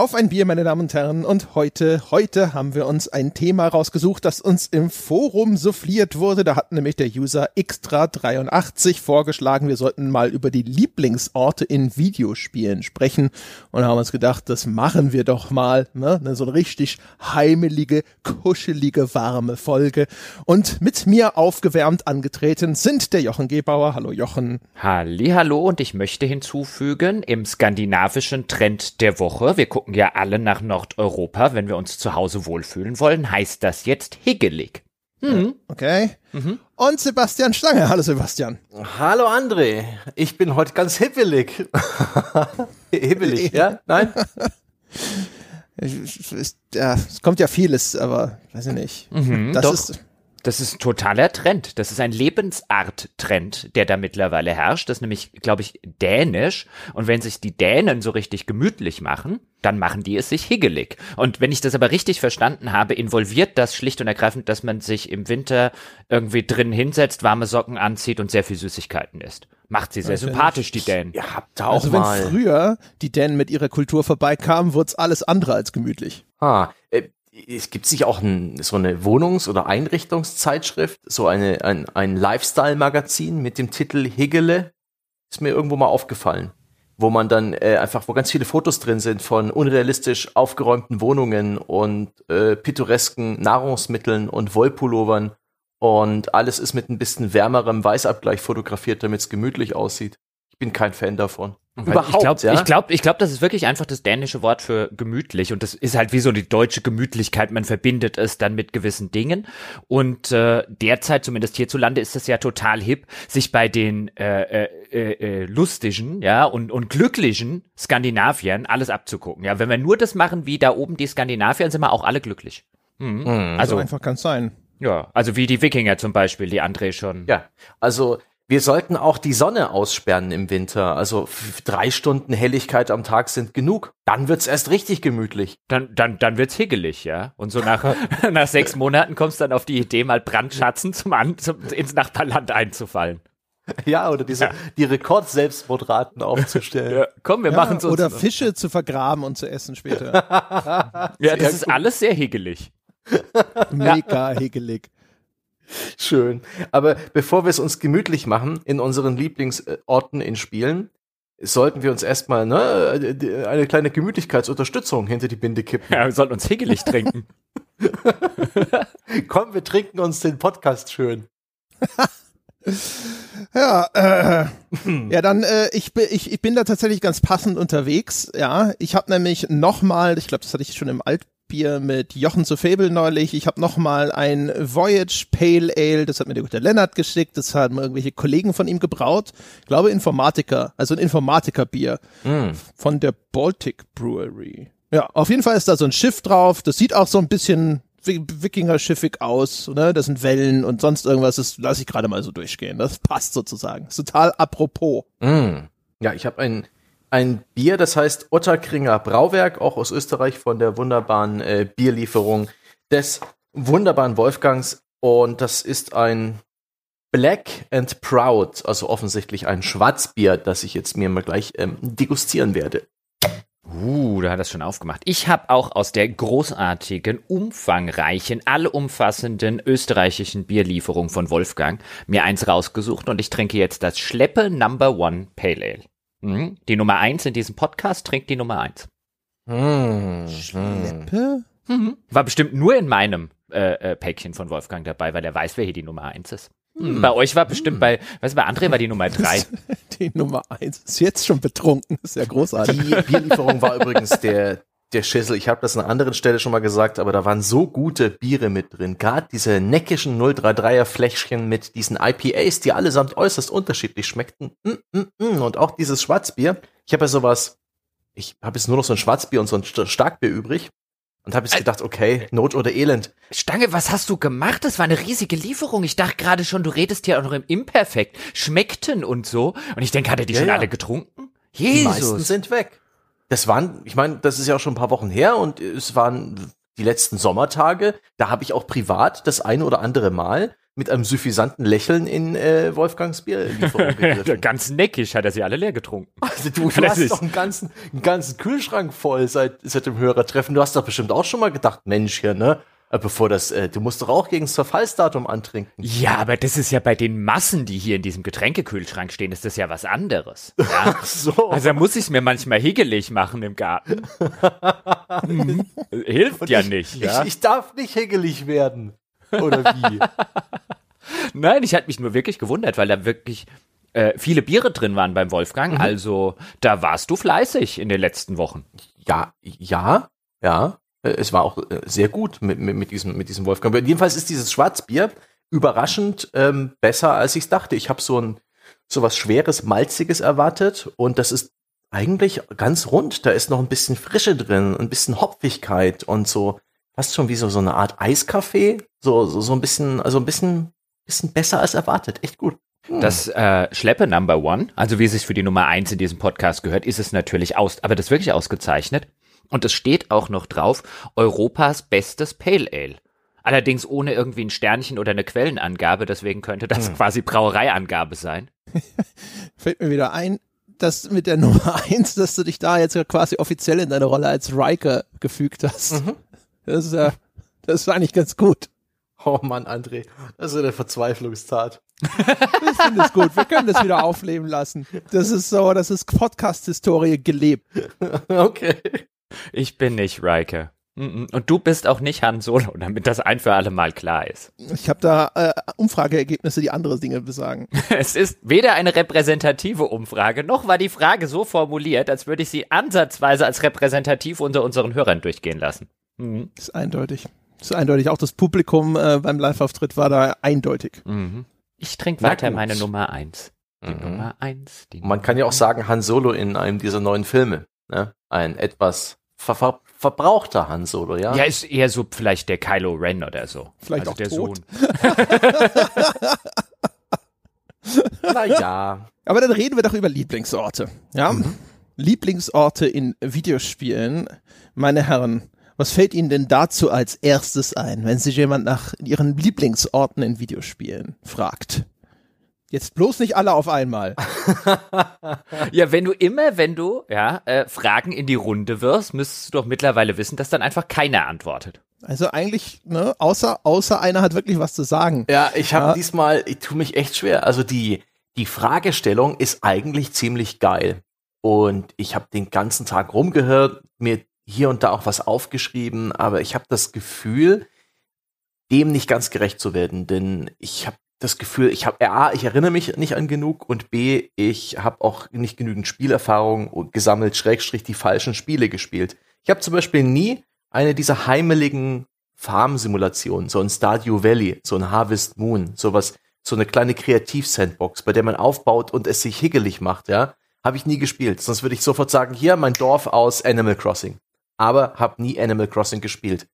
Auf ein Bier, meine Damen und Herren. Und heute, heute haben wir uns ein Thema rausgesucht, das uns im Forum souffliert wurde. Da hat nämlich der User Extra83 vorgeschlagen, wir sollten mal über die Lieblingsorte in Videospielen sprechen. Und haben uns gedacht, das machen wir doch mal. Ne? So eine richtig heimelige, kuschelige, warme Folge. Und mit mir aufgewärmt angetreten sind der Jochen Gebauer. Hallo Jochen. Hallo und ich möchte hinzufügen, im skandinavischen Trend der Woche, wir gucken ja alle nach Nordeuropa, wenn wir uns zu Hause wohlfühlen wollen, heißt das jetzt higgelig. Mhm. Okay. Mhm. Und Sebastian Stange. Hallo Sebastian. Hallo André. Ich bin heute ganz hibbelig. hibbelig, ja? Nein? Es kommt ja vieles, aber weiß ich nicht. Mhm, das doch. ist das ist ein totaler Trend. Das ist ein Lebensart-Trend, der da mittlerweile herrscht. Das ist nämlich, glaube ich, dänisch. Und wenn sich die Dänen so richtig gemütlich machen, dann machen die es sich higgelig. Und wenn ich das aber richtig verstanden habe, involviert das schlicht und ergreifend, dass man sich im Winter irgendwie drin hinsetzt, warme Socken anzieht und sehr viel Süßigkeiten isst. Macht sie sehr das sympathisch, die Dänen. Ja, habt ihr auch also mal. wenn früher die Dänen mit ihrer Kultur vorbeikamen, wurde es alles andere als gemütlich. Ah, äh, es gibt sich auch ein, so eine Wohnungs- oder Einrichtungszeitschrift, so eine, ein, ein Lifestyle-Magazin mit dem Titel Higgele. Ist mir irgendwo mal aufgefallen. Wo man dann äh, einfach, wo ganz viele Fotos drin sind von unrealistisch aufgeräumten Wohnungen und äh, pittoresken Nahrungsmitteln und Wollpullovern. Und alles ist mit ein bisschen wärmerem Weißabgleich fotografiert, damit es gemütlich aussieht. Ich bin kein Fan davon. Überhaupt, ich glaube, ja? ich glaube, ich glaube, das ist wirklich einfach das dänische Wort für gemütlich und das ist halt wie so die deutsche Gemütlichkeit. Man verbindet es dann mit gewissen Dingen und äh, derzeit, zumindest hierzulande, ist es ja total hip, sich bei den äh, äh, äh, lustigen, ja und und glücklichen Skandinaviern alles abzugucken. Ja, wenn wir nur das machen wie da oben die Skandinavier, sind wir auch alle glücklich. Mhm. Mhm. Also so einfach kann es sein. Ja, also wie die Wikinger zum Beispiel, die André schon. Ja, also wir sollten auch die Sonne aussperren im Winter. Also drei Stunden Helligkeit am Tag sind genug. Dann wird's erst richtig gemütlich. Dann, dann, dann wird's higgelig, ja. Und so nach, nach sechs Monaten kommst du dann auf die Idee, mal Brandschatzen zum, An zum ins Nachbarland einzufallen. Ja, oder diese, ja. die Rekord-Selbstmordraten aufzustellen. Ja, komm, wir ja, machen so. Oder Fische zu vergraben und zu essen später. ja, das ist alles sehr higgelig. Mega higgelig. Schön. Aber bevor wir es uns gemütlich machen in unseren Lieblingsorten in Spielen, sollten wir uns erstmal ne, eine kleine Gemütlichkeitsunterstützung hinter die Binde kippen. Ja, wir sollten uns higgelig trinken. Komm, wir trinken uns den Podcast schön. ja, äh, ja, dann äh, ich, ich, ich bin da tatsächlich ganz passend unterwegs. Ja, ich habe nämlich noch mal, ich glaube, das hatte ich schon im Alt Bier mit Jochen zu Fable neulich. Ich habe noch mal ein Voyage Pale Ale, das hat mir der gute Lennart geschickt. Das haben irgendwelche Kollegen von ihm gebraut. Ich glaube Informatiker, also ein Informatikerbier mm. von der Baltic Brewery. Ja, auf jeden Fall ist da so ein Schiff drauf. Das sieht auch so ein bisschen Wikinger-schiffig aus, ne? Das sind Wellen und sonst irgendwas. Das lasse ich gerade mal so durchgehen. Das passt sozusagen. ist total apropos. Mm. Ja, ich habe ein ein Bier, das heißt Otterkringer Brauwerk, auch aus Österreich von der wunderbaren äh, Bierlieferung des wunderbaren Wolfgangs. Und das ist ein Black and Proud, also offensichtlich ein Schwarzbier, das ich jetzt mir mal gleich ähm, degustieren werde. Uh, da hat das schon aufgemacht. Ich habe auch aus der großartigen, umfangreichen, allumfassenden österreichischen Bierlieferung von Wolfgang mir eins rausgesucht und ich trinke jetzt das Schleppe Number One Pale Ale. Mhm. Die Nummer eins in diesem Podcast trinkt die Nummer eins. Mhm. Schleppe? Mhm. War bestimmt nur in meinem äh, äh, Päckchen von Wolfgang dabei, weil er weiß, wer hier die Nummer eins ist. Mhm. Bei euch war bestimmt mhm. bei, weißt du, bei André war die Nummer drei. Die Nummer eins ist jetzt schon betrunken. ist ja großartig. Die Bierlieferung war übrigens der, der Schissel. Ich habe das an einer anderen Stelle schon mal gesagt, aber da waren so gute Biere mit drin. Gerade diese neckischen 033er Fläschchen mit diesen IPAs, die allesamt äußerst unterschiedlich schmeckten. Mm, mm, mm. Und auch dieses Schwarzbier. Ich habe ja sowas, ich habe jetzt nur noch so ein Schwarzbier und so ein Starkbier übrig. Und habe jetzt gedacht, okay, Not oder Elend. Stange, was hast du gemacht? Das war eine riesige Lieferung. Ich dachte gerade schon, du redest hier auch noch im Imperfekt. Schmeckten und so. Und ich denke, hat er die ja, schon ja. alle getrunken? Jesus. Die meisten sind weg. Das waren, ich meine, das ist ja auch schon ein paar Wochen her und es waren die letzten Sommertage. Da habe ich auch privat das eine oder andere Mal mit einem suffisanten Lächeln in äh, Wolfgangs Bierlieferung gegriffen. Ganz neckig hat er sie alle leer getrunken. Also du, du hast doch einen ganzen, einen ganzen Kühlschrank voll seit, seit dem Hörertreffen. Du hast doch bestimmt auch schon mal gedacht, Mensch, hier, ne? Äh, bevor das, äh, du musst doch auch gegen das Verfallsdatum antrinken. Ja, aber das ist ja bei den Massen, die hier in diesem Getränkekühlschrank stehen, ist das ja was anderes. Ja? Ach so. Also da muss ich es mir manchmal higgelig machen im Garten. Hilft ja ich, nicht. Ich, Ja? ich darf nicht higgelig werden. Oder wie? Nein, ich hatte mich nur wirklich gewundert, weil da wirklich äh, viele Biere drin waren beim Wolfgang. Mhm. Also da warst du fleißig in den letzten Wochen. ja, ja, ja. Äh, Es war auch äh, sehr gut mit, mit, mit, diesem, mit diesem Wolfgang. Jedenfalls ist dieses Schwarzbier überraschend ähm, besser, als ich dachte. Ich habe so ein so was schweres, malziges erwartet und das ist eigentlich ganz rund. Da ist noch ein bisschen Frische drin, ein bisschen Hopfigkeit und so fast schon wie so, so eine Art Eiskaffee. So, so, so ein bisschen, also ein bisschen, bisschen besser als erwartet. Echt gut. Hm. Das äh, Schleppe Number One, also wie es sich für die Nummer eins in diesem Podcast gehört, ist es natürlich aus, aber das wirklich ausgezeichnet. Und es steht auch noch drauf, Europas bestes Pale Ale. Allerdings ohne irgendwie ein Sternchen oder eine Quellenangabe, deswegen könnte das Hm. quasi Brauereiangabe sein. Fällt mir wieder ein, dass mit der Nummer eins, dass du dich da jetzt ja quasi offiziell in deine Rolle als Riker gefügt hast. Mhm. Das ist ja, das ist eigentlich ganz gut. Oh Mann, André, das ist eine Verzweiflungstat. Ich finde es gut. Wir können das wieder aufleben lassen. Das ist so, das ist Podcast-Historie gelebt. Okay. Ich bin nicht Riker. Und du bist auch nicht Han Solo, damit das ein für alle Mal klar ist. Ich habe da äh, Umfrageergebnisse, die andere Dinge besagen. Es ist weder eine repräsentative Umfrage, noch war die Frage so formuliert, als würde ich sie ansatzweise als repräsentativ unter unseren Hörern durchgehen lassen. Mhm. Ist eindeutig. Ist eindeutig. Auch das Publikum äh, beim Live-Auftritt war da eindeutig. Mhm. Ich trinke weiter meine Nummer eins. Die Mhm. Nummer eins. Die Man kann ja auch sagen, Han Solo in einem dieser neuen Filme. Ne? Ein etwas ver ver verbrauchter Han Solo, ja? Ja, ist eher so vielleicht der Kylo Ren oder so. Vielleicht also auch der tot. Sohn. Naja. Aber dann reden wir doch über Lieblingsorte. Ja? Lieblingsorte in Videospielen. Meine Herren, was fällt Ihnen denn dazu als erstes ein, wenn sich jemand nach Ihren Lieblingsorten in Videospielen fragt? Jetzt bloß nicht alle auf einmal. Ja, wenn du immer, wenn du ja äh, Fragen in die Runde wirst, müsstest du doch mittlerweile wissen, dass dann einfach keiner antwortet. Also eigentlich, ne, außer, außer einer hat wirklich was zu sagen. Ja, ich habe Ja. diesmal, ich tue mich echt schwer. Also die, die Fragestellung ist eigentlich ziemlich geil. Und ich habe den ganzen Tag rumgehört, mir hier und da auch was aufgeschrieben, aber ich habe das Gefühl, dem nicht ganz gerecht zu werden, denn ich habe das Gefühl, ich habe A, ich erinnere mich nicht an genug und B, ich habe auch nicht genügend Spielerfahrung gesammelt, Schrägstrich die falschen Spiele gespielt. Ich habe zum Beispiel nie eine dieser heimeligen Farm-Simulationen, so ein Stardew Valley, so ein Harvest Moon, sowas, so eine kleine Kreativ-Sandbox, bei der man aufbaut und es sich higgelig macht, ja, habe ich nie gespielt. Sonst würde ich sofort sagen, hier mein Dorf aus Animal Crossing. Aber habe nie Animal Crossing gespielt.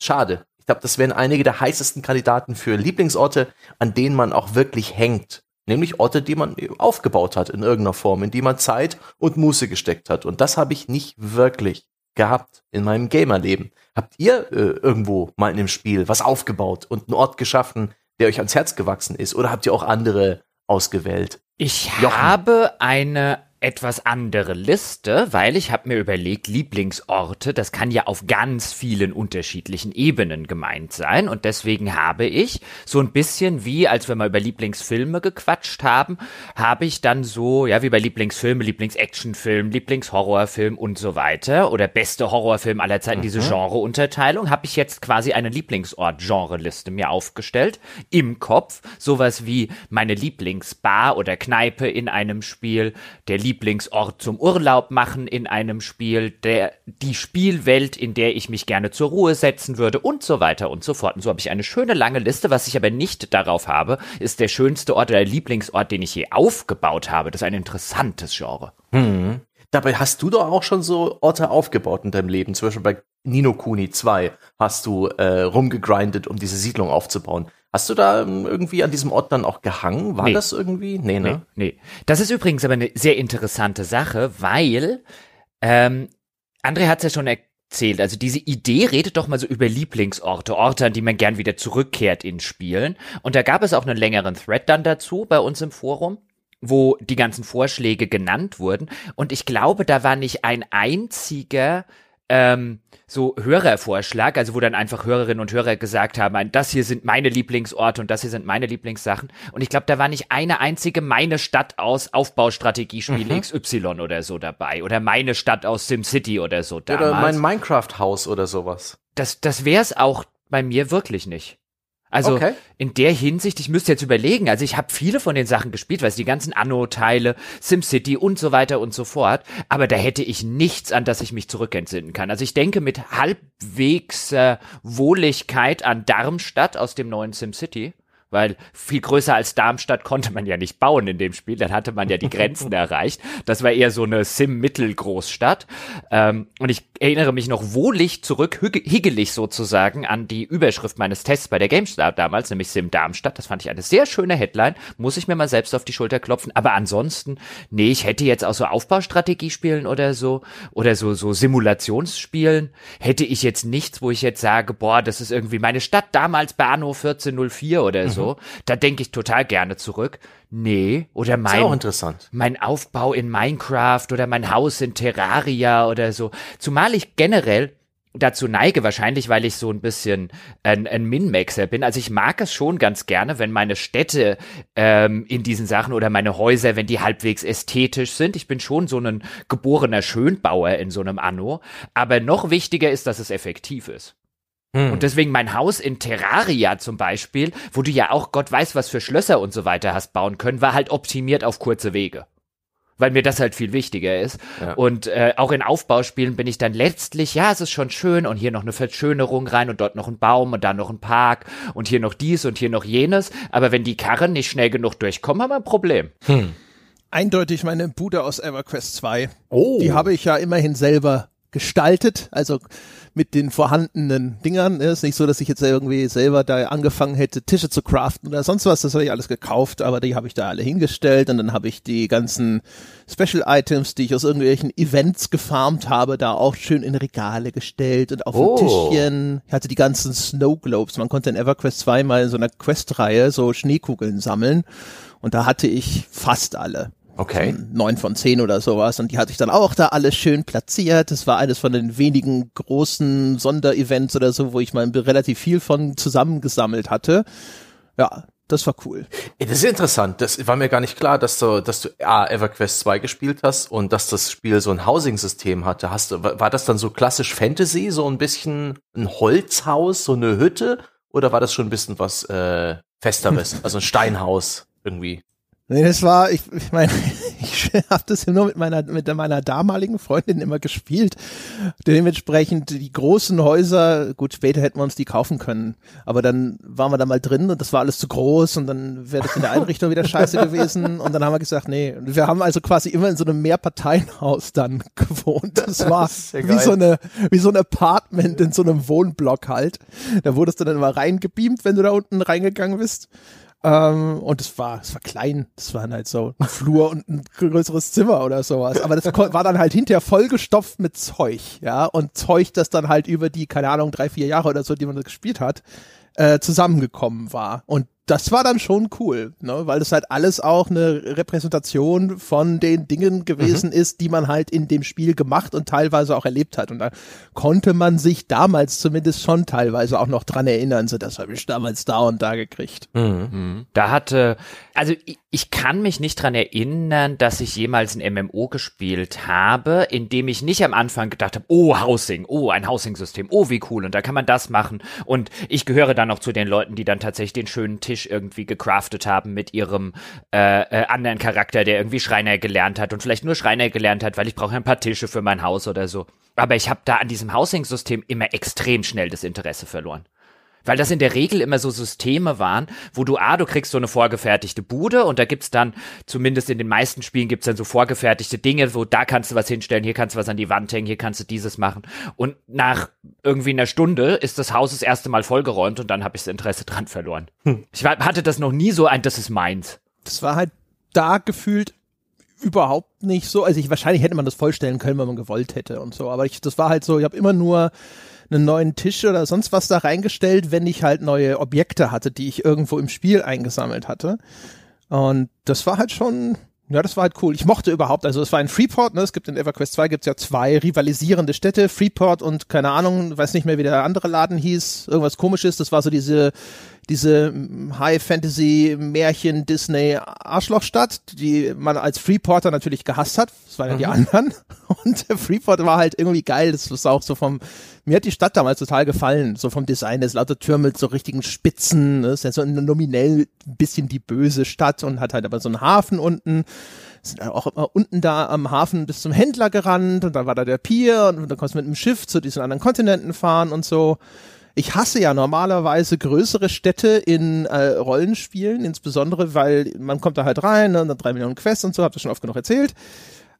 Schade. Ich glaube, das wären einige der heißesten Kandidaten für Lieblingsorte, an denen man auch wirklich hängt. Nämlich Orte, die man aufgebaut hat in irgendeiner Form, in die man Zeit und Muße gesteckt hat. Und das habe ich nicht wirklich gehabt in meinem Gamerleben. Habt ihr äh, irgendwo mal in einem Spiel was aufgebaut und einen Ort geschaffen, der euch ans Herz gewachsen ist? Oder habt ihr auch andere ausgewählt? Ich Jochen. habe eine etwas andere Liste, weil ich habe mir überlegt, Lieblingsorte, das kann ja auf ganz vielen unterschiedlichen Ebenen gemeint sein. Und deswegen habe ich so ein bisschen wie, als wir mal über Lieblingsfilme gequatscht haben, habe ich dann so, ja, wie bei Lieblingsfilme, Lieblingsactionfilm, Lieblingshorrorfilm und so weiter oder beste Horrorfilm aller Zeiten, diese Genreunterteilung, habe ich jetzt quasi eine Lieblingsort-Genre-Liste mir aufgestellt im Kopf, sowas wie meine Lieblingsbar oder Kneipe in einem Spiel, der Lieblingsort zum Urlaub machen in einem Spiel, der die Spielwelt, in der ich mich gerne zur Ruhe setzen würde und so weiter und so fort. Und so habe ich eine schöne lange Liste. Was ich aber nicht darauf habe, ist der schönste Ort oder der Lieblingsort, den ich je aufgebaut habe. Das ist ein interessantes Genre. Dabei hast du doch auch schon so Orte aufgebaut in deinem Leben. Zum Beispiel bei Nino Kuni 2 hast du äh, rumgegrindet, um diese Siedlung aufzubauen. Hast du da ähm, irgendwie an diesem Ort dann auch gehangen? War Nee. das irgendwie? Nee, ne? Nee, nee. Das ist übrigens aber eine sehr interessante Sache, weil ähm, André hat es ja schon er zählt. Also diese Idee redet doch mal so über Lieblingsorte, Orte, an die man gern wieder zurückkehrt in Spielen. Und da gab es auch einen längeren Thread dann dazu bei uns im Forum wo die ganzen Vorschläge genannt wurden. Und ich glaube, da war nicht ein einziger ähm, so Hörervorschlag, also wo dann einfach Hörerinnen und Hörer gesagt haben, das hier sind meine Lieblingsorte und das hier sind meine Lieblingssachen. Und ich glaube, da war nicht eine einzige meine Stadt aus Aufbaustrategiespiel mhm. XY oder so dabei oder meine Stadt aus SimCity oder so damals. Oder mein Minecraft-Haus oder sowas. Das, das wäre es auch bei mir wirklich nicht. Also okay. in der Hinsicht, ich müsste jetzt überlegen, also ich habe viele von den Sachen gespielt, weil es die ganzen Anno-Teile, SimCity und so weiter und so fort, aber da hätte ich nichts, an das ich mich zurückentsinnen kann. Also ich denke mit halbwegs äh, Wohligkeit an Darmstadt aus dem neuen SimCity weil viel größer als Darmstadt konnte man ja nicht bauen in dem Spiel. Dann hatte man ja die Grenzen erreicht. Das war eher so eine Sim-Mittelgroßstadt. Ähm, und ich erinnere mich noch wohlig zurück, higgelig sozusagen, an die Überschrift meines Tests bei der GameStar damals, nämlich Sim Darmstadt. Das fand ich eine sehr schöne Headline. Muss ich mir mal selbst auf die Schulter klopfen. Aber ansonsten, nee, ich hätte jetzt auch so Aufbaustrategie spielen oder so, oder so, so Simulationsspielen, hätte ich jetzt nichts, wo ich jetzt sage, boah, das ist irgendwie meine Stadt damals bei Anno 1404 oder so so. Mhm. Da denke ich total gerne zurück. Nee, oder mein, auch interessant. mein Aufbau in Minecraft oder mein Haus in Terraria oder so. Zumal ich generell dazu neige, wahrscheinlich, weil ich so ein bisschen ein, ein Min-Maxer bin. Also ich mag es schon ganz gerne, wenn meine Städte ähm, in diesen Sachen oder meine Häuser, wenn die halbwegs ästhetisch sind. Ich bin schon so ein geborener Schönbauer in so einem Anno. Aber noch wichtiger ist, dass es effektiv ist. Hm. Und deswegen mein Haus in Terraria zum Beispiel, wo du ja auch Gott weiß, was für Schlösser und so weiter hast bauen können, war halt optimiert auf kurze Wege. Weil mir das halt viel wichtiger ist. Ja. Und äh, auch in Aufbauspielen bin ich dann letztlich, ja, es ist schon schön und hier noch eine Verschönerung rein und dort noch ein Baum und da noch ein Park und hier noch dies und hier noch jenes. Aber wenn die Karren nicht schnell genug durchkommen, haben wir ein Problem. Hm. Eindeutig meine Bude aus EverQuest 2. Oh. Die habe ich ja immerhin selber gestaltet. Also mit den vorhandenen Dingern. Es ist nicht so, dass ich jetzt irgendwie selber da angefangen hätte, Tische zu craften oder sonst was. Das habe ich alles gekauft, aber die habe ich da alle hingestellt und dann habe ich die ganzen Special Items, die ich aus irgendwelchen Events gefarmt habe, da auch schön in Regale gestellt und auf oh. ein Tischchen. Ich hatte die ganzen Snow Globes. Man konnte in EverQuest 2 mal in so einer Questreihe so Schneekugeln sammeln. Und da hatte ich fast alle. Okay. Neun von zehn oder sowas. Und die hatte ich dann auch da alles schön platziert. Das war eines von den wenigen großen Sonderevents oder so, wo ich mal relativ viel von zusammengesammelt hatte. Ja, das war cool. Das ist interessant. Das war mir gar nicht klar, dass du, dass du A, EverQuest 2 gespielt hast und dass das Spiel so ein Housing-System hatte. Hast du, war das dann so klassisch Fantasy, so ein bisschen ein Holzhaus, so eine Hütte? Oder war das schon ein bisschen was äh, Festeres, also ein Steinhaus irgendwie? Nee, das war, ich, ich meine, ich habe das ja nur mit meiner, mit meiner damaligen Freundin immer gespielt. Dementsprechend die großen Häuser, gut, später hätten wir uns die kaufen können. Aber dann waren wir da mal drin und das war alles zu groß und dann wäre das in der Einrichtung wieder scheiße gewesen. Und dann haben wir gesagt, nee. Wir haben also quasi immer in so einem Mehrparteienhaus dann gewohnt. Das war das wie so eine, wie so ein Apartment in so einem Wohnblock halt. Da wurdest du dann immer reingebeamt, wenn du da unten reingegangen bist. Ähm, und es war, es war klein. Das waren halt so ein Flur und ein größeres Zimmer oder sowas. Aber das war dann halt hinterher vollgestopft mit Zeug, ja. Und Zeug, das dann halt über die, keine Ahnung, drei, vier Jahre oder so, die man das gespielt hat, äh, zusammengekommen war. Und das war dann schon cool, ne? weil das halt alles auch eine Repräsentation von den Dingen gewesen mhm. ist, die man halt in dem Spiel gemacht und teilweise auch erlebt hat. Und da konnte man sich damals zumindest schon teilweise auch noch dran erinnern, so das habe ich damals da und da gekriegt. Mhm. mhm. Da hatte, also ich, ich kann mich nicht dran erinnern, dass ich jemals ein MMO gespielt habe, in dem ich nicht am Anfang gedacht habe, oh, Housing, oh, ein Housing-System, oh, wie cool, und da kann man das machen. Und ich gehöre dann noch zu den Leuten, die dann tatsächlich den schönen Tisch Tisch irgendwie gecraftet haben mit ihrem äh, äh, anderen Charakter, der irgendwie Schreiner gelernt hat und vielleicht nur Schreiner gelernt hat, weil ich brauche ein paar Tische für mein Haus oder so. Aber ich habe da an diesem Housing-System immer extrem schnell das Interesse verloren. Weil das in der Regel immer so Systeme waren, wo du, ah, du kriegst so eine vorgefertigte Bude und da gibt's dann, zumindest in den meisten Spielen gibt's dann so vorgefertigte Dinge, wo da kannst du was hinstellen, hier kannst du was an die Wand hängen, hier kannst du dieses machen. Und nach irgendwie einer Stunde ist das Haus das erste Mal vollgeräumt und dann habe ich das Interesse dran verloren. Hm. Ich hatte das noch nie so ein, das ist meins. Das war halt da gefühlt überhaupt nicht so. Also ich wahrscheinlich hätte man das vollstellen können, wenn man gewollt hätte und so. Aber ich, das war halt so, ich habe immer nur einen neuen Tisch oder sonst was da reingestellt, wenn ich halt neue Objekte hatte, die ich irgendwo im Spiel eingesammelt hatte. Und das war halt schon, ja, das war halt cool. Ich mochte überhaupt, also es war ein Freeport, ne? Es gibt in EverQuest 2 gibt's ja zwei rivalisierende Städte, Freeport und keine Ahnung, weiß nicht mehr, wie der andere Laden hieß, irgendwas komisches. Das war so diese diese High Fantasy Märchen Disney Arschlochstadt, die man als Freeporter natürlich gehasst hat. Das waren ja mhm. die anderen. Und der Freeport war halt irgendwie geil. Das war auch so vom, mir hat die Stadt damals total gefallen. So vom Design, das lauter Türme mit so richtigen Spitzen. Das ist ja so nominell ein bisschen die böse Stadt und hat halt aber so einen Hafen unten sind auch immer unten da am Hafen bis zum Händler gerannt und dann war da der Pier und dann konntest du mit dem Schiff zu diesen anderen Kontinenten fahren und so. Ich hasse ja normalerweise größere Städte in äh, Rollenspielen, insbesondere weil man kommt da halt rein, ne, und dann drei Millionen Quests und so, habt ihr schon oft genug erzählt.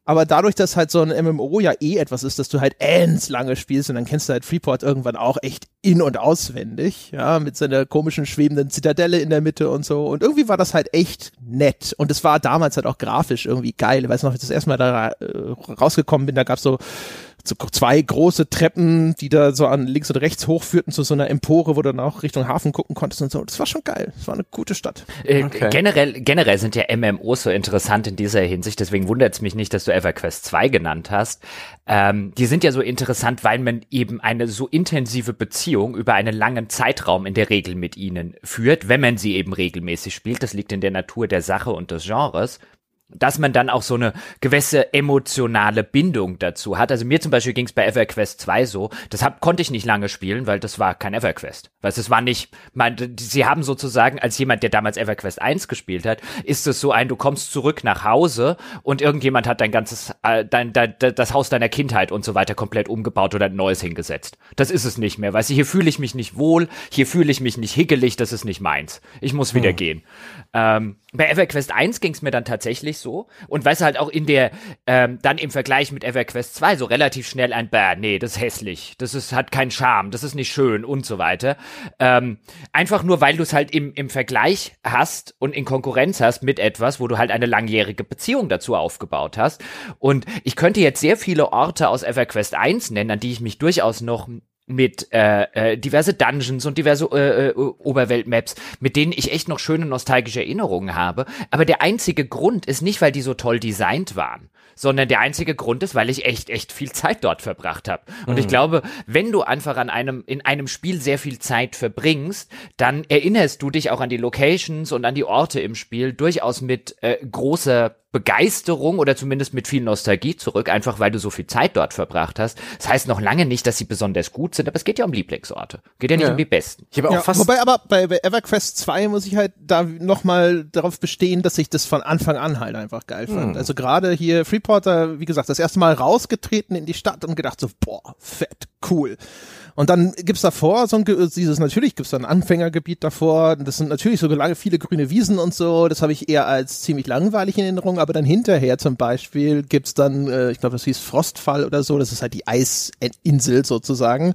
Aber dadurch, dass halt so ein MMO ja eh etwas ist, dass du halt ends lange spielst und dann kennst du halt Freeport irgendwann auch echt in- und auswendig, ja, mit seiner komischen schwebenden Zitadelle in der Mitte und so. Und irgendwie war das halt echt nett. Und es war damals halt auch grafisch irgendwie geil. Ich weiß noch, als ich das erste Mal da äh, rausgekommen bin, da gab's so so zwei große Treppen, die da so an links und rechts hochführten zu so einer Empore, wo du dann auch Richtung Hafen gucken konntest und so. Das war schon geil. Das war eine gute Stadt. Äh, okay. generell, generell sind ja MMOs so interessant in dieser Hinsicht. Deswegen wundert es mich nicht, dass du EverQuest 2 genannt hast. Ähm, die sind ja so interessant, weil man eben eine so intensive Beziehung über einen langen Zeitraum in der Regel mit ihnen führt, wenn man sie eben regelmäßig spielt. Das liegt in der Natur der Sache und des Genres dass man dann auch so eine gewisse emotionale Bindung dazu hat. Also mir zum Beispiel ging es bei EverQuest 2 so, das hab, konnte ich nicht lange spielen, weil das war kein EverQuest. Weil es war nicht, man, sie haben sozusagen, als jemand, der damals EverQuest 1 gespielt hat, ist es so ein, du kommst zurück nach Hause und irgendjemand hat dein ganzes, äh, dein, dein, das Haus deiner Kindheit und so weiter komplett umgebaut oder ein neues hingesetzt. Das ist es nicht mehr, weißt du, hier fühle ich mich nicht wohl, hier fühle ich mich nicht hickelig, das ist nicht meins. Ich muss wieder hm. gehen. Ähm, bei EverQuest 1 ging es mir dann tatsächlich so. Und du halt auch in der ähm, dann im Vergleich mit EverQuest 2 so relativ schnell ein Bäh, nee, das ist hässlich, das ist hat keinen Charme, das ist nicht schön und so weiter. Ähm, einfach nur weil du es halt im im Vergleich hast und in Konkurrenz hast mit etwas, wo du halt eine langjährige Beziehung dazu aufgebaut hast. Und ich könnte jetzt sehr viele Orte aus EverQuest 1 nennen, an die ich mich durchaus noch mit äh, äh, diverse Dungeons und diverse äh, äh, Oberweltmaps, mit denen ich echt noch schöne nostalgische Erinnerungen habe. Aber der einzige Grund ist nicht, weil die so toll designt waren, sondern der einzige Grund ist, weil ich echt, echt viel Zeit dort verbracht habe. Und mhm. ich glaube, wenn du einfach an einem, in einem Spiel sehr viel Zeit verbringst, dann erinnerst du dich auch an die Locations und an die Orte im Spiel durchaus mit äh, großer Begeisterung oder zumindest mit viel Nostalgie zurück, einfach weil du so viel Zeit dort verbracht hast. Das heißt noch lange nicht, dass sie besonders gut sind, aber es geht ja um Lieblingsorte. Geht ja nicht ja. um die besten. Ich habe auch ja, fast wobei aber bei, bei EverQuest 2 muss ich halt da nochmal darauf bestehen, dass ich das von Anfang an halt einfach geil fand. Hm. Also gerade hier Freeporter, wie gesagt, das erste Mal rausgetreten in die Stadt und gedacht so, boah, fett, cool. Und dann gibt's davor so ein, dieses, natürlich gibt's da ein Anfängergebiet davor. Das sind natürlich so lange viele grüne Wiesen und so. Das habe ich eher als ziemlich langweilig in Erinnerung. Aber dann hinterher zum Beispiel gibt's dann, äh, ich glaube, das hieß Frostfall oder so. Das ist halt die Eisinsel sozusagen.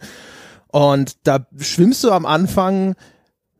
Und da schwimmst du am Anfang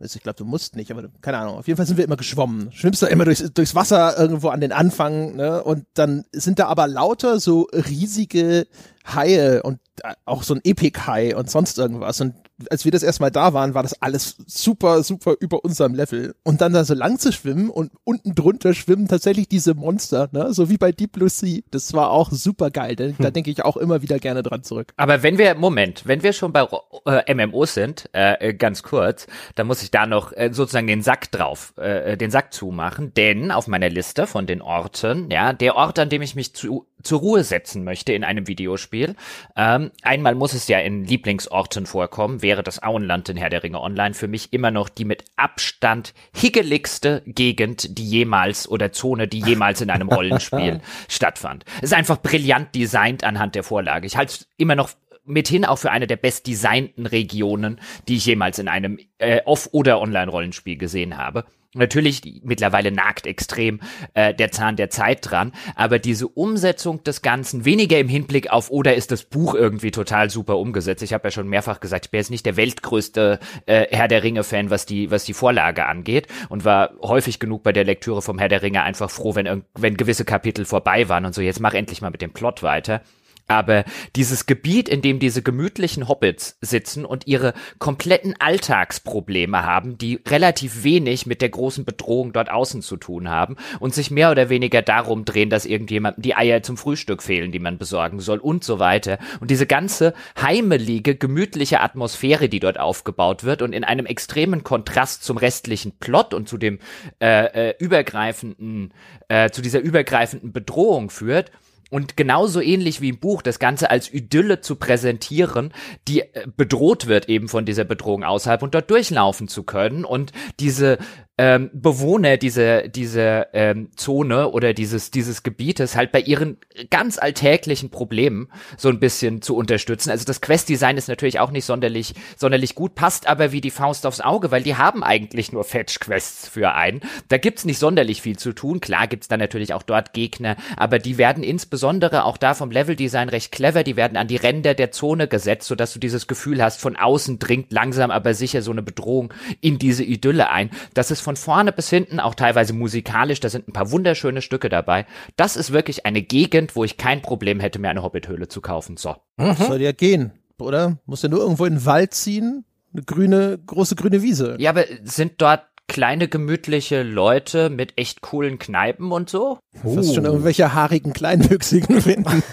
also ich glaube, du musst nicht, aber keine Ahnung. Auf jeden Fall sind wir immer geschwommen. Schwimmst du immer durchs, durchs Wasser irgendwo an den Anfang, ne? Und dann sind da aber lauter so riesige Haie und äh, auch so ein Epic-Hai und sonst irgendwas. Und als wir das erstmal da waren, war das alles super, super über unserem Level. Und dann da so lang zu schwimmen und unten drunter schwimmen tatsächlich diese Monster, ne? So wie bei Deep Blue Sea. Das war auch super geil. Da, hm. da denke ich auch immer wieder gerne dran zurück. Aber wenn wir, Moment, wenn wir schon bei äh, MMOs sind, äh, äh, ganz kurz, dann muss ich da noch äh, sozusagen den Sack drauf, äh, den Sack zumachen, denn auf meiner Liste von den Orten, ja, der Ort, an dem ich mich zu zur Ruhe setzen möchte in einem Videospiel. Ähm, einmal muss es ja in Lieblingsorten vorkommen, wäre das Auenland in Herr der Ringe Online für mich immer noch die mit Abstand higgeligste Gegend, die jemals oder Zone, die jemals in einem Rollenspiel stattfand. Es ist einfach brillant designt anhand der Vorlage. Ich halte es immer noch mithin auch für eine der bestdesignten Regionen, die ich jemals in einem äh, Off- oder Online-Rollenspiel gesehen habe. Natürlich, mittlerweile nagt extrem äh, der Zahn der Zeit dran, aber diese Umsetzung des Ganzen weniger im Hinblick auf, oder ist das Buch irgendwie total super umgesetzt? Ich habe ja schon mehrfach gesagt, ich bin jetzt nicht der weltgrößte äh, Herr der Ringe-Fan, was die, was die Vorlage angeht und war häufig genug bei der Lektüre vom Herr der Ringe einfach froh, wenn, wenn gewisse Kapitel vorbei waren und so, jetzt mach endlich mal mit dem Plot weiter. Aber dieses Gebiet, in dem diese gemütlichen Hobbits sitzen und ihre kompletten Alltagsprobleme haben, die relativ wenig mit der großen Bedrohung dort außen zu tun haben und sich mehr oder weniger darum drehen, dass irgendjemandem die Eier zum Frühstück fehlen, die man besorgen soll und so weiter. Und diese ganze heimelige, gemütliche Atmosphäre, die dort aufgebaut wird und in einem extremen Kontrast zum restlichen Plot und zu dem äh, äh, übergreifenden, äh, zu dieser übergreifenden Bedrohung führt, und genauso ähnlich wie im Buch das Ganze als Idylle zu präsentieren, die äh, bedroht wird eben von dieser Bedrohung außerhalb und dort durchlaufen zu können und diese ähm, Bewohner dieser diese ähm, Zone oder dieses dieses Gebietes halt bei ihren ganz alltäglichen Problemen so ein bisschen zu unterstützen. Also das Quest-Design ist natürlich auch nicht sonderlich sonderlich gut, passt aber wie die Faust aufs Auge, weil die haben eigentlich nur Fetch-Quests für einen. Da gibt's nicht sonderlich viel zu tun. Klar gibt's dann natürlich auch dort Gegner, aber die werden insbesondere auch da vom Level-Design recht clever. Die werden an die Ränder der Zone gesetzt, sodass du dieses Gefühl hast, von außen dringt langsam aber sicher so eine Bedrohung in diese Idylle ein. Das ist von vorne bis hinten, auch teilweise musikalisch, da sind ein paar wunderschöne Stücke dabei. Das ist wirklich eine Gegend, wo ich kein Problem hätte, mir eine Hobbithöhle zu kaufen. So. Mhm. Soll ja gehen, oder? Muss ja nur irgendwo in den Wald ziehen, eine grüne, große grüne Wiese. Ja, aber sind dort kleine gemütliche Leute mit echt coolen Kneipen und so? Du wirst schon irgendwelche haarigen Kleinwüchsigen finden.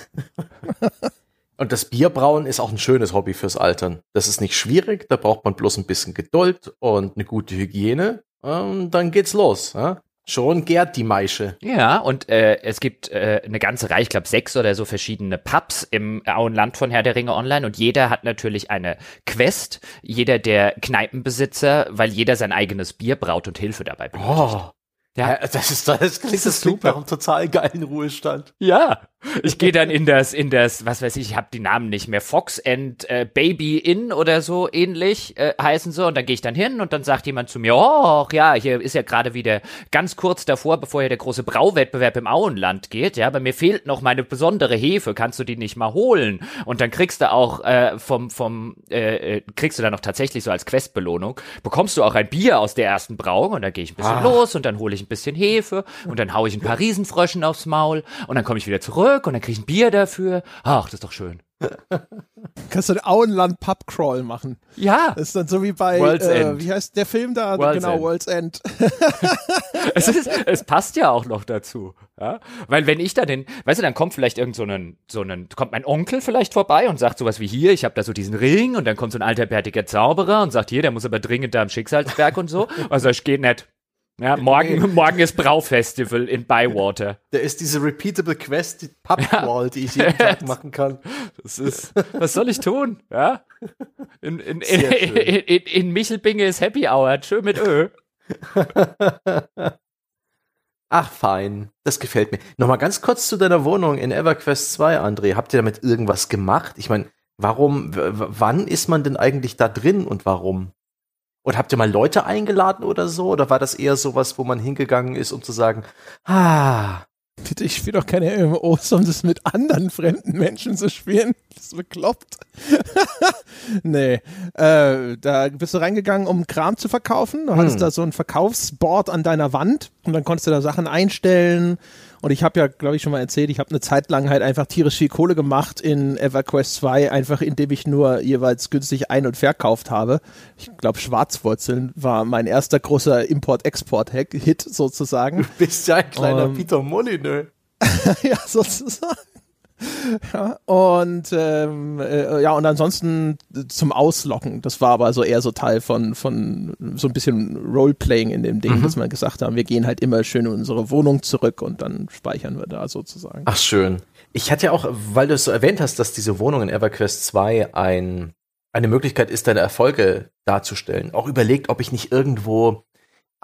Und das Bierbrauen ist auch ein schönes Hobby fürs Altern. Das ist nicht schwierig, da braucht man bloß ein bisschen Geduld und eine gute Hygiene. Und dann geht's los. Ja? Schon gärt die Maische. Ja, und äh, es gibt äh, eine ganze Reihe, ich glaube sechs oder so verschiedene Pubs im Auenland von Herr der Ringe Online und jeder hat natürlich eine Quest, jeder der Kneipenbesitzer, weil jeder sein eigenes Bier braut und Hilfe dabei benötigt. Oh. Ja, das ist das klingt, das klingt nach einem total geilen Ruhestand. Ja, ich gehe dann in das in das was weiß ich, ich habe die Namen nicht mehr Fox and äh, Baby Inn oder so ähnlich äh, heißen so und dann gehe ich dann hin und dann sagt jemand zu mir, oh ja, hier ist ja gerade wieder ganz kurz davor, bevor hier der große Brauwettbewerb im Auenland geht, ja, aber mir fehlt noch meine besondere Hefe, kannst du die nicht mal holen? Und dann kriegst du auch äh, vom vom äh, äh kriegst du dann noch tatsächlich so als Questbelohnung bekommst du auch ein Bier aus der ersten Brauung und dann gehe ich ein bisschen ah. los und dann hole ich ein bisschen Hefe und dann haue ich ein paar Riesenfröschen aufs Maul und dann komme ich wieder zurück und dann kriege ich ein Bier dafür. Ach, das ist doch schön. Kannst du den Auenland Pub Crawl machen? Ja. Das ist dann so wie bei, World's äh, End. wie heißt der Film da? World's genau, End. World's End. es, ist, es passt ja auch noch dazu. Ja? Weil wenn ich da den, weißt du, dann kommt vielleicht irgend so einen, so einen, kommt mein Onkel vielleicht vorbei und sagt sowas wie hier, ich habe da so diesen Ring und dann kommt so ein alter bärtiger Zauberer und sagt hier, der muss aber dringend da am Schicksalsberg und so. Also ich geht nicht. Ja, morgen, nee. morgen ist Braufestival in Bywater. Da ist diese repeatable Quest, die Pubwall, ja. die ich jeden Tag machen kann. Das ist, was soll ich tun? Ja? In, in, in, in, in Michelbinge ist Happy Hour, schön mit Ö. Ach, fein. Das gefällt mir. Nochmal ganz kurz zu deiner Wohnung in EverQuest 2, André. Habt ihr damit irgendwas gemacht? Ich meine, warum, wann ist man denn eigentlich da drin und warum? Und habt ihr mal Leute eingeladen oder so? Oder war das eher sowas, wo man hingegangen ist, um zu sagen, ah. Bitte, ich spiele doch keine MMOs, um das mit anderen fremden Menschen zu spielen. Das ist bekloppt. nee, äh, da bist du reingegangen, um Kram zu verkaufen. Du hm. hattest da so ein Verkaufsboard an deiner Wand und dann konntest du da Sachen einstellen und ich habe ja, glaube ich, schon mal erzählt, ich habe eine Zeit lang halt einfach tierisch viel Kohle gemacht in EverQuest 2, einfach indem ich nur jeweils günstig ein- und verkauft habe. Ich glaube, Schwarzwurzeln war mein erster großer Import-Export-Hit sozusagen. Du bist ja ein kleiner um, Peter Molyneux. ja, sozusagen. Ja, und ähm, äh, ja, und ansonsten zum Auslocken. Das war aber so eher so Teil von, von so ein bisschen Roleplaying in dem Ding, mhm. dass wir gesagt haben, wir gehen halt immer schön in unsere Wohnung zurück und dann speichern wir da sozusagen. Ach schön. Ich hatte ja auch, weil du es so erwähnt hast, dass diese Wohnung in EverQuest 2 ein, eine Möglichkeit ist, deine Erfolge darzustellen. Auch überlegt, ob ich nicht irgendwo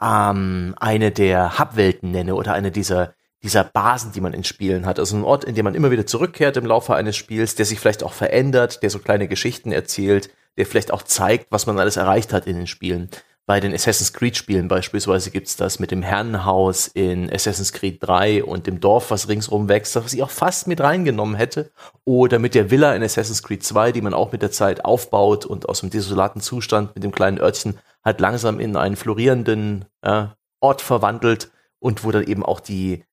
ähm, eine der Hubwelten nenne oder eine dieser dieser Basen, die man in Spielen hat. Also ein Ort, in dem man immer wieder zurückkehrt im Laufe eines Spiels, der sich vielleicht auch verändert, der so kleine Geschichten erzählt, der vielleicht auch zeigt, was man alles erreicht hat in den Spielen. Bei den Assassin's Creed Spielen beispielsweise gibt's das mit dem Herrenhaus in Assassin's Creed 3 und dem Dorf, was ringsrum wächst, was ich auch fast mit reingenommen hätte. Oder mit der Villa in Assassin's Creed 2, die man auch mit der Zeit aufbaut und aus dem desolaten Zustand mit dem kleinen Örtchen halt langsam in einen florierenden äh, Ort verwandelt und wo dann eben auch die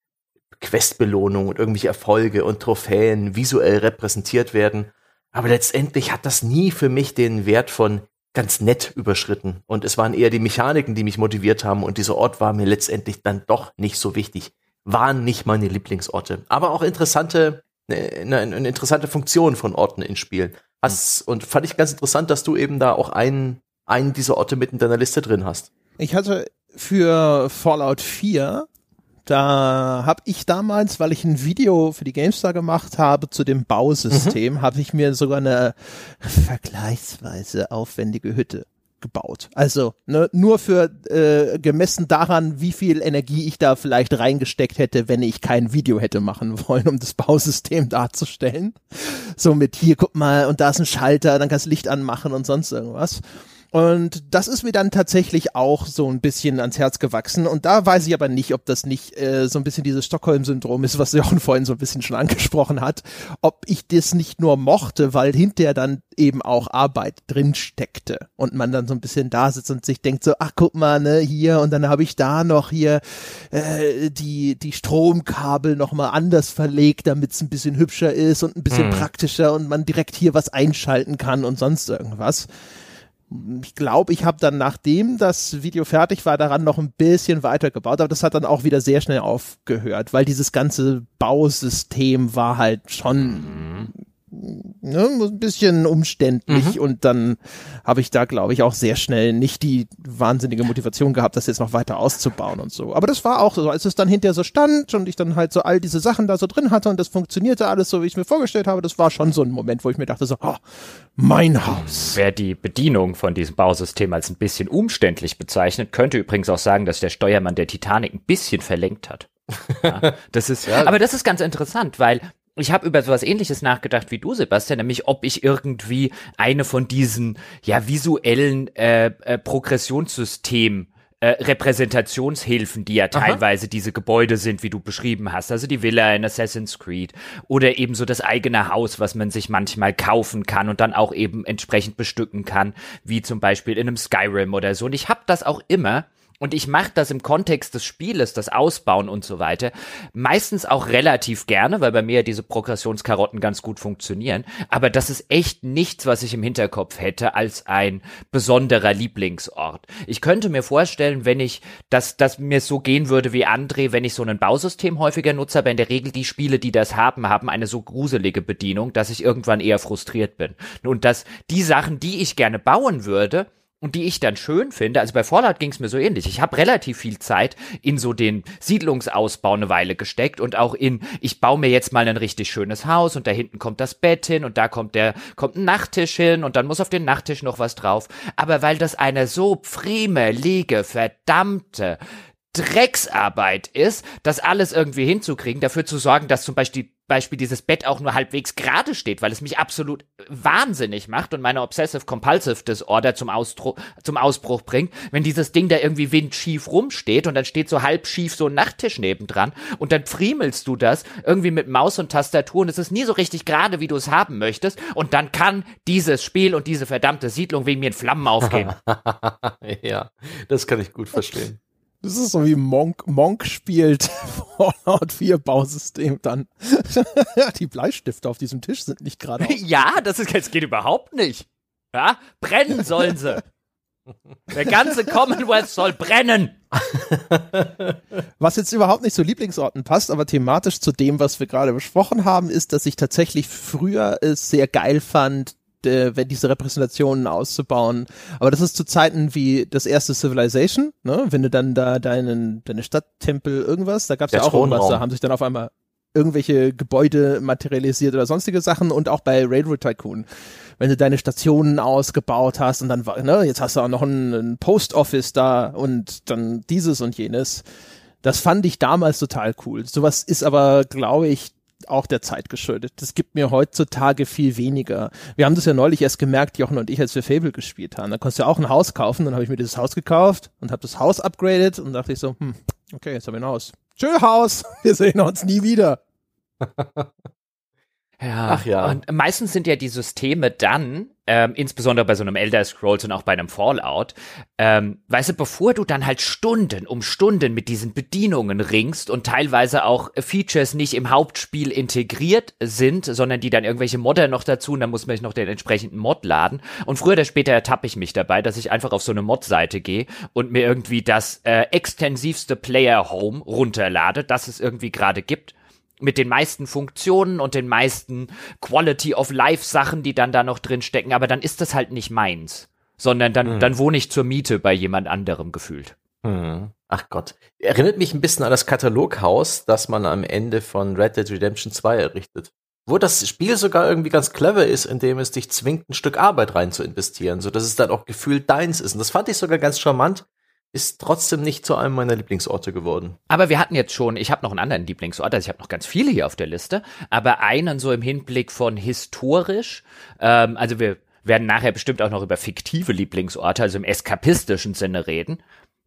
Questbelohnung und irgendwelche Erfolge und Trophäen visuell repräsentiert werden. Aber letztendlich hat das nie für mich den Wert von ganz nett überschritten. Und es waren eher die Mechaniken, die mich motiviert haben. Und dieser Ort war mir letztendlich dann doch nicht so wichtig. Waren nicht meine Lieblingsorte. Aber auch interessante, eine, eine interessante Funktion von Orten in Spielen. Hast, und fand ich ganz interessant, dass du eben da auch einen, einen dieser Orte mit in deiner Liste drin hast. Ich hatte für Fallout 4 da habe ich damals, weil ich ein Video für die GameStar gemacht habe zu dem Bausystem, mhm. habe ich mir sogar eine vergleichsweise aufwendige Hütte gebaut. Also ne, nur für äh, gemessen daran, wie viel Energie ich da vielleicht reingesteckt hätte, wenn ich kein Video hätte machen wollen, um das Bausystem darzustellen. So mit hier, guck mal, und da ist ein Schalter, dann kannst du Licht anmachen und sonst irgendwas. Und das ist mir dann tatsächlich auch so ein bisschen ans Herz gewachsen. Und da weiß ich aber nicht, ob das nicht äh, so ein bisschen dieses Stockholm-Syndrom ist, was Jochen vorhin so ein bisschen schon angesprochen hat. Ob ich das nicht nur mochte, weil hinterher dann eben auch Arbeit drin steckte und man dann so ein bisschen da sitzt und sich denkt so, ach guck mal, ne, hier und dann habe ich da noch hier äh, die die Stromkabel noch mal anders verlegt, damit es ein bisschen hübscher ist und ein bisschen hm. praktischer und man direkt hier was einschalten kann und sonst irgendwas ich glaube, ich habe dann, nachdem das Video fertig war, daran noch ein bisschen weitergebaut, aber das hat dann auch wieder sehr schnell aufgehört, weil dieses ganze Bausystem war halt schon mhm ne, ein bisschen umständlich mhm. und dann habe ich da, glaube ich, auch sehr schnell nicht die wahnsinnige Motivation gehabt, das jetzt noch weiter auszubauen und so. Aber das war auch so, als es dann hinterher so stand und ich dann halt so all diese Sachen da so drin hatte und das funktionierte alles so, wie ich es mir vorgestellt habe, das war schon so ein Moment, wo ich mir dachte so, oh, mein Haus. Wer die Bedienung von diesem Bausystem als ein bisschen umständlich bezeichnet, könnte übrigens auch sagen, dass der Steuermann der Titanic ein bisschen verlenkt hat. Ja, das ist, ja. aber das ist ganz interessant, weil ich habe über sowas ähnliches nachgedacht wie du, Sebastian, nämlich ob ich irgendwie eine von diesen ja visuellen äh, äh, Progressionssystem äh, Repräsentationshilfen, die ja teilweise Aha. diese Gebäude sind, wie du beschrieben hast. Also die Villa in Assassin's Creed oder eben so das eigene Haus, was man sich manchmal kaufen kann und dann auch eben entsprechend bestücken kann, wie zum Beispiel in einem Skyrim oder so. Und ich habe das auch immer und ich mache das im Kontext des Spieles, das Ausbauen und so weiter, meistens auch relativ gerne, weil bei mir diese Progressionskarotten ganz gut funktionieren. Aber das ist echt nichts, was ich im Hinterkopf hätte als ein besonderer Lieblingsort. Ich könnte mir vorstellen, wenn ich, dass, dass mir so gehen würde wie André, wenn ich so ein Bausystem häufiger nutze, aber in der Regel die Spiele, die das haben, haben eine so gruselige Bedienung, dass ich irgendwann eher frustriert bin. Und dass die Sachen, die ich gerne bauen würde, und die ich dann schön finde. Also bei Fallout ging es mir so ähnlich. Ich habe relativ viel Zeit in so den Siedlungsausbau eine Weile gesteckt und auch in, ich baue mir jetzt mal ein richtig schönes Haus und da hinten kommt das Bett hin und da kommt der, kommt ein Nachttisch hin und dann muss auf den Nachttisch noch was drauf. Aber weil das eine so friemelige, verdammte Drecksarbeit ist, das alles irgendwie hinzukriegen, dafür zu sorgen, dass zum Beispiel Beispiel dieses Bett auch nur halbwegs gerade steht, weil es mich absolut wahnsinnig macht und meine Obsessive Compulsive Disorder zum, Austro zum Ausbruch bringt, wenn dieses Ding da irgendwie windschief rumsteht und dann steht so halb schief so ein Nachttisch nebendran und dann friemelst du das irgendwie mit Maus und Tastatur und es ist nie so richtig gerade, wie du es haben möchtest und dann kann dieses Spiel und diese verdammte Siedlung wegen mir in Flammen aufgehen. ja, das kann ich gut verstehen. Das ist so wie Monk, Monk spielt Fallout 4 Bausystem dann. die Bleistifte auf diesem Tisch sind nicht gerade. Ja, das ist, das geht überhaupt nicht. Ja, brennen sollen sie. Der ganze Commonwealth soll brennen. Was jetzt überhaupt nicht zu Lieblingsorten passt, aber thematisch zu dem, was wir gerade besprochen haben, ist, dass ich tatsächlich früher es sehr geil fand, äh, wenn diese Repräsentationen auszubauen. Aber das ist zu Zeiten wie das erste Civilization, ne? Wenn du dann da deinen, deine Stadttempel irgendwas, da gab es ja auch irgendwas, da haben sich dann auf einmal irgendwelche Gebäude materialisiert oder sonstige Sachen und auch bei Railroad Tycoon. Wenn du deine Stationen ausgebaut hast und dann, ne, jetzt hast du auch noch ein, ein Post Office da und dann dieses und jenes Das fand ich damals total cool. Sowas ist aber, glaube ich, auch der Zeit geschuldet. Das gibt mir heutzutage viel weniger. Wir haben das ja neulich erst gemerkt, Jochen und ich, als wir Fable gespielt haben. Da konntest du ja auch ein Haus kaufen. Dann habe ich mir dieses Haus gekauft und habe das Haus upgraded und dachte ich so, hm, okay, jetzt habe ich ein Haus. Tschö, Haus. Wir sehen uns nie wieder. Ja, Ach ja. Und meistens sind ja die Systeme dann, ähm, insbesondere bei so einem Elder Scrolls und auch bei einem Fallout, ähm, weißt du, bevor du dann halt Stunden um Stunden mit diesen Bedienungen ringst und teilweise auch Features nicht im Hauptspiel integriert sind, sondern die dann irgendwelche Modder noch dazu und dann muss man noch den entsprechenden Mod laden. Und früher oder später ertappe ich mich dabei, dass ich einfach auf so eine Mod-Seite gehe und mir irgendwie das äh, extensivste Player Home runterlade, das es irgendwie gerade gibt mit den meisten Funktionen und den meisten Quality of Life Sachen, die dann da noch drin stecken, aber dann ist das halt nicht meins, sondern dann, mhm. dann wohne ich zur Miete bei jemand anderem gefühlt. Mhm. Ach Gott. Erinnert mich ein bisschen an das Kataloghaus, das man am Ende von Red Dead Redemption 2 errichtet. Wo das Spiel sogar irgendwie ganz clever ist, indem es dich zwingt, ein Stück Arbeit rein zu investieren, so dass es dann auch gefühlt deins ist. Und das fand ich sogar ganz charmant, ist trotzdem nicht zu einem meiner Lieblingsorte geworden. Aber wir hatten jetzt schon, ich habe noch einen anderen Lieblingsort, also ich habe noch ganz viele hier auf der Liste, aber einen so im Hinblick von historisch, ähm, also wir werden nachher bestimmt auch noch über fiktive Lieblingsorte, also im eskapistischen Sinne reden.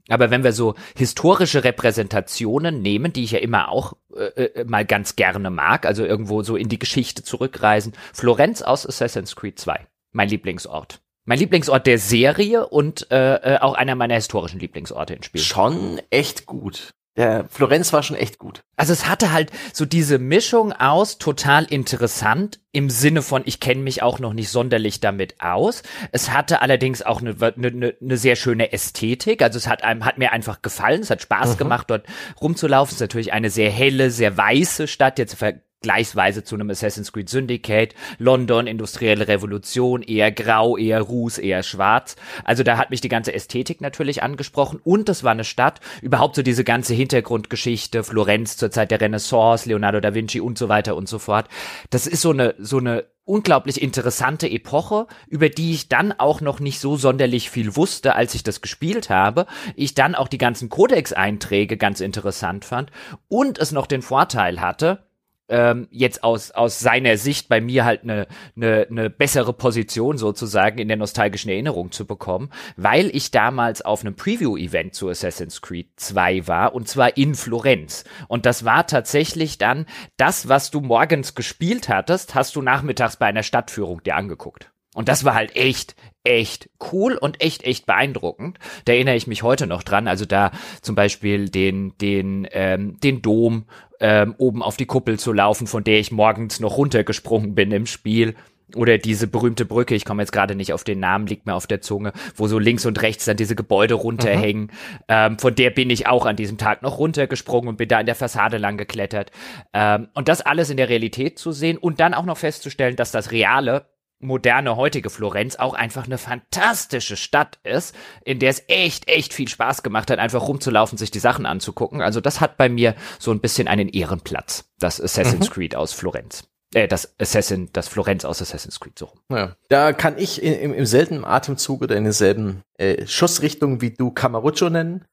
Aber wenn wir so historische Repräsentationen nehmen, die ich ja immer auch äh, äh mal ganz gerne mag, also irgendwo so in die Geschichte zurückreisen, Florenz aus Assassin's Creed 2, mein Lieblingsort. Mein Lieblingsort der Serie und äh, äh, auch einer meiner historischen Lieblingsorte im Spiel. Schon echt gut. Der Florenz war schon echt gut. Also es hatte halt so diese Mischung aus total interessant im Sinne von ich kenne mich auch noch nicht sonderlich damit aus. Es hatte allerdings auch eine, eine, eine sehr schöne Ästhetik. Also es hat einem hat mir einfach gefallen. Es hat Spaß mhm. gemacht dort rumzulaufen. Es ist natürlich eine sehr helle, sehr weiße Stadt jetzt vergleichsweise zu einem Assassin's Creed Syndicate, London, industrielle Revolution, eher grau, eher ruß, eher schwarz. Also da hat mich die ganze Ästhetik natürlich angesprochen und es war eine Stadt, überhaupt so diese ganze Hintergrundgeschichte, Florenz zur Zeit der Renaissance, Leonardo da Vinci und so weiter und so fort. Das ist so eine, so eine unglaublich interessante Epoche, über die ich dann auch noch nicht so sonderlich viel wusste, als ich das gespielt habe. Ich dann auch die ganzen Codex-Einträge ganz interessant fand und es noch den Vorteil hatte, ähm, jetzt aus, aus seiner Sicht bei mir halt eine, eine, eine bessere Position sozusagen in der nostalgischen Erinnerung zu bekommen, weil ich damals auf einem Preview-Event zu Assassin's Creed 2 war und zwar in Florenz. Und das war tatsächlich dann das, was du morgens gespielt hattest, hast du nachmittags bei einer Stadtführung dir angeguckt. Und das war halt echt, echt cool und echt, echt beeindruckend. Da erinnere ich mich heute noch dran. Also da zum Beispiel den, den, ähm, den Dom ähm, oben auf die Kuppel zu laufen, von der ich morgens noch runtergesprungen bin im Spiel. Oder diese berühmte Brücke, ich komme jetzt gerade nicht auf den Namen, liegt mir auf der Zunge, wo so links und rechts dann diese Gebäude runterhängen. Mhm. Ähm, von der bin ich auch an diesem Tag noch runtergesprungen und bin da in der Fassade lang geklettert. Ähm, und das alles in der Realität zu sehen und dann auch noch festzustellen, dass das Reale moderne heutige Florenz auch einfach eine fantastische Stadt ist, in der es echt, echt viel Spaß gemacht hat, einfach rumzulaufen, sich die Sachen anzugucken. Also das hat bei mir so ein bisschen einen Ehrenplatz, das Assassin's mhm. Creed aus Florenz. Äh, das Assassin, das Florenz aus Assassin's Creed so. Ja. Da kann ich im, im selben Atemzug oder in derselben äh, Schussrichtung wie du Camaruccio nennen.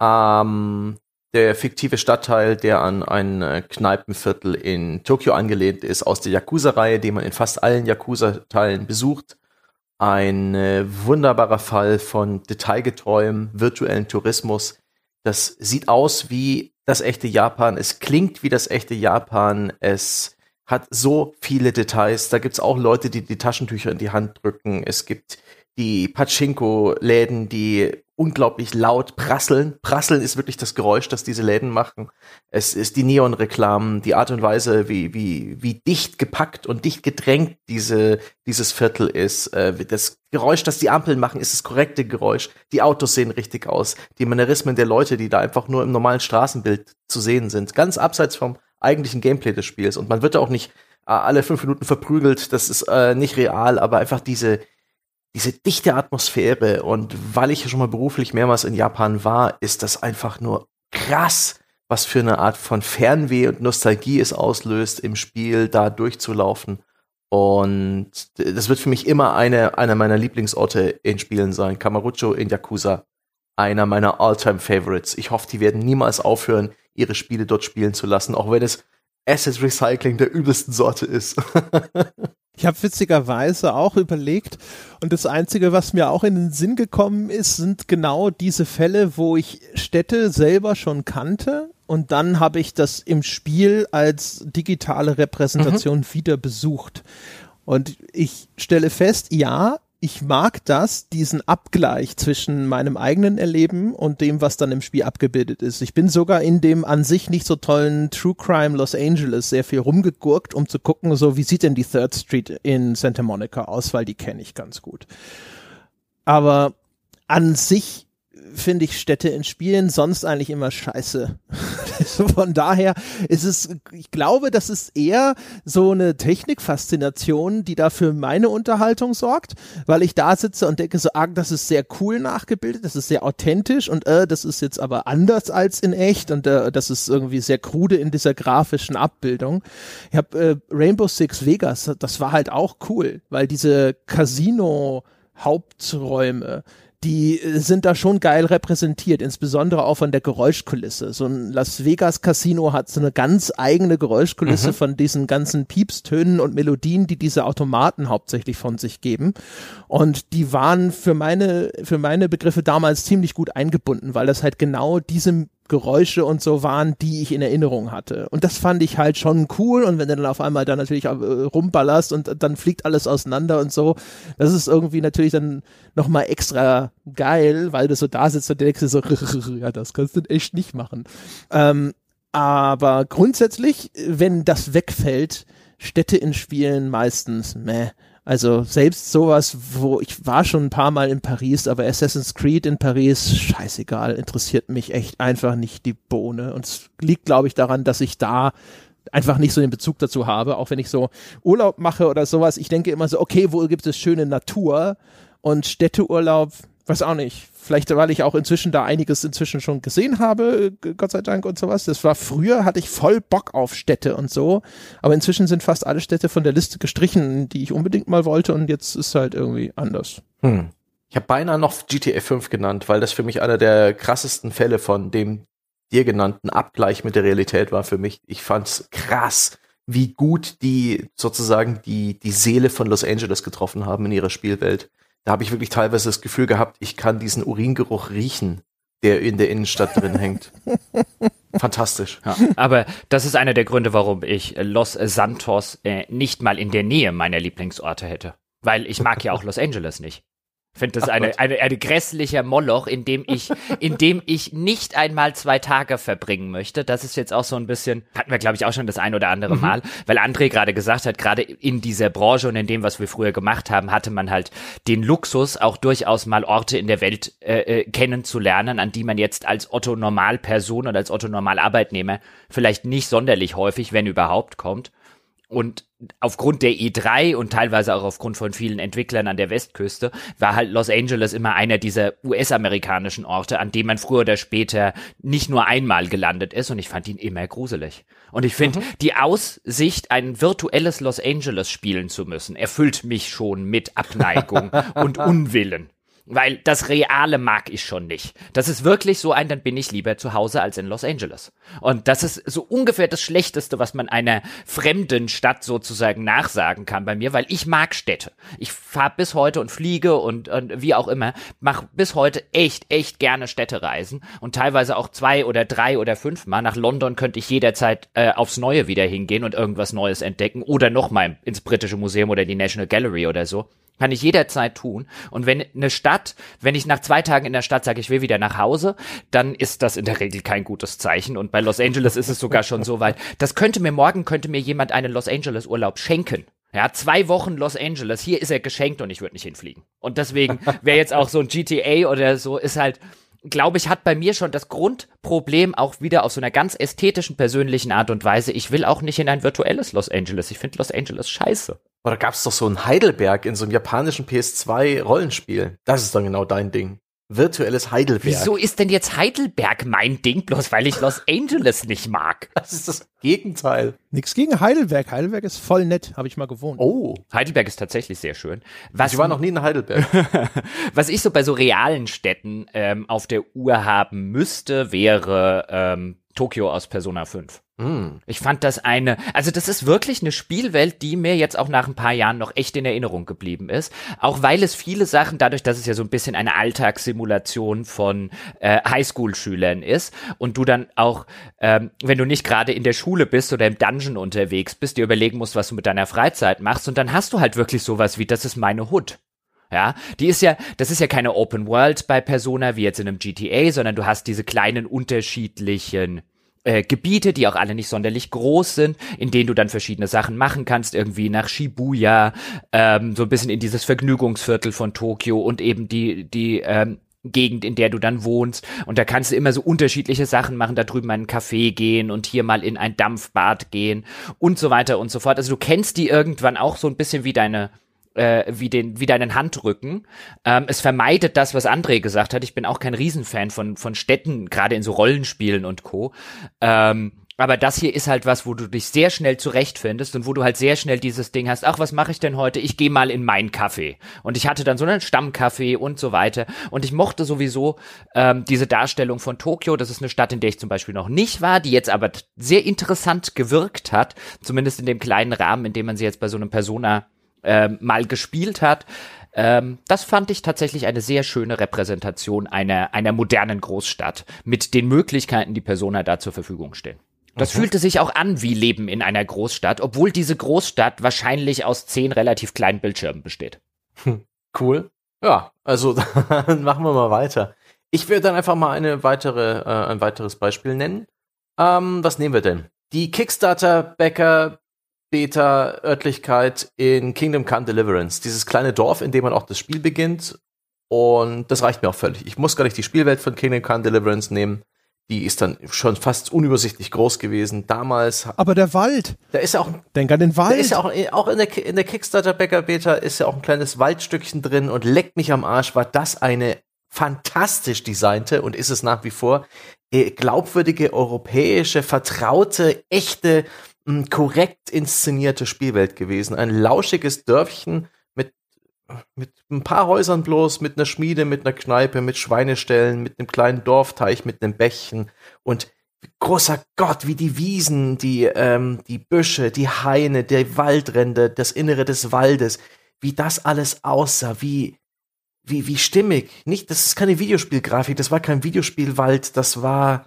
Ähm, der fiktive Stadtteil, der an ein äh, Kneipenviertel in Tokio angelehnt ist, aus der Yakuza-Reihe, den man in fast allen Yakuza-Teilen besucht. Ein äh, wunderbarer Fall von detailgetreuem virtuellen Tourismus. Das sieht aus wie das echte Japan. Es klingt wie das echte Japan. Es hat so viele Details. Da gibt's auch Leute, die die Taschentücher in die Hand drücken. Es gibt die Pachinko-Läden, die unglaublich laut prasseln. Prasseln ist wirklich das Geräusch, das diese Läden machen. Es ist die Neon-Reklamen, die Art und Weise, wie, wie, wie dicht gepackt und dicht gedrängt diese, dieses Viertel ist. Äh, das Geräusch, das die Ampeln machen, ist das korrekte Geräusch. Die Autos sehen richtig aus. Die Manierismen der Leute, die da einfach nur im normalen Straßenbild zu sehen sind. Ganz abseits vom eigentlichen Gameplay des Spiels. Und man wird auch nicht äh, alle fünf Minuten verprügelt. Das ist äh, nicht real, aber einfach diese, diese dichte Atmosphäre und weil ich schon mal beruflich mehrmals in Japan war, ist das einfach nur krass, was für eine Art von Fernweh und Nostalgie es auslöst, im Spiel da durchzulaufen. Und das wird für mich immer eine, einer meiner Lieblingsorte in Spielen sein. Kamarucho in Yakuza. einer meiner Alltime favorites Ich hoffe, die werden niemals aufhören, ihre Spiele dort spielen zu lassen, auch wenn es Asset Recycling der übelsten Sorte ist. Ich habe witzigerweise auch überlegt und das Einzige, was mir auch in den Sinn gekommen ist, sind genau diese Fälle, wo ich Städte selber schon kannte und dann habe ich das im Spiel als digitale Repräsentation mhm. wieder besucht. Und ich stelle fest, ja, ich mag das, diesen Abgleich zwischen meinem eigenen Erleben und dem, was dann im Spiel abgebildet ist. Ich bin sogar in dem an sich nicht so tollen True Crime Los Angeles sehr viel rumgegurkt, um zu gucken, so wie sieht denn die Third Street in Santa Monica aus, weil die kenne ich ganz gut. Aber an sich finde ich Städte in Spielen sonst eigentlich immer scheiße. Von daher ist es, ich glaube, das ist eher so eine Technikfaszination, die da für meine Unterhaltung sorgt, weil ich da sitze und denke so, ah, das ist sehr cool nachgebildet, das ist sehr authentisch und äh, das ist jetzt aber anders als in echt und äh, das ist irgendwie sehr krude in dieser grafischen Abbildung. Ich habe äh, Rainbow Six Vegas, das war halt auch cool, weil diese Casino Haupträume, die äh, sind da schon geil repräsentiert, insbesondere auch von der Geräuschkulisse. So ein Las Vegas Casino hat so eine ganz eigene Geräuschkulisse mhm. von diesen ganzen Piepstönen und Melodien, die diese Automaten hauptsächlich von sich geben. Und die waren für meine, für meine Begriffe damals ziemlich gut eingebunden, weil das halt genau diese Geräusche und so waren, die ich in Erinnerung hatte. Und das fand ich halt schon cool. Und wenn du dann auf einmal da natürlich äh, rumballerst und dann fliegt alles auseinander und so, das ist irgendwie natürlich dann nochmal extra geil, weil du so da sitzt und denkst so, ja, das kannst du echt nicht machen. Ähm, aber grundsätzlich, wenn das wegfällt, Städte in Spielen meistens, meh. Also selbst sowas, wo ich war schon ein paar Mal in Paris, aber Assassin's Creed in Paris, scheißegal, interessiert mich echt einfach nicht die Bohne. Und es liegt, glaube ich, daran, dass ich da einfach nicht so den Bezug dazu habe, auch wenn ich so Urlaub mache oder sowas. Ich denke immer so, okay, wo gibt es schöne Natur und Städteurlaub, weiß auch nicht. Vielleicht, weil ich auch inzwischen da einiges inzwischen schon gesehen habe, Gott sei Dank und sowas. Das war früher, hatte ich voll Bock auf Städte und so. Aber inzwischen sind fast alle Städte von der Liste gestrichen, die ich unbedingt mal wollte und jetzt ist halt irgendwie anders. Hm. Ich habe beinahe noch GTA 5 genannt, weil das für mich einer der krassesten Fälle von dem dir genannten Abgleich mit der Realität war für mich. Ich fand's krass, wie gut die sozusagen die, die Seele von Los Angeles getroffen haben in ihrer Spielwelt da habe ich wirklich teilweise das Gefühl gehabt, ich kann diesen Uringeruch riechen, der in der Innenstadt drin hängt. Fantastisch. Ja, aber das ist einer der Gründe, warum ich Los Santos äh, nicht mal in der Nähe meiner Lieblingsorte hätte. Weil ich mag ja auch Los Angeles nicht finde das eine, eine, eine grässlicher Moloch, in dem ich, in dem ich nicht einmal zwei Tage verbringen möchte. Das ist jetzt auch so ein bisschen, hatten wir glaube ich auch schon das ein oder andere mhm. Mal, weil André gerade gesagt hat, gerade in dieser Branche und in dem, was wir früher gemacht haben, hatte man halt den Luxus, auch durchaus mal Orte in der Welt äh, äh, kennenzulernen, an die man jetzt als Otto Normalperson oder als Otto Normalarbeitnehmer vielleicht nicht sonderlich häufig, wenn überhaupt, kommt. Und aufgrund der E3 und teilweise auch aufgrund von vielen Entwicklern an der Westküste war halt Los Angeles immer einer dieser US-amerikanischen Orte, an dem man früher oder später nicht nur einmal gelandet ist und ich fand ihn immer gruselig. Und ich finde, mhm. die Aussicht, ein virtuelles Los Angeles spielen zu müssen, erfüllt mich schon mit Abneigung und Unwillen. Weil das Reale mag ich schon nicht. Das ist wirklich so ein, dann bin ich lieber zu Hause als in Los Angeles. Und das ist so ungefähr das Schlechteste, was man einer fremden Stadt sozusagen nachsagen kann bei mir, weil ich mag Städte. Ich fahre bis heute und fliege und, und wie auch immer, mache bis heute echt, echt gerne Städtereisen und teilweise auch zwei oder drei oder fünf Mal. Nach London könnte ich jederzeit äh, aufs Neue wieder hingehen und irgendwas Neues entdecken oder nochmal ins Britische Museum oder die National Gallery oder so. Kann ich jederzeit tun. Und wenn eine Stadt, wenn ich nach zwei Tagen in der Stadt sage, ich will wieder nach Hause, dann ist das in der Regel kein gutes Zeichen. Und bei Los Angeles ist es sogar schon so weit. Das könnte mir morgen, könnte mir jemand einen Los Angeles Urlaub schenken. Ja, zwei Wochen Los Angeles. Hier ist er geschenkt und ich würde nicht hinfliegen. Und deswegen wäre jetzt auch so ein GTA oder so, ist halt, glaube ich, hat bei mir schon das Grundproblem auch wieder auf so einer ganz ästhetischen, persönlichen Art und Weise. Ich will auch nicht in ein virtuelles Los Angeles. Ich finde Los Angeles scheiße. Oder gab es doch so ein Heidelberg in so einem japanischen PS2-Rollenspiel? Das ist dann genau dein Ding. Virtuelles Heidelberg. Wieso ist denn jetzt Heidelberg mein Ding, bloß weil ich Los Angeles nicht mag? Das ist das Gegenteil. Nichts gegen Heidelberg. Heidelberg ist voll nett, habe ich mal gewohnt. Oh, Heidelberg ist tatsächlich sehr schön. Was, ich war noch nie in Heidelberg. was ich so bei so realen Städten ähm, auf der Uhr haben müsste, wäre ähm, Tokio aus Persona 5. Hm. Ich fand das eine, also das ist wirklich eine Spielwelt, die mir jetzt auch nach ein paar Jahren noch echt in Erinnerung geblieben ist. Auch weil es viele Sachen, dadurch, dass es ja so ein bisschen eine Alltagssimulation von äh, Highschool-Schülern ist und du dann auch, ähm, wenn du nicht gerade in der Schule bist oder im Dungeon unterwegs bist, dir überlegen musst, was du mit deiner Freizeit machst und dann hast du halt wirklich sowas wie, das ist meine Hood. Ja, die ist ja, das ist ja keine Open World bei Persona wie jetzt in einem GTA, sondern du hast diese kleinen unterschiedlichen äh, Gebiete, die auch alle nicht sonderlich groß sind, in denen du dann verschiedene Sachen machen kannst, irgendwie nach Shibuya, ähm, so ein bisschen in dieses Vergnügungsviertel von Tokio und eben die, die ähm, Gegend, in der du dann wohnst. Und da kannst du immer so unterschiedliche Sachen machen, da drüben einen Café gehen und hier mal in ein Dampfbad gehen und so weiter und so fort. Also du kennst die irgendwann auch so ein bisschen wie deine äh, wie, den, wie deinen Handrücken. Ähm, es vermeidet das, was André gesagt hat. Ich bin auch kein Riesenfan von, von Städten, gerade in so Rollenspielen und Co. Ähm, aber das hier ist halt was, wo du dich sehr schnell zurechtfindest und wo du halt sehr schnell dieses Ding hast, ach, was mache ich denn heute? Ich gehe mal in meinen Kaffee. Und ich hatte dann so einen Stammkaffee und so weiter. Und ich mochte sowieso ähm, diese Darstellung von Tokio. Das ist eine Stadt, in der ich zum Beispiel noch nicht war, die jetzt aber sehr interessant gewirkt hat. Zumindest in dem kleinen Rahmen, in dem man sie jetzt bei so einem Persona ähm, mal gespielt hat. Ähm, das fand ich tatsächlich eine sehr schöne Repräsentation einer, einer modernen Großstadt mit den Möglichkeiten, die Persona da zur Verfügung stehen. Das mhm. fühlte sich auch an wie Leben in einer Großstadt, obwohl diese Großstadt wahrscheinlich aus zehn relativ kleinen Bildschirmen besteht. Hm, cool. Ja, also dann machen wir mal weiter. Ich werde dann einfach mal eine weitere, äh, ein weiteres Beispiel nennen. Ähm, was nehmen wir denn? Die Kickstarter-Bäcker Beta-Örtlichkeit in Kingdom Come Deliverance. Dieses kleine Dorf, in dem man auch das Spiel beginnt. Und das reicht mir auch völlig. Ich muss gar nicht die Spielwelt von Kingdom Come Deliverance nehmen. Die ist dann schon fast unübersichtlich groß gewesen. Damals. Aber der Wald. Da ist ja auch. Denk an den Wald. Da ist ja auch, auch in der, in der Kickstarter Bäcker Beta ist ja auch ein kleines Waldstückchen drin und leckt mich am Arsch. War das eine fantastisch designte und ist es nach wie vor äh, glaubwürdige europäische, vertraute, echte korrekt inszenierte Spielwelt gewesen. Ein lauschiges Dörfchen mit, mit ein paar Häusern bloß, mit einer Schmiede, mit einer Kneipe, mit Schweineställen, mit einem kleinen Dorfteich, mit einem Bächchen und großer Gott, wie die Wiesen, die, ähm, die Büsche, die Haine, die Waldränder, das Innere des Waldes, wie das alles aussah, wie, wie, wie stimmig. Nicht, das ist keine Videospielgrafik, das war kein Videospielwald, das war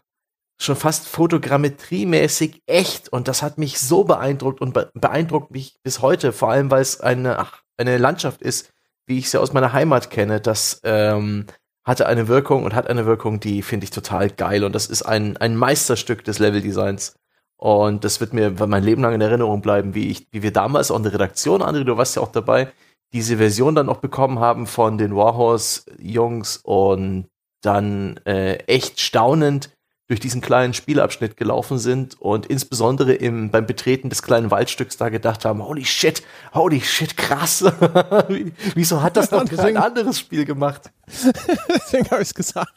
schon fast fotogrammetriemäßig echt und das hat mich so beeindruckt und beeindruckt mich bis heute, vor allem weil es eine, eine Landschaft ist, wie ich sie aus meiner Heimat kenne. Das ähm, hatte eine Wirkung und hat eine Wirkung, die finde ich total geil und das ist ein, ein Meisterstück des Leveldesigns. Und das wird mir mein Leben lang in Erinnerung bleiben, wie ich, wie wir damals auch in der Redaktion, André, du warst ja auch dabei, diese Version dann noch bekommen haben von den Warhorse-Jungs und dann äh, echt staunend durch diesen kleinen Spielabschnitt gelaufen sind und insbesondere im, beim Betreten des kleinen Waldstücks da gedacht haben, holy shit, holy shit, krass. Wieso hat das noch kein anderes Spiel gemacht? Deswegen habe ich gesagt.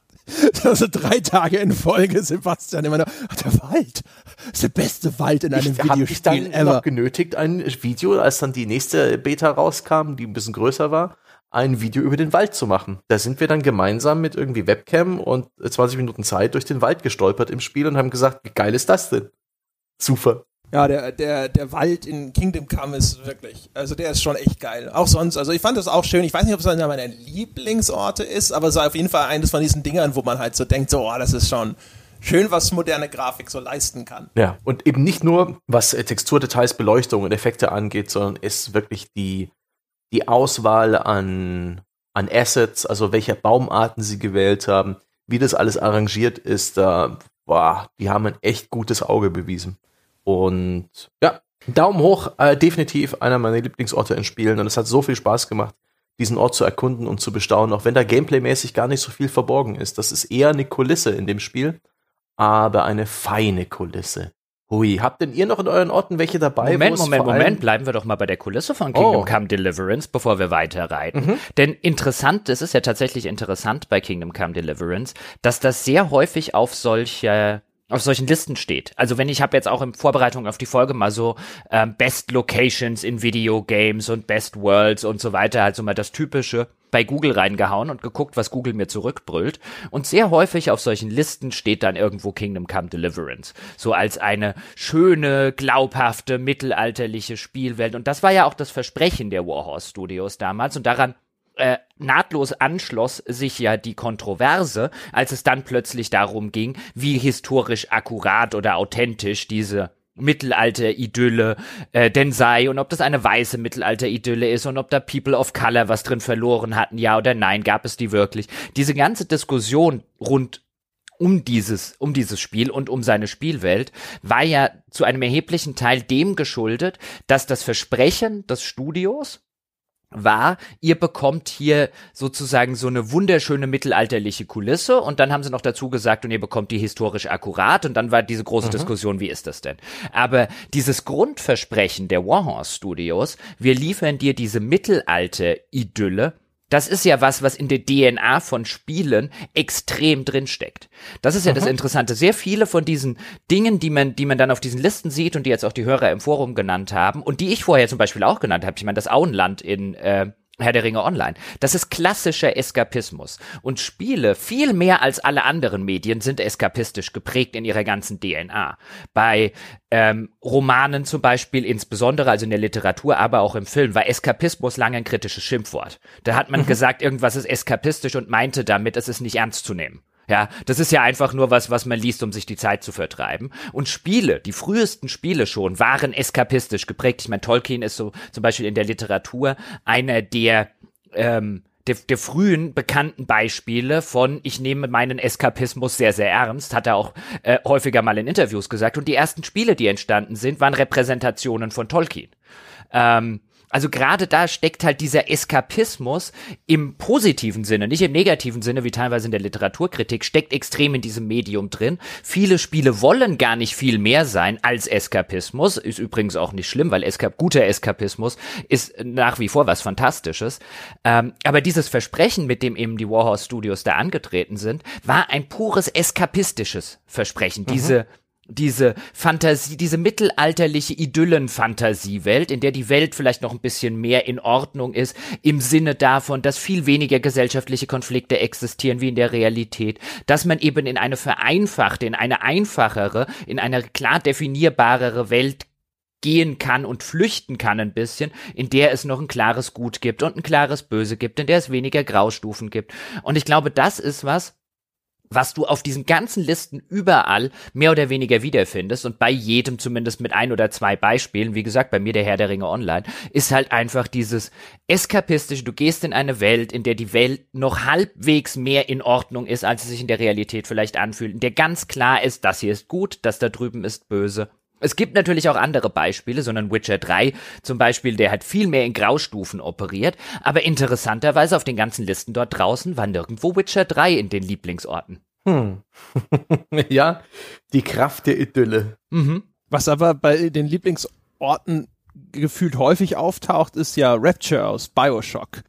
Also drei Tage in Folge, Sebastian immer noch, der Wald, das ist der beste Wald in einem ich, Videospiel ich dann ever. noch genötigt, ein Video, als dann die nächste Beta rauskam, die ein bisschen größer war, ein Video über den Wald zu machen. Da sind wir dann gemeinsam mit irgendwie Webcam und 20 Minuten Zeit durch den Wald gestolpert im Spiel und haben gesagt, wie geil ist das denn? Super. Ja, der, der, der Wald in Kingdom Come ist wirklich, also der ist schon echt geil. Auch sonst, also ich fand das auch schön. Ich weiß nicht, ob es einer meiner Lieblingsorte ist, aber es ist auf jeden Fall eines von diesen Dingern, wo man halt so denkt, so, oh, das ist schon schön, was moderne Grafik so leisten kann. Ja, und eben nicht nur, was äh, Texturdetails, Beleuchtung und Effekte angeht, sondern ist wirklich die, die Auswahl an, an Assets, also welche Baumarten sie gewählt haben, wie das alles arrangiert ist, da, boah, die haben ein echt gutes Auge bewiesen. Und ja, Daumen hoch, äh, definitiv einer meiner Lieblingsorte in Spielen und es hat so viel Spaß gemacht, diesen Ort zu erkunden und zu bestaunen, auch wenn da gameplaymäßig gar nicht so viel verborgen ist. Das ist eher eine Kulisse in dem Spiel, aber eine feine Kulisse. Hui, habt denn ihr noch in euren Orten welche dabei? Moment, Moment, Moment, bleiben wir doch mal bei der Kulisse von Kingdom oh. Come Deliverance, bevor wir weiterreiten. Mhm. Denn interessant, es ist ja tatsächlich interessant bei Kingdom Come Deliverance, dass das sehr häufig auf solche auf solchen Listen steht. Also wenn ich habe jetzt auch in Vorbereitung auf die Folge mal so ähm, Best Locations in Video Games und Best Worlds und so weiter, halt so mal das typische bei Google reingehauen und geguckt, was Google mir zurückbrüllt. Und sehr häufig auf solchen Listen steht dann irgendwo Kingdom Come Deliverance. So als eine schöne, glaubhafte, mittelalterliche Spielwelt. Und das war ja auch das Versprechen der Warhorse Studios damals. Und daran äh, nahtlos anschloss sich ja die Kontroverse, als es dann plötzlich darum ging, wie historisch akkurat oder authentisch diese Mittelalter-Idylle äh, denn sei und ob das eine weiße Mittelalter-Idylle ist und ob da People of Color was drin verloren hatten, ja oder nein, gab es die wirklich. Diese ganze Diskussion rund um dieses, um dieses Spiel und um seine Spielwelt war ja zu einem erheblichen Teil dem geschuldet, dass das Versprechen des Studios war, ihr bekommt hier sozusagen so eine wunderschöne mittelalterliche Kulisse und dann haben sie noch dazu gesagt und ihr bekommt die historisch akkurat und dann war diese große mhm. Diskussion, wie ist das denn? Aber dieses Grundversprechen der Warhorse Studios, wir liefern dir diese Mittelalter-Idylle das ist ja was, was in der DNA von Spielen extrem drinsteckt. Das ist ja mhm. das Interessante. Sehr viele von diesen Dingen, die man, die man dann auf diesen Listen sieht und die jetzt auch die Hörer im Forum genannt haben und die ich vorher zum Beispiel auch genannt habe. Ich meine, das Auenland in äh, Herr der Ringe Online. Das ist klassischer Eskapismus. Und Spiele, viel mehr als alle anderen Medien, sind eskapistisch geprägt in ihrer ganzen DNA. Bei ähm, Romanen zum Beispiel insbesondere, also in der Literatur, aber auch im Film, war Eskapismus lange ein kritisches Schimpfwort. Da hat man mhm. gesagt, irgendwas ist eskapistisch und meinte damit, es ist nicht ernst zu nehmen. Ja, das ist ja einfach nur was, was man liest, um sich die Zeit zu vertreiben. Und Spiele, die frühesten Spiele schon, waren eskapistisch geprägt. Ich meine, Tolkien ist so zum Beispiel in der Literatur einer der, ähm, der, der frühen bekannten Beispiele von ich nehme meinen Eskapismus sehr, sehr ernst, hat er auch äh, häufiger mal in Interviews gesagt. Und die ersten Spiele, die entstanden sind, waren Repräsentationen von Tolkien. Ähm, also gerade da steckt halt dieser Eskapismus im positiven Sinne, nicht im negativen Sinne, wie teilweise in der Literaturkritik, steckt extrem in diesem Medium drin. Viele Spiele wollen gar nicht viel mehr sein als Eskapismus. Ist übrigens auch nicht schlimm, weil Eskap guter Eskapismus ist nach wie vor was Fantastisches. Ähm, aber dieses Versprechen, mit dem eben die Warhorse Studios da angetreten sind, war ein pures eskapistisches Versprechen. Mhm. Diese diese Fantasie, diese mittelalterliche Idyllen-Fantasiewelt, in der die Welt vielleicht noch ein bisschen mehr in Ordnung ist, im Sinne davon, dass viel weniger gesellschaftliche Konflikte existieren wie in der Realität, dass man eben in eine vereinfachte, in eine einfachere, in eine klar definierbarere Welt gehen kann und flüchten kann ein bisschen, in der es noch ein klares Gut gibt und ein klares Böse gibt, in der es weniger Graustufen gibt. Und ich glaube, das ist was, was du auf diesen ganzen Listen überall mehr oder weniger wiederfindest und bei jedem zumindest mit ein oder zwei Beispielen, wie gesagt, bei mir der Herr der Ringe Online, ist halt einfach dieses eskapistische, du gehst in eine Welt, in der die Welt noch halbwegs mehr in Ordnung ist, als sie sich in der Realität vielleicht anfühlt, in der ganz klar ist, das hier ist gut, das da drüben ist böse es gibt natürlich auch andere Beispiele, sondern Witcher 3 zum Beispiel, der hat viel mehr in Graustufen operiert, aber interessanterweise auf den ganzen Listen dort draußen war nirgendwo Witcher 3 in den Lieblingsorten. Hm. ja, die Kraft der Idylle. Mhm. Was aber bei den Lieblingsorten gefühlt häufig auftaucht, ist ja Rapture aus Bioshock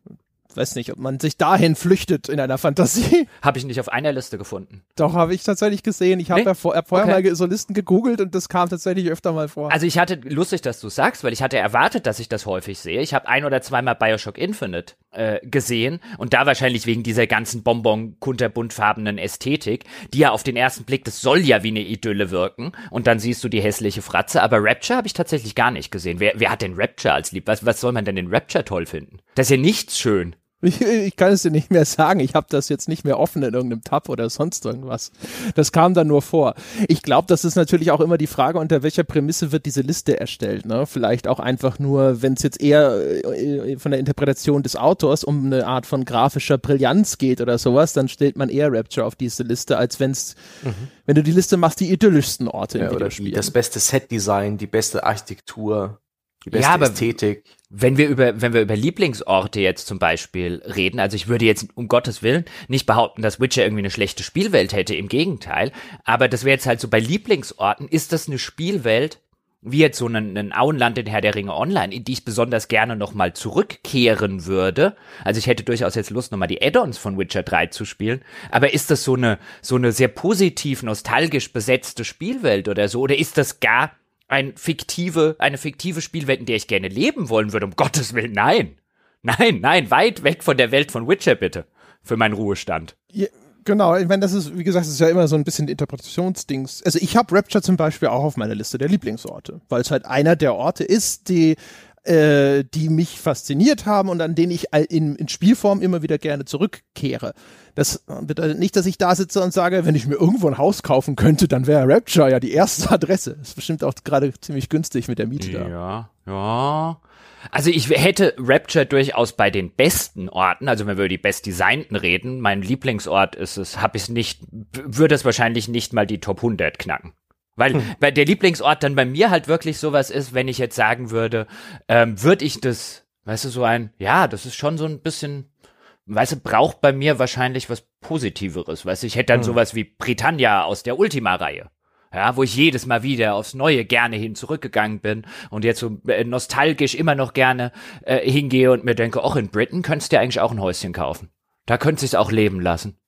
weiß nicht, ob man sich dahin flüchtet in einer Fantasie. Habe ich nicht auf einer Liste gefunden. Doch, habe ich tatsächlich gesehen. Ich habe nee? ja vor, hab vorher okay. mal so Listen gegoogelt und das kam tatsächlich öfter mal vor. Also ich hatte, lustig, dass du sagst, weil ich hatte erwartet, dass ich das häufig sehe. Ich habe ein oder zweimal Bioshock Infinite äh, gesehen und da wahrscheinlich wegen dieser ganzen Bonbon kunterbuntfarbenen Ästhetik, die ja auf den ersten Blick, das soll ja wie eine Idylle wirken und dann siehst du die hässliche Fratze, aber Rapture habe ich tatsächlich gar nicht gesehen. Wer, wer hat denn Rapture als lieb? Was, was soll man denn in Rapture toll finden? Das ist ja nichts schön. Ich, ich, kann es dir nicht mehr sagen. Ich habe das jetzt nicht mehr offen in irgendeinem Tab oder sonst irgendwas. Das kam dann nur vor. Ich glaube, das ist natürlich auch immer die Frage, unter welcher Prämisse wird diese Liste erstellt. Ne? Vielleicht auch einfach nur, wenn es jetzt eher äh, von der Interpretation des Autors um eine Art von grafischer Brillanz geht oder sowas, dann stellt man eher Rapture auf diese Liste, als wenn's, mhm. wenn du die Liste machst, die idyllischsten Orte ja, im Videospiel. Das beste Set-Design, die beste Architektur. die beste Ja, Ästhetik. Wenn wir über, wenn wir über Lieblingsorte jetzt zum Beispiel reden, also ich würde jetzt um Gottes Willen nicht behaupten, dass Witcher irgendwie eine schlechte Spielwelt hätte, im Gegenteil. Aber das wäre jetzt halt so bei Lieblingsorten, ist das eine Spielwelt, wie jetzt so ein, ein Auenland in Herr der Ringe Online, in die ich besonders gerne nochmal zurückkehren würde. Also ich hätte durchaus jetzt Lust, nochmal die Add-ons von Witcher 3 zu spielen. Aber ist das so eine, so eine sehr positiv, nostalgisch besetzte Spielwelt oder so? Oder ist das gar ein fiktive, eine fiktive Spielwelt, in der ich gerne leben wollen würde? Um Gottes Willen, nein. Nein, nein, weit weg von der Welt von Witcher, bitte. Für meinen Ruhestand. Ja, genau, ich meine, das ist, wie gesagt, das ist ja immer so ein bisschen Interpretationsdings. Also ich habe Rapture zum Beispiel auch auf meiner Liste der Lieblingsorte, weil es halt einer der Orte ist, die äh, die mich fasziniert haben und an denen ich in, in Spielform immer wieder gerne zurückkehre. Das bedeutet nicht, dass ich da sitze und sage, wenn ich mir irgendwo ein Haus kaufen könnte, dann wäre Rapture ja die erste Adresse. Ist bestimmt auch gerade ziemlich günstig mit der Miete da. Ja, ja. Also ich hätte Rapture durchaus bei den besten Orten, also wenn wir über die bestdesignten reden, mein Lieblingsort ist es, habe ich nicht, würde es wahrscheinlich nicht mal die Top 100 knacken. Weil, weil der Lieblingsort dann bei mir halt wirklich sowas ist, wenn ich jetzt sagen würde, ähm, würde ich das, weißt du, so ein, ja, das ist schon so ein bisschen, weißt du, braucht bei mir wahrscheinlich was Positiveres, weißt du, ich hätte dann sowas wie Britannia aus der Ultima-Reihe. Ja, wo ich jedes Mal wieder aufs Neue gerne hin zurückgegangen bin und jetzt so äh, nostalgisch immer noch gerne äh, hingehe und mir denke, auch in Britain könntest du dir eigentlich auch ein Häuschen kaufen. Da könntest du es auch leben lassen.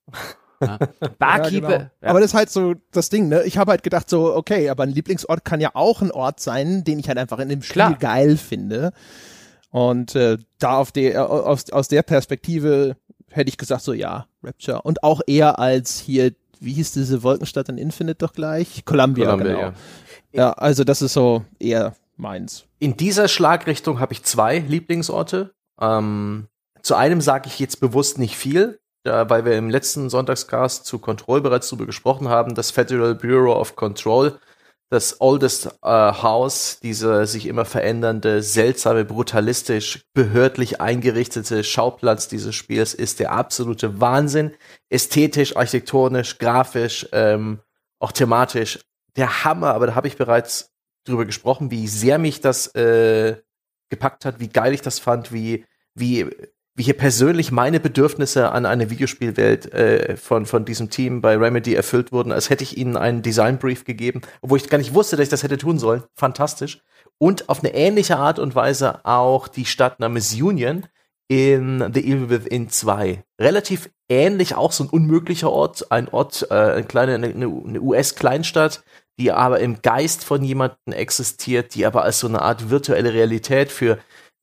Ja. Barkeeper. Ja, genau. Aber das ist halt so das Ding, ne? Ich habe halt gedacht so, okay, aber ein Lieblingsort kann ja auch ein Ort sein, den ich halt einfach in dem Spiel Klar. geil finde. Und äh, da auf der, äh, aus, aus der Perspektive hätte ich gesagt so, ja, Rapture. Und auch eher als hier, wie hieß diese Wolkenstadt in Infinite doch gleich? Columbia, Columbia, genau. ja. Ja. also das ist so eher meins. In dieser Schlagrichtung habe ich zwei Lieblingsorte. Ähm, zu einem sage ich jetzt bewusst nicht viel, da, weil wir im letzten Sonntagscast zu Control bereits darüber gesprochen haben, das Federal Bureau of Control, das oldest äh, House, diese sich immer verändernde, seltsame, brutalistisch, behördlich eingerichtete Schauplatz dieses Spiels ist der absolute Wahnsinn. Ästhetisch, architektonisch, grafisch, ähm, auch thematisch der Hammer, aber da habe ich bereits drüber gesprochen, wie sehr mich das äh, gepackt hat, wie geil ich das fand, wie, wie, wie hier persönlich meine Bedürfnisse an eine Videospielwelt äh, von, von diesem Team bei Remedy erfüllt wurden, als hätte ich ihnen einen Designbrief gegeben, obwohl ich gar nicht wusste, dass ich das hätte tun sollen. Fantastisch. Und auf eine ähnliche Art und Weise auch die Stadt namens Union in The Evil Within 2. Relativ ähnlich, auch so ein unmöglicher Ort, ein Ort, äh, eine kleine, eine, eine US-Kleinstadt, die aber im Geist von jemandem existiert, die aber als so eine Art virtuelle Realität für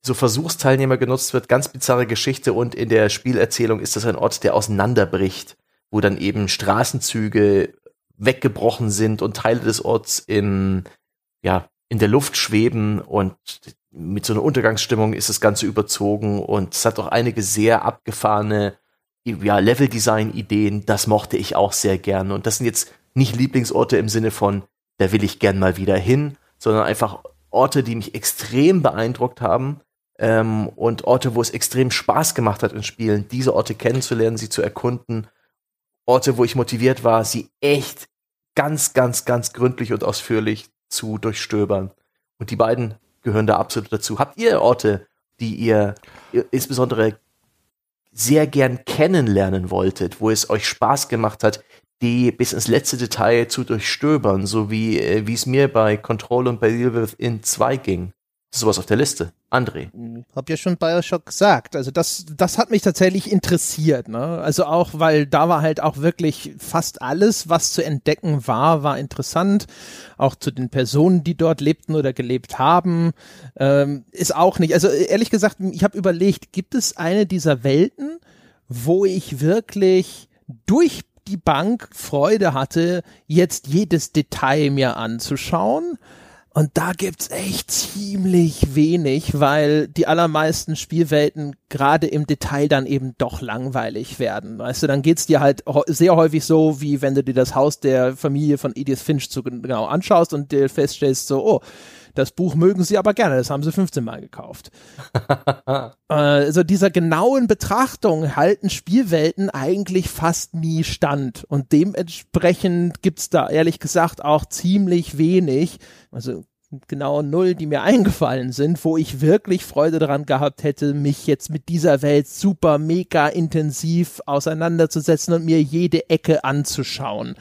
so Versuchsteilnehmer genutzt wird. Ganz bizarre Geschichte und in der Spielerzählung ist das ein Ort, der auseinanderbricht, wo dann eben Straßenzüge weggebrochen sind und Teile des Orts in, ja, in der Luft schweben und mit so einer Untergangsstimmung ist das Ganze überzogen und es hat auch einige sehr abgefahrene ja, Level-Design-Ideen, das mochte ich auch sehr gerne. Und das sind jetzt nicht Lieblingsorte im Sinne von, da will ich gern mal wieder hin, sondern einfach Orte, die mich extrem beeindruckt haben ähm, und Orte, wo es extrem Spaß gemacht hat in Spielen, diese Orte kennenzulernen, sie zu erkunden. Orte, wo ich motiviert war, sie echt ganz, ganz, ganz gründlich und ausführlich zu durchstöbern. Und die beiden gehören da absolut dazu. Habt ihr Orte, die ihr, insbesondere sehr gern kennenlernen wolltet, wo es euch Spaß gemacht hat, die bis ins letzte Detail zu durchstöbern, so wie äh, wie es mir bei Control und bei Evil Within 2 ging. Sowas auf der Liste? André. Hab ja schon Bioshock gesagt. Also das, das hat mich tatsächlich interessiert. Ne? Also auch, weil da war halt auch wirklich fast alles, was zu entdecken war, war interessant. Auch zu den Personen, die dort lebten oder gelebt haben, ähm, ist auch nicht. Also ehrlich gesagt, ich habe überlegt, gibt es eine dieser Welten, wo ich wirklich durch die Bank Freude hatte, jetzt jedes Detail mir anzuschauen. Und da gibt's echt ziemlich wenig, weil die allermeisten Spielwelten gerade im Detail dann eben doch langweilig werden. Weißt du, dann geht's dir halt sehr häufig so, wie wenn du dir das Haus der Familie von Edith Finch so genau anschaust und dir feststellst so, oh, das Buch mögen sie aber gerne, das haben sie 15 Mal gekauft. also dieser genauen Betrachtung halten Spielwelten eigentlich fast nie stand. Und dementsprechend gibt's da ehrlich gesagt auch ziemlich wenig. Also genau null, die mir eingefallen sind, wo ich wirklich Freude daran gehabt hätte, mich jetzt mit dieser Welt super, mega intensiv auseinanderzusetzen und mir jede Ecke anzuschauen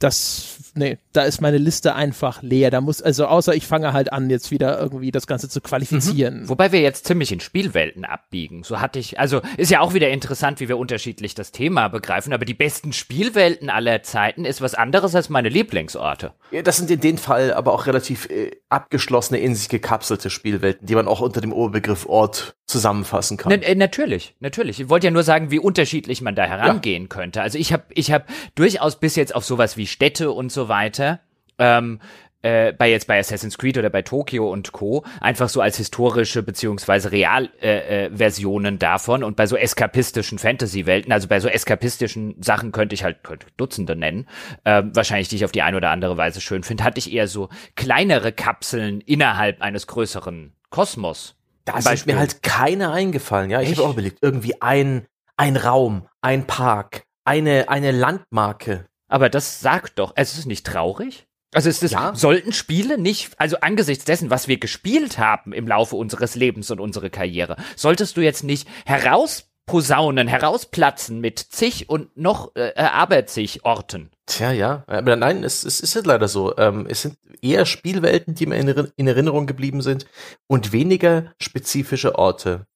das, nee, da ist meine Liste einfach leer. Da muss, also außer ich fange halt an, jetzt wieder irgendwie das Ganze zu qualifizieren. Mhm. Wobei wir jetzt ziemlich in Spielwelten abbiegen. So hatte ich, also ist ja auch wieder interessant, wie wir unterschiedlich das Thema begreifen, aber die besten Spielwelten aller Zeiten ist was anderes als meine Lieblingsorte. Ja, das sind in dem Fall aber auch relativ äh, abgeschlossene, in sich gekapselte Spielwelten, die man auch unter dem Oberbegriff Ort zusammenfassen kann. Na, äh, natürlich, natürlich. Ich wollte ja nur sagen, wie unterschiedlich man da herangehen ja. könnte. Also ich habe ich hab durchaus bis jetzt auf sowas wie Städte und so weiter, ähm, äh, bei jetzt bei Assassin's Creed oder bei Tokyo und Co. einfach so als historische beziehungsweise Real-Versionen äh, äh, davon und bei so eskapistischen Fantasy-Welten, also bei so eskapistischen Sachen könnte ich halt könnte Dutzende nennen, äh, wahrscheinlich die ich auf die eine oder andere Weise schön finde, hatte ich eher so kleinere Kapseln innerhalb eines größeren Kosmos. Da ist mir halt keine eingefallen. Ja, ich habe auch überlegt, irgendwie ein ein Raum, ein Park, eine eine Landmarke, aber das sagt doch, es ist nicht traurig. Also ist es, ja. sollten Spiele nicht, also angesichts dessen, was wir gespielt haben im Laufe unseres Lebens und unserer Karriere, solltest du jetzt nicht herausposaunen, herausplatzen mit zig und noch äh, aber zig Orten? Tja, ja. Aber nein, es, es ist halt leider so. Ähm, es sind eher Spielwelten, die mir in, in Erinnerung geblieben sind und weniger spezifische Orte.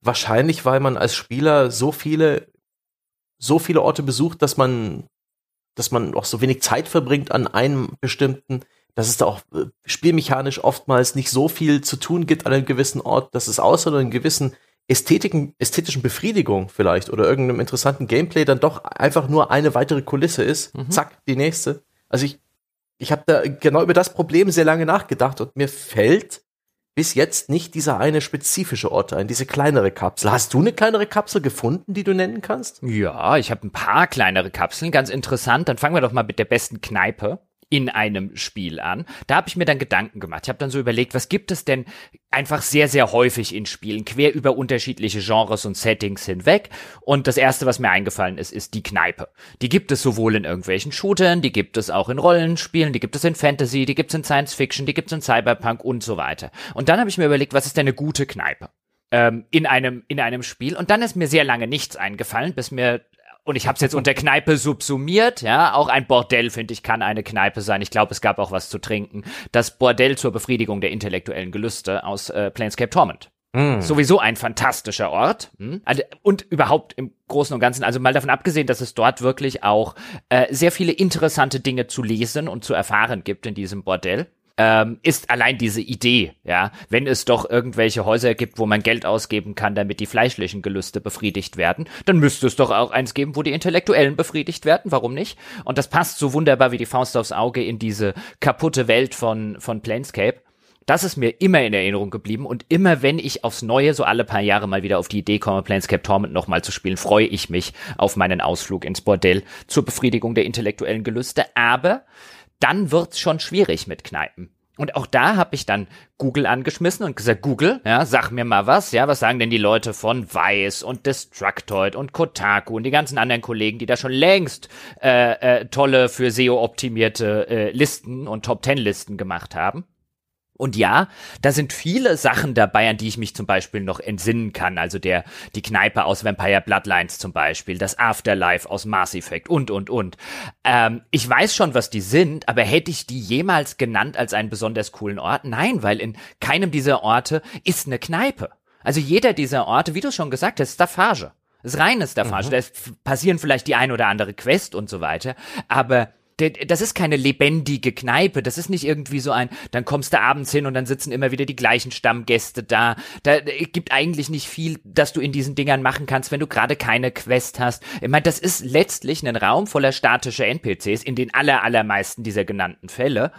Wahrscheinlich, weil man als Spieler so viele, so viele Orte besucht, dass man dass man auch so wenig Zeit verbringt an einem bestimmten, dass es da auch äh, spielmechanisch oftmals nicht so viel zu tun gibt an einem gewissen Ort, dass es außer einer gewissen Ästhetiken, ästhetischen Befriedigung vielleicht oder irgendeinem interessanten Gameplay dann doch einfach nur eine weitere Kulisse ist. Mhm. Zack, die nächste. Also ich, ich habe da genau über das Problem sehr lange nachgedacht und mir fällt bis jetzt nicht dieser eine spezifische Ort ein, diese kleinere Kapsel. Hast du eine kleinere Kapsel gefunden, die du nennen kannst? Ja, ich habe ein paar kleinere Kapseln, ganz interessant. Dann fangen wir doch mal mit der besten Kneipe in einem Spiel an. Da habe ich mir dann Gedanken gemacht. Ich habe dann so überlegt, was gibt es denn einfach sehr, sehr häufig in Spielen, quer über unterschiedliche Genres und Settings hinweg. Und das Erste, was mir eingefallen ist, ist die Kneipe. Die gibt es sowohl in irgendwelchen Shootern, die gibt es auch in Rollenspielen, die gibt es in Fantasy, die gibt es in Science Fiction, die gibt es in Cyberpunk und so weiter. Und dann habe ich mir überlegt, was ist denn eine gute Kneipe? Ähm, in einem in einem Spiel und dann ist mir sehr lange nichts eingefallen, bis mir und ich habe es jetzt unter Kneipe subsumiert, ja, auch ein Bordell, finde ich, kann eine Kneipe sein. Ich glaube, es gab auch was zu trinken. Das Bordell zur Befriedigung der intellektuellen Gelüste aus äh, Planescape Torment. Mm. Sowieso ein fantastischer Ort. Hm? Also, und überhaupt im Großen und Ganzen, also mal davon abgesehen, dass es dort wirklich auch äh, sehr viele interessante Dinge zu lesen und zu erfahren gibt in diesem Bordell ähm, ist allein diese Idee, ja, wenn es doch irgendwelche Häuser gibt, wo man Geld ausgeben kann, damit die fleischlichen Gelüste befriedigt werden, dann müsste es doch auch eins geben, wo die Intellektuellen befriedigt werden, warum nicht? Und das passt so wunderbar wie die Faust aufs Auge in diese kaputte Welt von, von Planescape. Das ist mir immer in Erinnerung geblieben und immer wenn ich aufs Neue so alle paar Jahre mal wieder auf die Idee komme, Planescape Torment nochmal zu spielen, freue ich mich auf meinen Ausflug ins Bordell zur Befriedigung der intellektuellen Gelüste. Aber dann wird's schon schwierig mit Kneipen. Und auch da habe ich dann Google angeschmissen und gesagt, Google, ja, sag mir mal was, ja, was sagen denn die Leute von Vice und Destructoid und Kotaku und die ganzen anderen Kollegen, die da schon längst äh, äh, tolle für SEO optimierte äh, Listen und Top Ten Listen gemacht haben. Und ja, da sind viele Sachen dabei, an die ich mich zum Beispiel noch entsinnen kann. Also der, die Kneipe aus Vampire Bloodlines zum Beispiel, das Afterlife aus Mass Effect und, und, und. Ähm, ich weiß schon, was die sind, aber hätte ich die jemals genannt als einen besonders coolen Ort? Nein, weil in keinem dieser Orte ist eine Kneipe. Also jeder dieser Orte, wie du schon gesagt hast, ist Staffage. Ist reines Staffage. Mhm. Da passieren vielleicht die ein oder andere Quest und so weiter, aber das ist keine lebendige Kneipe. Das ist nicht irgendwie so ein, dann kommst du abends hin und dann sitzen immer wieder die gleichen Stammgäste da. Da gibt eigentlich nicht viel, dass du in diesen Dingern machen kannst, wenn du gerade keine Quest hast. Ich meine, das ist letztlich ein Raum voller statischer NPCs in den aller, allermeisten dieser genannten Fälle.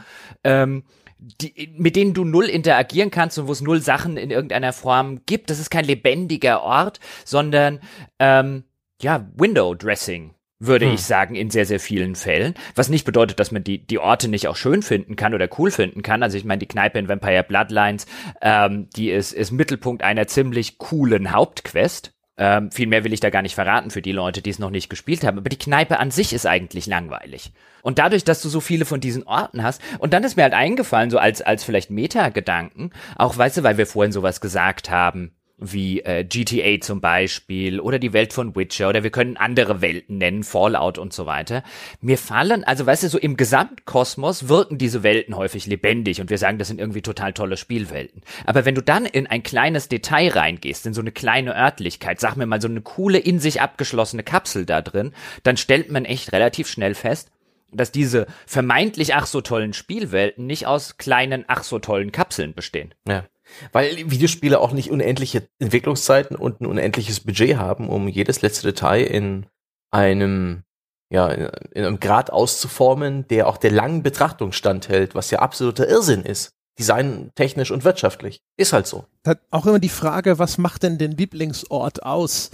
Ähm, die, mit denen du null interagieren kannst und wo es null Sachen in irgendeiner Form gibt. Das ist kein lebendiger Ort, sondern ähm, ja, Window Dressing würde hm. ich sagen, in sehr, sehr vielen Fällen. Was nicht bedeutet, dass man die, die Orte nicht auch schön finden kann oder cool finden kann. Also ich meine, die Kneipe in Vampire Bloodlines, ähm, die ist, ist Mittelpunkt einer ziemlich coolen Hauptquest. Ähm, viel mehr will ich da gar nicht verraten für die Leute, die es noch nicht gespielt haben. Aber die Kneipe an sich ist eigentlich langweilig. Und dadurch, dass du so viele von diesen Orten hast, und dann ist mir halt eingefallen, so als, als vielleicht Meta-Gedanken, auch weißt du, weil wir vorhin sowas gesagt haben, wie äh, GTA zum Beispiel oder die Welt von Witcher oder wir können andere Welten nennen, Fallout und so weiter. Mir fallen, also weißt du, so im Gesamtkosmos wirken diese Welten häufig lebendig und wir sagen, das sind irgendwie total tolle Spielwelten. Aber wenn du dann in ein kleines Detail reingehst, in so eine kleine Örtlichkeit, sag mir mal so eine coole, in sich abgeschlossene Kapsel da drin, dann stellt man echt relativ schnell fest, dass diese vermeintlich ach so tollen Spielwelten nicht aus kleinen ach so tollen Kapseln bestehen. Ja. Weil Videospiele auch nicht unendliche Entwicklungszeiten und ein unendliches Budget haben, um jedes letzte Detail in einem, ja, in einem Grad auszuformen, der auch der langen Betrachtung standhält, was ja absoluter Irrsinn ist. Designtechnisch und wirtschaftlich. Ist halt so. Hat auch immer die Frage, was macht denn den Lieblingsort aus?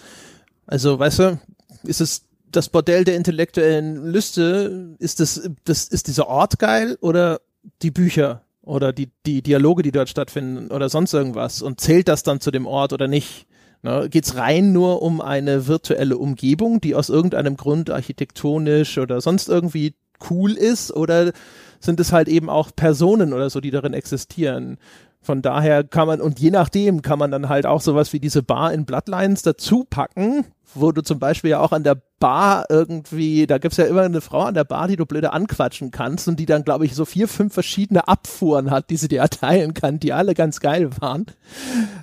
Also, weißt du, ist es das Bordell der intellektuellen Lüste? Ist das, das, ist dieser Ort geil oder die Bücher? Oder die, die Dialoge, die dort stattfinden oder sonst irgendwas und zählt das dann zu dem Ort oder nicht? Ne, Geht rein nur um eine virtuelle Umgebung, die aus irgendeinem Grund architektonisch oder sonst irgendwie cool ist oder sind es halt eben auch Personen oder so, die darin existieren? Von daher kann man, und je nachdem kann man dann halt auch sowas wie diese Bar in Bloodlines dazu packen, wo du zum Beispiel ja auch an der Bar irgendwie, da gibt's ja immer eine Frau an der Bar, die du blöde anquatschen kannst und die dann, glaube ich, so vier, fünf verschiedene Abfuhren hat, die sie dir erteilen kann, die alle ganz geil waren.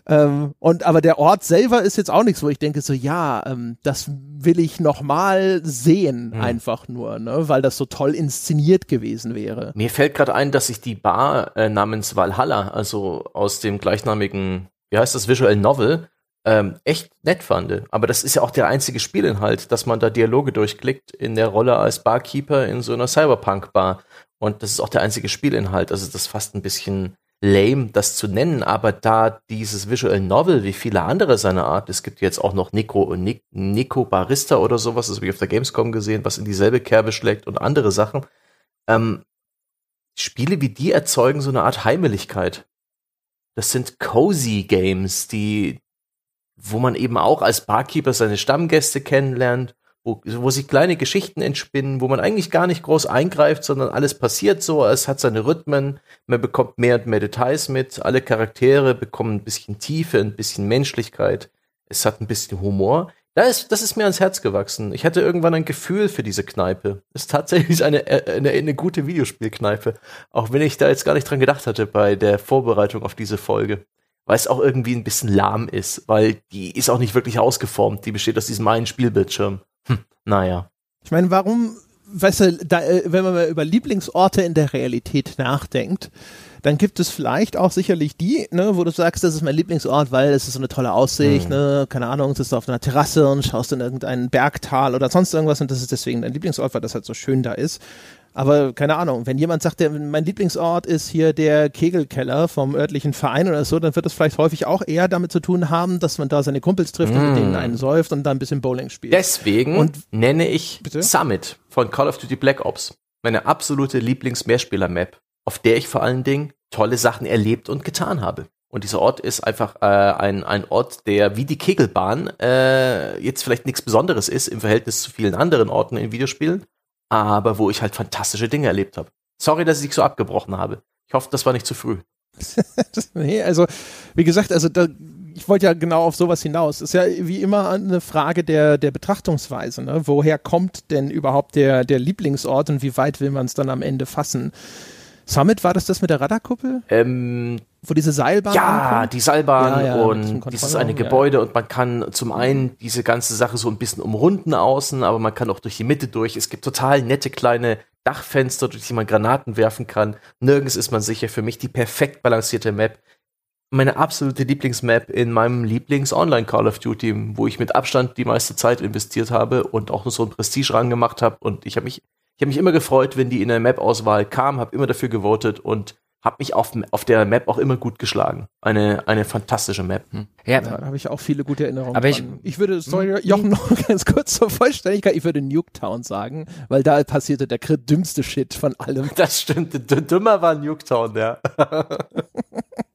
Ähm, und aber der Ort selber ist jetzt auch nichts, wo ich denke, so ja, ähm, das will ich nochmal sehen, mhm. einfach nur, ne, weil das so toll inszeniert gewesen wäre. Mir fällt gerade ein, dass ich die Bar äh, namens Valhalla, also aus dem gleichnamigen, wie heißt das, Visual Novel, ähm, echt nett fand. Aber das ist ja auch der einzige Spielinhalt, dass man da Dialoge durchklickt in der Rolle als Barkeeper in so einer Cyberpunk-Bar. Und das ist auch der einzige Spielinhalt. Also das ist fast ein bisschen lame, das zu nennen, aber da dieses Visual Novel, wie viele andere seiner Art, es gibt jetzt auch noch Nico, Nick, Nico Barista oder sowas, das habe ich auf der Gamescom gesehen, was in dieselbe Kerbe schlägt und andere Sachen. Ähm, Spiele wie die erzeugen so eine Art Heimeligkeit. Das sind cozy Games, die, wo man eben auch als Barkeeper seine Stammgäste kennenlernt, wo, wo sich kleine Geschichten entspinnen, wo man eigentlich gar nicht groß eingreift, sondern alles passiert so, es hat seine Rhythmen, man bekommt mehr und mehr Details mit, alle Charaktere bekommen ein bisschen Tiefe, ein bisschen Menschlichkeit, es hat ein bisschen Humor. Das ist, das ist mir ans Herz gewachsen. Ich hatte irgendwann ein Gefühl für diese Kneipe. Es ist tatsächlich eine, eine, eine gute Videospielkneipe. Auch wenn ich da jetzt gar nicht dran gedacht hatte bei der Vorbereitung auf diese Folge weil es auch irgendwie ein bisschen lahm ist, weil die ist auch nicht wirklich ausgeformt. Die besteht aus diesem einen Spielbildschirm. Hm, naja. Ich meine, warum, weißt du, da, äh, wenn man mal über Lieblingsorte in der Realität nachdenkt, dann gibt es vielleicht auch sicherlich die, ne, wo du sagst, das ist mein Lieblingsort, weil es ist so eine tolle Aussicht, hm. ne, keine Ahnung, du bist auf einer Terrasse und schaust in irgendein Bergtal oder sonst irgendwas und das ist deswegen dein Lieblingsort, weil das halt so schön da ist. Aber keine Ahnung, wenn jemand sagt, der, mein Lieblingsort ist hier der Kegelkeller vom örtlichen Verein oder so, dann wird das vielleicht häufig auch eher damit zu tun haben, dass man da seine Kumpels trifft mm. und mit denen mm. einen säuft und da ein bisschen Bowling spielt. Deswegen und, nenne ich bitte? Summit von Call of Duty Black Ops meine absolute Lieblings-Mehrspieler-Map, auf der ich vor allen Dingen tolle Sachen erlebt und getan habe. Und dieser Ort ist einfach äh, ein, ein Ort, der wie die Kegelbahn äh, jetzt vielleicht nichts Besonderes ist im Verhältnis zu vielen anderen Orten in Videospielen, aber wo ich halt fantastische Dinge erlebt habe. Sorry, dass ich dich so abgebrochen habe. Ich hoffe, das war nicht zu früh. nee, also wie gesagt, also da, ich wollte ja genau auf sowas hinaus. Ist ja wie immer eine Frage der, der Betrachtungsweise. Ne? Woher kommt denn überhaupt der, der Lieblingsort und wie weit will man es dann am Ende fassen? Summit, war das das mit der Radarkuppel? Ähm, Wo diese Seilbahn Ja, ankommt? die Seilbahn ja, ja, und dieses eine Gebäude ja. und man kann zum einen diese ganze Sache so ein bisschen umrunden außen, aber man kann auch durch die Mitte durch. Es gibt total nette kleine Dachfenster, durch die man Granaten werfen kann. Nirgends ist man sicher. Für mich die perfekt balancierte Map. Meine absolute Lieblingsmap in meinem Lieblings-Online Call of Duty, wo ich mit Abstand die meiste Zeit investiert habe und auch nur so ein Prestige rangemacht habe. Und ich habe mich ich habe mich immer gefreut, wenn die in der Map-Auswahl kam, habe immer dafür gewotet und habe mich auf, auf der Map auch immer gut geschlagen. Eine, eine fantastische Map. Hm. Ja, da habe ich auch viele gute Erinnerungen. Aber ich, ich würde, sorry, hm? Jochen, noch ganz kurz zur Vollständigkeit, ich würde Nuketown sagen, weil da passierte der dümmste Shit von allem. Das stimmt, dümmer war Nuketown, ja.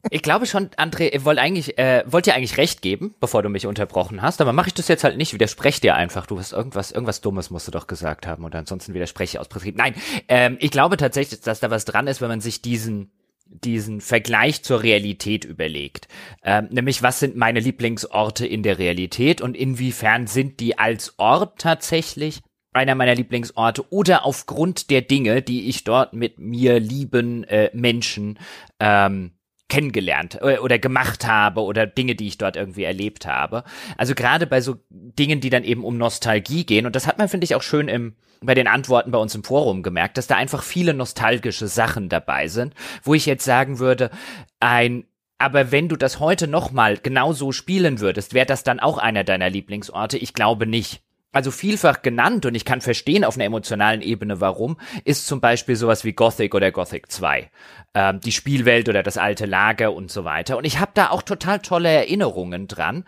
Ich glaube schon, André, ich wollte eigentlich, äh, wollte dir eigentlich recht geben, bevor du mich unterbrochen hast, aber mache ich das jetzt halt nicht, widersprech dir einfach. Du hast irgendwas, irgendwas Dummes musst du doch gesagt haben oder ansonsten widerspreche ich aus Prinzip. Nein, ähm, ich glaube tatsächlich, dass da was dran ist, wenn man sich diesen diesen Vergleich zur Realität überlegt. Ähm, nämlich, was sind meine Lieblingsorte in der Realität und inwiefern sind die als Ort tatsächlich einer meiner Lieblingsorte oder aufgrund der Dinge, die ich dort mit mir lieben äh, Menschen ähm, kennengelernt äh, oder gemacht habe oder Dinge, die ich dort irgendwie erlebt habe. Also gerade bei so Dingen, die dann eben um Nostalgie gehen und das hat man finde ich auch schön im bei den Antworten bei uns im Forum gemerkt, dass da einfach viele nostalgische Sachen dabei sind, wo ich jetzt sagen würde, ein aber wenn du das heute nochmal genauso spielen würdest, wäre das dann auch einer deiner Lieblingsorte? Ich glaube nicht also vielfach genannt und ich kann verstehen auf einer emotionalen Ebene warum, ist zum Beispiel sowas wie Gothic oder Gothic 2. Ähm, die Spielwelt oder das alte Lager und so weiter. Und ich habe da auch total tolle Erinnerungen dran.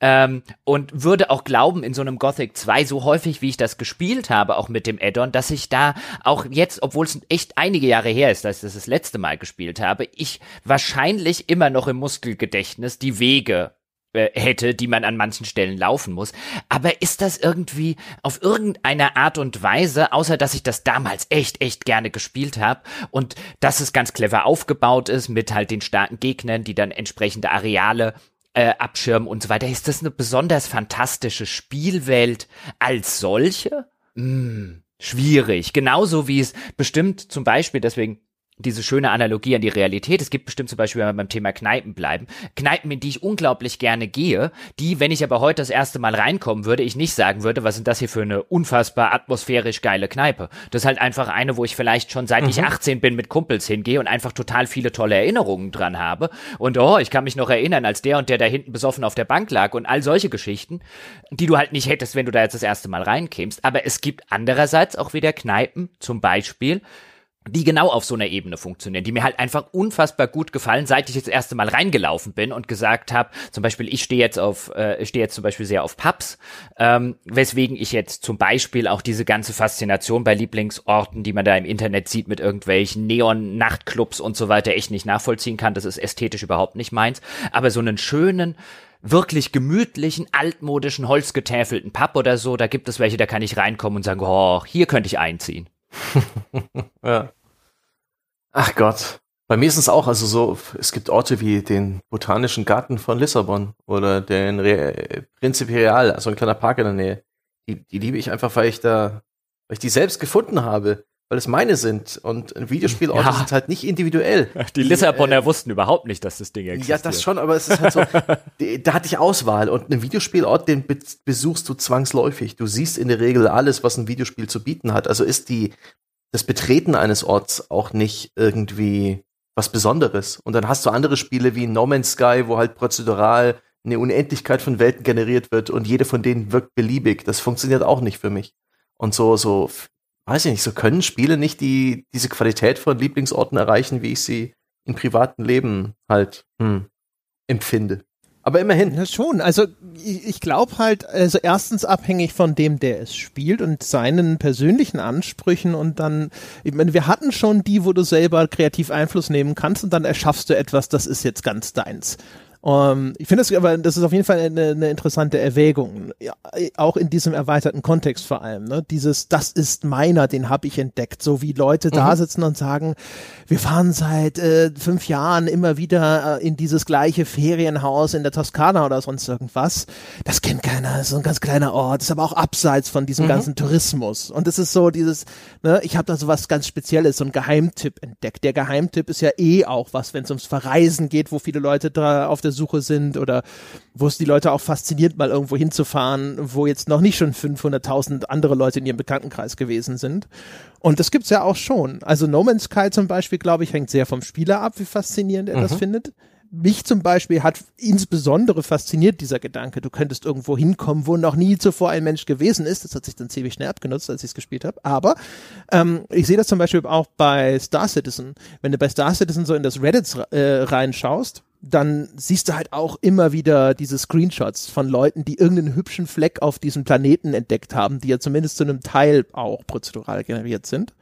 Ähm, und würde auch glauben, in so einem Gothic 2, so häufig wie ich das gespielt habe, auch mit dem Addon, dass ich da auch jetzt, obwohl es echt einige Jahre her ist, dass ich das das letzte Mal gespielt habe, ich wahrscheinlich immer noch im Muskelgedächtnis die Wege hätte, die man an manchen Stellen laufen muss. Aber ist das irgendwie auf irgendeine Art und Weise, außer dass ich das damals echt, echt gerne gespielt habe und dass es ganz clever aufgebaut ist mit halt den starken Gegnern, die dann entsprechende Areale äh, abschirmen und so weiter, ist das eine besonders fantastische Spielwelt als solche? Hm, schwierig. Genauso wie es bestimmt zum Beispiel, deswegen diese schöne Analogie an die Realität. Es gibt bestimmt zum Beispiel, wenn wir beim Thema Kneipen bleiben, Kneipen, in die ich unglaublich gerne gehe, die, wenn ich aber heute das erste Mal reinkommen würde, ich nicht sagen würde, was sind das hier für eine unfassbar atmosphärisch geile Kneipe. Das ist halt einfach eine, wo ich vielleicht schon seit mhm. ich 18 bin mit Kumpels hingehe und einfach total viele tolle Erinnerungen dran habe. Und oh, ich kann mich noch erinnern, als der und der da hinten besoffen auf der Bank lag und all solche Geschichten, die du halt nicht hättest, wenn du da jetzt das erste Mal reinkämst. Aber es gibt andererseits auch wieder Kneipen, zum Beispiel, die genau auf so einer Ebene funktionieren, die mir halt einfach unfassbar gut gefallen, seit ich jetzt das erste Mal reingelaufen bin und gesagt habe, zum Beispiel, ich stehe jetzt auf, äh, stehe jetzt zum Beispiel sehr auf Pubs, ähm, weswegen ich jetzt zum Beispiel auch diese ganze Faszination bei Lieblingsorten, die man da im Internet sieht mit irgendwelchen Neon-Nachtclubs und so weiter, echt nicht nachvollziehen kann. Das ist ästhetisch überhaupt nicht meins. Aber so einen schönen, wirklich gemütlichen, altmodischen, holzgetäfelten Pub oder so, da gibt es welche, da kann ich reinkommen und sagen, oh, hier könnte ich einziehen. ja. Ach Gott. Bei mir ist es auch, also so, es gibt Orte wie den Botanischen Garten von Lissabon oder den Re Principe Real, also ein kleiner Park in der Nähe. Die, die liebe ich einfach, weil ich da, weil ich die selbst gefunden habe, weil es meine sind. Und Videospielorte ja. sind halt nicht individuell. Die Lissabonner äh, wussten überhaupt nicht, dass das Ding existiert. Ja, das schon, aber es ist halt so, da hatte ich Auswahl. Und einen Videospielort, den besuchst du zwangsläufig. Du siehst in der Regel alles, was ein Videospiel zu bieten hat. Also ist die, das Betreten eines Orts auch nicht irgendwie was Besonderes. Und dann hast du andere Spiele wie No Man's Sky, wo halt prozedural eine Unendlichkeit von Welten generiert wird und jede von denen wirkt beliebig. Das funktioniert auch nicht für mich. Und so, so, weiß ich nicht, so können Spiele nicht die, diese Qualität von Lieblingsorten erreichen, wie ich sie im privaten Leben halt hm, empfinde. Aber immerhin. Ja, schon. Also ich, ich glaube halt, also erstens abhängig von dem, der es spielt und seinen persönlichen Ansprüchen und dann, ich meine, wir hatten schon die, wo du selber kreativ Einfluss nehmen kannst und dann erschaffst du etwas, das ist jetzt ganz deins. Um, ähm, ich finde das aber, das ist auf jeden Fall eine, eine interessante Erwägung, ja, auch in diesem erweiterten Kontext vor allem. Ne? Dieses, das ist meiner, den habe ich entdeckt, so wie Leute mhm. da sitzen und sagen, wir fahren seit äh, fünf Jahren immer wieder äh, in dieses gleiche Ferienhaus in der Toskana oder sonst irgendwas. Das kennt keiner, das ist so ein ganz kleiner Ort, ist aber auch abseits von diesem mhm. ganzen Tourismus. Und es ist so dieses, ne, ich habe da so was ganz Spezielles, so ein Geheimtipp entdeckt. Der Geheimtipp ist ja eh auch was, wenn es ums Verreisen geht, wo viele Leute da auf der der Suche sind oder wo es die Leute auch fasziniert, mal irgendwo hinzufahren, wo jetzt noch nicht schon 500.000 andere Leute in ihrem Bekanntenkreis gewesen sind. Und das gibt's ja auch schon. Also No Man's Sky zum Beispiel, glaube ich, hängt sehr vom Spieler ab, wie faszinierend er mhm. das findet mich zum Beispiel hat insbesondere fasziniert dieser Gedanke, du könntest irgendwo hinkommen, wo noch nie zuvor ein Mensch gewesen ist. Das hat sich dann ziemlich schnell abgenutzt, als ich es gespielt habe. Aber ähm, ich sehe das zum Beispiel auch bei Star Citizen. Wenn du bei Star Citizen so in das Reddit äh, reinschaust, dann siehst du halt auch immer wieder diese Screenshots von Leuten, die irgendeinen hübschen Fleck auf diesem Planeten entdeckt haben, die ja zumindest zu einem Teil auch prozedural generiert sind.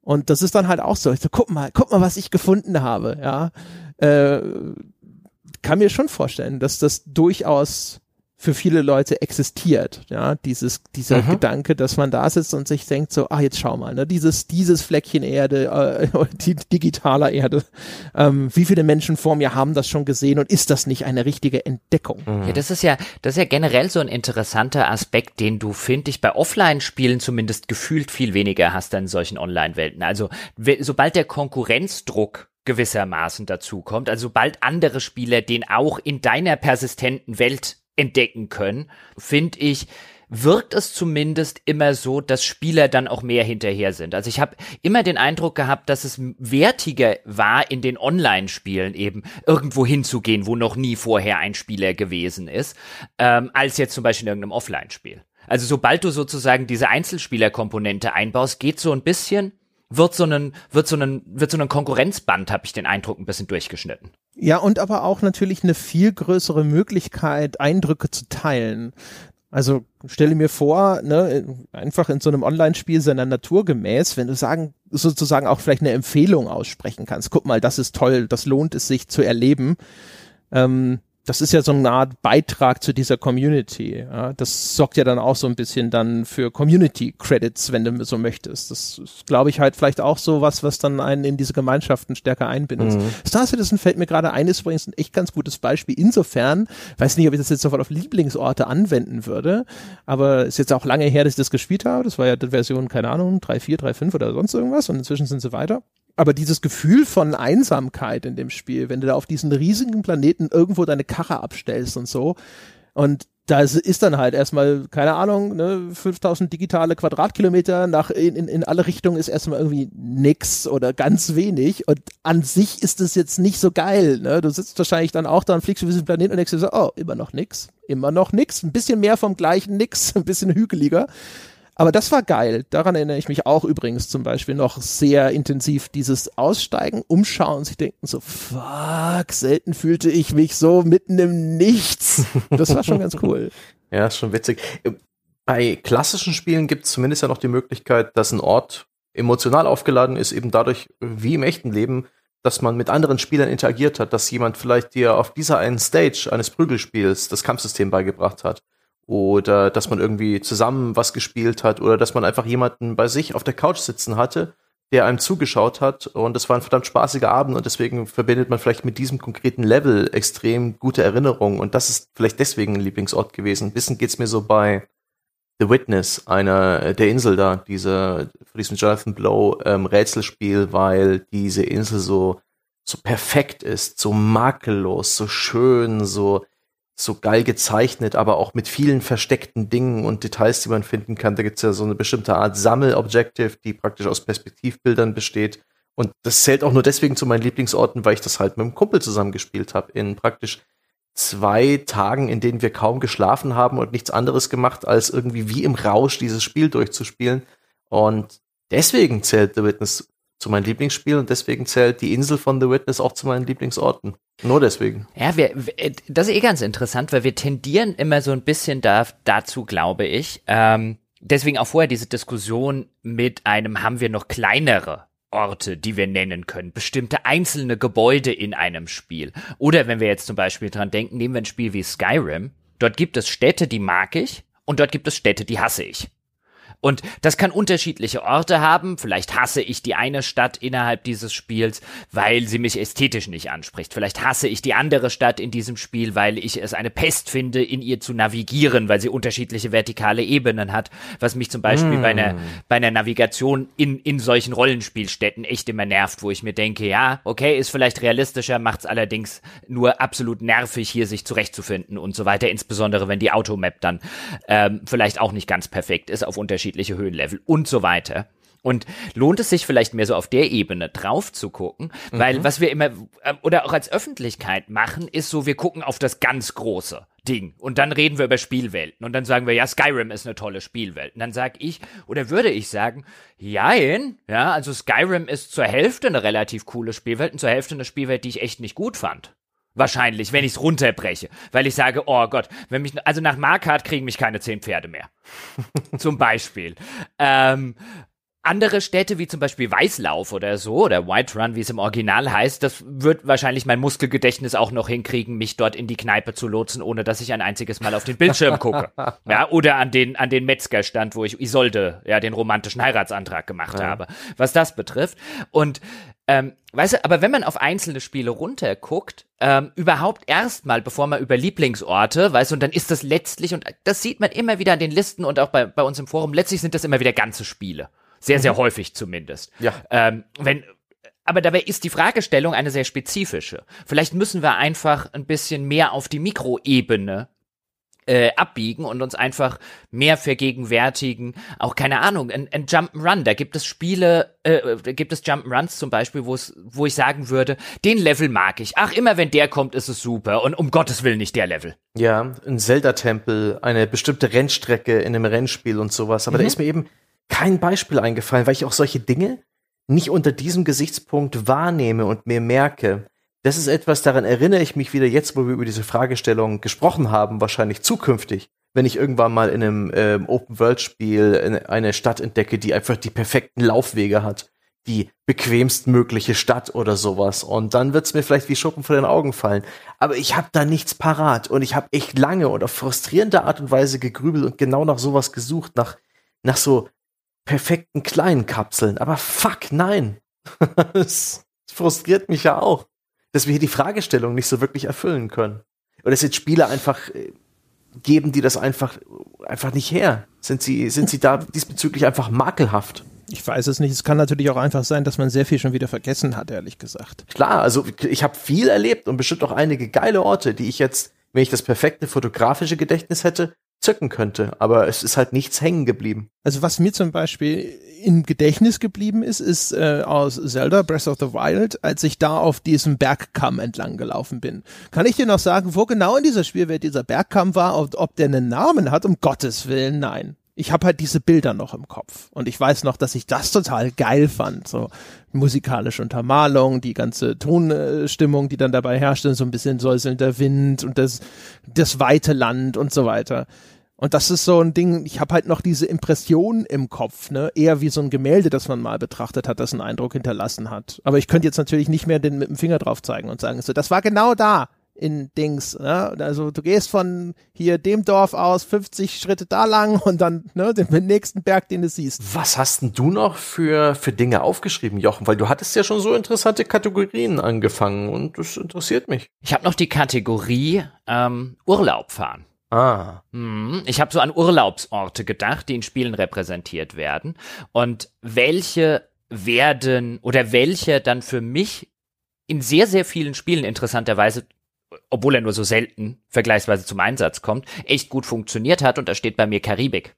Und das ist dann halt auch so. Ich so, guck mal, guck mal, was ich gefunden habe, ja. äh, kann mir schon vorstellen, dass das durchaus für viele Leute existiert, ja, dieses, dieser mhm. Gedanke, dass man da sitzt und sich denkt so, ah, jetzt schau mal, ne, dieses, dieses Fleckchen Erde, äh, die digitaler Erde, ähm, wie viele Menschen vor mir haben das schon gesehen und ist das nicht eine richtige Entdeckung? Mhm. Ja, das ist ja, das ist ja generell so ein interessanter Aspekt, den du, finde ich, bei Offline-Spielen zumindest gefühlt viel weniger hast in solchen Online-Welten. Also, sobald der Konkurrenzdruck gewissermaßen dazukommt, also sobald andere Spieler den auch in deiner persistenten Welt entdecken können, finde ich, wirkt es zumindest immer so, dass Spieler dann auch mehr hinterher sind. Also ich habe immer den Eindruck gehabt, dass es wertiger war, in den Online-Spielen eben irgendwo hinzugehen, wo noch nie vorher ein Spieler gewesen ist, ähm, als jetzt zum Beispiel in irgendeinem Offline-Spiel. Also sobald du sozusagen diese Einzelspielerkomponente einbaust, geht so ein bisschen wird so ein wird so ein wird so ein Konkurrenzband, habe ich den Eindruck, ein bisschen durchgeschnitten. Ja, und aber auch natürlich eine viel größere Möglichkeit, Eindrücke zu teilen. Also stelle mir vor, ne, einfach in so einem Online-Spiel seiner Natur gemäß, wenn du sagen, sozusagen auch vielleicht eine Empfehlung aussprechen kannst. Guck mal, das ist toll, das lohnt es sich zu erleben. Ähm, das ist ja so eine Art Beitrag zu dieser Community. Ja? Das sorgt ja dann auch so ein bisschen dann für Community Credits, wenn du so möchtest. Das ist, glaube ich, halt vielleicht auch so was, was dann einen in diese Gemeinschaften stärker einbindet. Mhm. Star Citizen fällt mir gerade ein, ist übrigens ein echt ganz gutes Beispiel. Insofern, weiß nicht, ob ich das jetzt sofort auf Lieblingsorte anwenden würde, aber ist jetzt auch lange her, dass ich das gespielt habe. Das war ja die Version, keine Ahnung, 3.4, 3.5 oder sonst irgendwas und inzwischen sind sie weiter aber dieses Gefühl von Einsamkeit in dem Spiel, wenn du da auf diesen riesigen Planeten irgendwo deine Karre abstellst und so, und da ist dann halt erstmal, keine Ahnung, ne, 5000 digitale Quadratkilometer nach in, in, in alle Richtungen ist erstmal irgendwie nix oder ganz wenig. Und an sich ist es jetzt nicht so geil. Ne? Du sitzt wahrscheinlich dann auch da und fliegst über diesen Planeten und denkst dir so, oh, immer noch nix, immer noch nix. Ein bisschen mehr vom gleichen nix, ein bisschen hügeliger. Aber das war geil. Daran erinnere ich mich auch übrigens zum Beispiel noch sehr intensiv. Dieses Aussteigen, Umschauen, sich denken so, fuck, selten fühlte ich mich so mitten im Nichts. Das war schon ganz cool. Ja, ist schon witzig. Bei klassischen Spielen gibt es zumindest ja noch die Möglichkeit, dass ein Ort emotional aufgeladen ist, eben dadurch, wie im echten Leben, dass man mit anderen Spielern interagiert hat, dass jemand vielleicht dir auf dieser einen Stage eines Prügelspiels das Kampfsystem beigebracht hat oder dass man irgendwie zusammen was gespielt hat oder dass man einfach jemanden bei sich auf der Couch sitzen hatte, der einem zugeschaut hat und es war ein verdammt spaßiger Abend und deswegen verbindet man vielleicht mit diesem konkreten Level extrem gute Erinnerungen und das ist vielleicht deswegen ein Lieblingsort gewesen. Wissen geht's mir so bei The Witness, einer der Insel da, diese, für diesen Jonathan Blow ähm, Rätselspiel, weil diese Insel so, so perfekt ist, so makellos, so schön, so so geil gezeichnet, aber auch mit vielen versteckten Dingen und Details, die man finden kann. Da gibt es ja so eine bestimmte Art Sammelobjective, die praktisch aus Perspektivbildern besteht. Und das zählt auch nur deswegen zu meinen Lieblingsorten, weil ich das halt mit einem Kumpel zusammengespielt habe. In praktisch zwei Tagen, in denen wir kaum geschlafen haben und nichts anderes gemacht, als irgendwie wie im Rausch dieses Spiel durchzuspielen. Und deswegen zählt The Witness zu meinen Lieblingsspielen und deswegen zählt die Insel von The Witness auch zu meinen Lieblingsorten. Nur deswegen. Ja, wir, das ist eh ganz interessant, weil wir tendieren immer so ein bisschen da, dazu, glaube ich. Ähm, deswegen auch vorher diese Diskussion mit einem, haben wir noch kleinere Orte, die wir nennen können, bestimmte einzelne Gebäude in einem Spiel. Oder wenn wir jetzt zum Beispiel dran denken, nehmen wir ein Spiel wie Skyrim. Dort gibt es Städte, die mag ich, und dort gibt es Städte, die hasse ich. Und das kann unterschiedliche Orte haben. Vielleicht hasse ich die eine Stadt innerhalb dieses Spiels, weil sie mich ästhetisch nicht anspricht. Vielleicht hasse ich die andere Stadt in diesem Spiel, weil ich es eine Pest finde, in ihr zu navigieren, weil sie unterschiedliche vertikale Ebenen hat, was mich zum Beispiel mm. bei, einer, hm. bei einer Navigation in, in solchen Rollenspielstätten echt immer nervt, wo ich mir denke, ja, okay, ist vielleicht realistischer, macht's allerdings nur absolut nervig, hier sich zurechtzufinden und so weiter, insbesondere wenn die Automap dann ähm, vielleicht auch nicht ganz perfekt ist auf unterschiedliche unterschiedliche Höhenlevel und so weiter. Und lohnt es sich vielleicht mehr so auf der Ebene drauf zu gucken, mhm. weil was wir immer äh, oder auch als Öffentlichkeit machen, ist so, wir gucken auf das ganz große Ding und dann reden wir über Spielwelten und dann sagen wir, ja, Skyrim ist eine tolle Spielwelt. Und dann sag ich oder würde ich sagen, jein, ja, also Skyrim ist zur Hälfte eine relativ coole Spielwelt und zur Hälfte eine Spielwelt, die ich echt nicht gut fand. Wahrscheinlich, wenn ich es runterbreche. Weil ich sage, oh Gott, wenn mich, also nach Markart kriegen mich keine zehn Pferde mehr. Zum Beispiel. Ähm, andere Städte, wie zum Beispiel Weißlauf oder so, oder White Run, wie es im Original heißt, das wird wahrscheinlich mein Muskelgedächtnis auch noch hinkriegen, mich dort in die Kneipe zu lotsen, ohne dass ich ein einziges Mal auf den Bildschirm gucke. ja, oder an den, an den Metzgerstand, wo ich Isolde, ja, den romantischen Heiratsantrag gemacht ja. habe, was das betrifft. Und ähm, weißt du, aber wenn man auf einzelne Spiele runterguckt, ähm, überhaupt erstmal, bevor man über Lieblingsorte, weißt du, und dann ist das letztlich, und das sieht man immer wieder an den Listen und auch bei, bei uns im Forum, letztlich sind das immer wieder ganze Spiele. Sehr, sehr mhm. häufig zumindest. Ja. Ähm, wenn, aber dabei ist die Fragestellung eine sehr spezifische. Vielleicht müssen wir einfach ein bisschen mehr auf die Mikroebene äh, abbiegen und uns einfach mehr vergegenwärtigen. Auch keine Ahnung, ein, ein Jump'n'Run, da gibt es Spiele, äh, da gibt es Jump'n'Runs zum Beispiel, wo es, wo ich sagen würde, den Level mag ich. Ach, immer wenn der kommt, ist es super und um Gottes Willen nicht der Level. Ja, ein Zelda-Tempel, eine bestimmte Rennstrecke in einem Rennspiel und sowas. Aber mhm. da ist mir eben kein Beispiel eingefallen, weil ich auch solche Dinge nicht unter diesem Gesichtspunkt wahrnehme und mir merke, das ist etwas, daran erinnere ich mich wieder jetzt, wo wir über diese Fragestellung gesprochen haben, wahrscheinlich zukünftig, wenn ich irgendwann mal in einem ähm, Open-World-Spiel eine Stadt entdecke, die einfach die perfekten Laufwege hat, die bequemstmögliche Stadt oder sowas. Und dann wird's mir vielleicht wie Schuppen vor den Augen fallen. Aber ich habe da nichts parat und ich habe echt lange und auf frustrierende Art und Weise gegrübelt und genau nach sowas gesucht, nach, nach so perfekten kleinen Kapseln. Aber fuck, nein. das frustriert mich ja auch dass wir hier die Fragestellung nicht so wirklich erfüllen können. Oder dass jetzt Spiele einfach äh, geben, die das einfach, einfach nicht her. Sind sie, sind sie da diesbezüglich einfach makelhaft? Ich weiß es nicht. Es kann natürlich auch einfach sein, dass man sehr viel schon wieder vergessen hat, ehrlich gesagt. Klar, also ich habe viel erlebt und bestimmt auch einige geile Orte, die ich jetzt, wenn ich das perfekte fotografische Gedächtnis hätte, zücken könnte. Aber es ist halt nichts hängen geblieben. Also was mir zum Beispiel im Gedächtnis geblieben ist, ist äh, aus Zelda Breath of the Wild, als ich da auf diesem Bergkamm entlang gelaufen bin. Kann ich dir noch sagen, wo genau in dieser Spielwelt dieser Bergkamm war, ob, ob der einen Namen hat? Um Gottes Willen, nein. Ich habe halt diese Bilder noch im Kopf und ich weiß noch, dass ich das total geil fand. So musikalische Untermalung, die ganze Tonstimmung, die dann dabei herrschte, so ein bisschen säuselnder Wind und das, das weite Land und so weiter. Und das ist so ein Ding, ich habe halt noch diese Impression im Kopf, ne? Eher wie so ein Gemälde, das man mal betrachtet hat, das einen Eindruck hinterlassen hat. Aber ich könnte jetzt natürlich nicht mehr den mit dem Finger drauf zeigen und sagen, so, das war genau da in Dings. Ne? Also du gehst von hier dem Dorf aus 50 Schritte da lang und dann ne, den, nächsten Berg, den du siehst. Was hast denn du noch für, für Dinge aufgeschrieben, Jochen? Weil du hattest ja schon so interessante Kategorien angefangen und das interessiert mich. Ich habe noch die Kategorie ähm, Urlaub fahren. Ah. Hm, ich habe so an Urlaubsorte gedacht, die in Spielen repräsentiert werden. Und welche werden oder welche dann für mich in sehr, sehr vielen Spielen interessanterweise, obwohl er nur so selten vergleichsweise zum Einsatz kommt, echt gut funktioniert hat. Und da steht bei mir Karibik.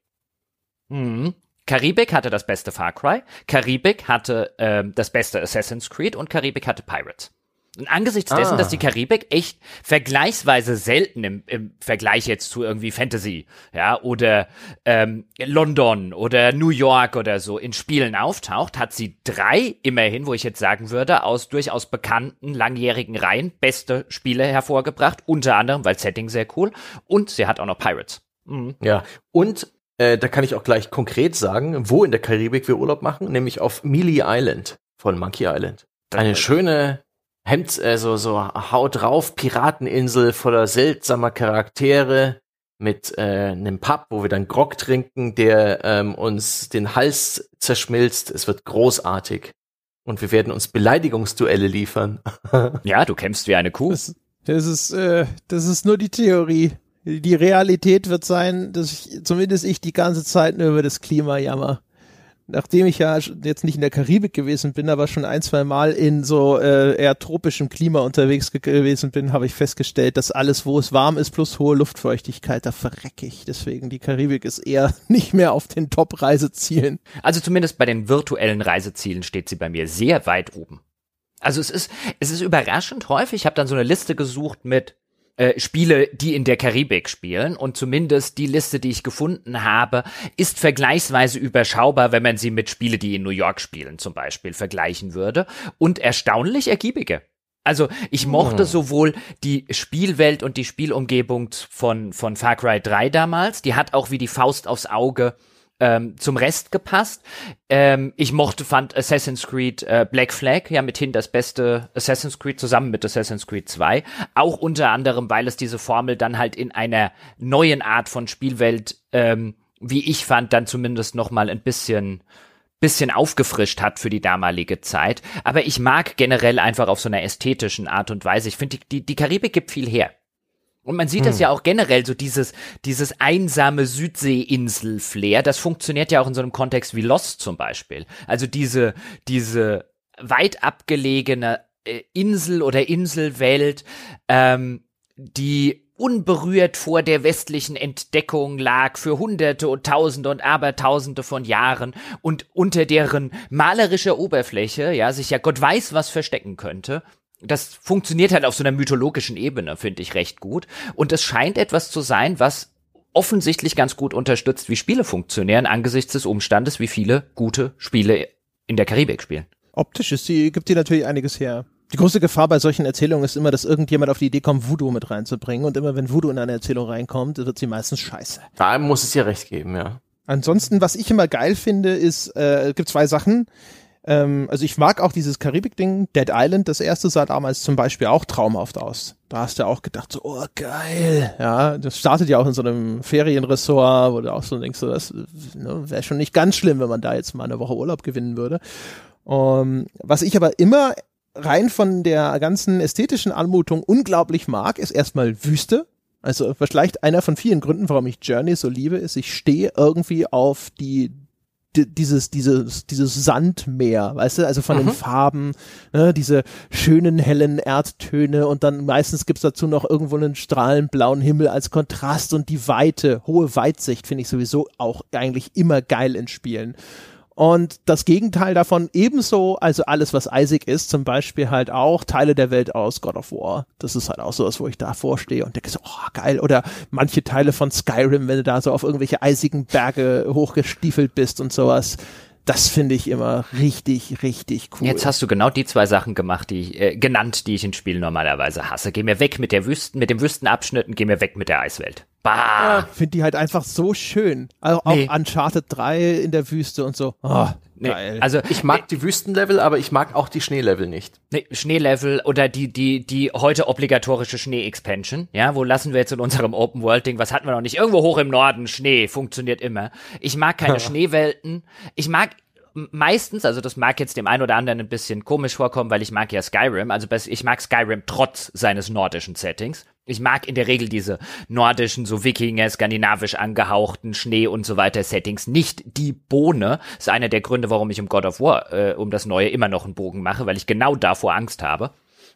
Hm. Karibik hatte das beste Far Cry, Karibik hatte ähm, das beste Assassin's Creed und Karibik hatte Pirates. Und angesichts dessen, ah. dass die Karibik echt vergleichsweise selten im, im Vergleich jetzt zu irgendwie Fantasy, ja, oder ähm, London oder New York oder so in Spielen auftaucht, hat sie drei immerhin, wo ich jetzt sagen würde, aus durchaus bekannten langjährigen Reihen beste Spiele hervorgebracht, unter anderem, weil Setting sehr cool, und sie hat auch noch Pirates. Mhm. Ja, und äh, da kann ich auch gleich konkret sagen, wo in der Karibik wir Urlaub machen, nämlich auf Mealy Island von Monkey Island. Eine schöne Hemd, äh, so, so Haut drauf, Pirateninsel voller seltsamer Charaktere mit äh, einem Pub, wo wir dann Grog trinken, der ähm, uns den Hals zerschmilzt. Es wird großartig. Und wir werden uns Beleidigungsduelle liefern. ja, du kämpfst wie eine Kuh. Das, das ist, äh, das ist nur die Theorie. Die Realität wird sein, dass ich, zumindest ich die ganze Zeit nur über das Klima jammer nachdem ich ja jetzt nicht in der Karibik gewesen bin, aber schon ein, zwei Mal in so äh, eher tropischem Klima unterwegs ge gewesen bin, habe ich festgestellt, dass alles, wo es warm ist, plus hohe Luftfeuchtigkeit, da verrecke ich. Deswegen die Karibik ist eher nicht mehr auf den Top-Reisezielen. Also zumindest bei den virtuellen Reisezielen steht sie bei mir sehr weit oben. Also es ist, es ist überraschend häufig. Ich habe dann so eine Liste gesucht mit äh, Spiele, die in der Karibik spielen. Und zumindest die Liste, die ich gefunden habe, ist vergleichsweise überschaubar, wenn man sie mit Spiele, die in New York spielen, zum Beispiel vergleichen würde. Und erstaunlich ergiebige. Also ich mochte oh. sowohl die Spielwelt und die Spielumgebung von, von Far Cry 3 damals, die hat auch wie die Faust aufs Auge ähm, zum Rest gepasst. Ähm, ich mochte, fand Assassin's Creed äh, Black Flag ja mithin das beste Assassin's Creed zusammen mit Assassin's Creed 2. Auch unter anderem, weil es diese Formel dann halt in einer neuen Art von Spielwelt, ähm, wie ich fand, dann zumindest noch mal ein bisschen bisschen aufgefrischt hat für die damalige Zeit. Aber ich mag generell einfach auf so einer ästhetischen Art und Weise. Ich finde, die, die, die Karibik gibt viel her. Und man sieht hm. das ja auch generell, so dieses, dieses einsame Südseeinsel-Flair, das funktioniert ja auch in so einem Kontext wie Lost zum Beispiel. Also diese, diese weit abgelegene äh, Insel oder Inselwelt, ähm, die unberührt vor der westlichen Entdeckung lag für Hunderte und Tausende und Abertausende von Jahren und unter deren malerischer Oberfläche, ja, sich ja Gott weiß was verstecken könnte. Das funktioniert halt auf so einer mythologischen Ebene, finde ich recht gut. Und es scheint etwas zu sein, was offensichtlich ganz gut unterstützt, wie Spiele funktionieren, angesichts des Umstandes, wie viele gute Spiele in der Karibik spielen. Optisch ist die, gibt die natürlich einiges her die große Gefahr bei solchen Erzählungen ist immer, dass irgendjemand auf die Idee kommt, Voodoo mit reinzubringen. Und immer wenn Voodoo in eine Erzählung reinkommt, wird sie meistens scheiße. Da muss es ja recht geben, ja. Ansonsten, was ich immer geil finde, ist, äh, gibt zwei Sachen. Ähm, also ich mag auch dieses Karibik-Ding. Dead Island, das erste sah damals zum Beispiel auch traumhaft aus. Da hast du auch gedacht, so, oh geil. Ja, das startet ja auch in so einem Ferienressort, wo du auch so denkst, so, das ne, wäre schon nicht ganz schlimm, wenn man da jetzt mal eine Woche Urlaub gewinnen würde. Um, was ich aber immer rein von der ganzen ästhetischen Anmutung unglaublich mag, ist erstmal Wüste. Also vielleicht einer von vielen Gründen, warum ich Journey so liebe, ist, ich stehe irgendwie auf die dieses, dieses, dieses Sandmeer, weißt du, also von mhm. den Farben, ne, diese schönen hellen Erdtöne und dann meistens gibt's dazu noch irgendwo einen strahlend blauen Himmel als Kontrast und die Weite, hohe Weitsicht finde ich sowieso auch eigentlich immer geil in Spielen. Und das Gegenteil davon ebenso, also alles, was eisig ist, zum Beispiel halt auch Teile der Welt aus God of War. Das ist halt auch sowas, wo ich davor stehe und denke so, oh, geil. Oder manche Teile von Skyrim, wenn du da so auf irgendwelche eisigen Berge hochgestiefelt bist und sowas. Das finde ich immer richtig, richtig cool. Jetzt hast du genau die zwei Sachen gemacht, die ich, äh, genannt, die ich in Spielen normalerweise hasse. Geh mir weg mit der Wüsten, mit dem Wüstenabschnitt und geh mir weg mit der Eiswelt. Bah. Ja, finde die halt einfach so schön. Also nee. auch Uncharted 3 in der Wüste und so. Oh, nee. Geil. Also ich mag nee. die Wüstenlevel, aber ich mag auch die Schneelevel nicht. Nee, Schneelevel oder die die die heute obligatorische Schnee-Expansion. Ja, wo lassen wir jetzt in unserem Open World Ding? Was hatten wir noch nicht? Irgendwo hoch im Norden Schnee funktioniert immer. Ich mag keine Schneewelten. Ich mag meistens, also das mag jetzt dem einen oder anderen ein bisschen komisch vorkommen, weil ich mag ja Skyrim, also ich mag Skyrim trotz seines nordischen Settings. Ich mag in der Regel diese nordischen, so Wikinger, skandinavisch angehauchten Schnee und so weiter Settings. Nicht die Bohne. Ist einer der Gründe, warum ich um God of War, äh, um das Neue immer noch einen Bogen mache, weil ich genau davor Angst habe.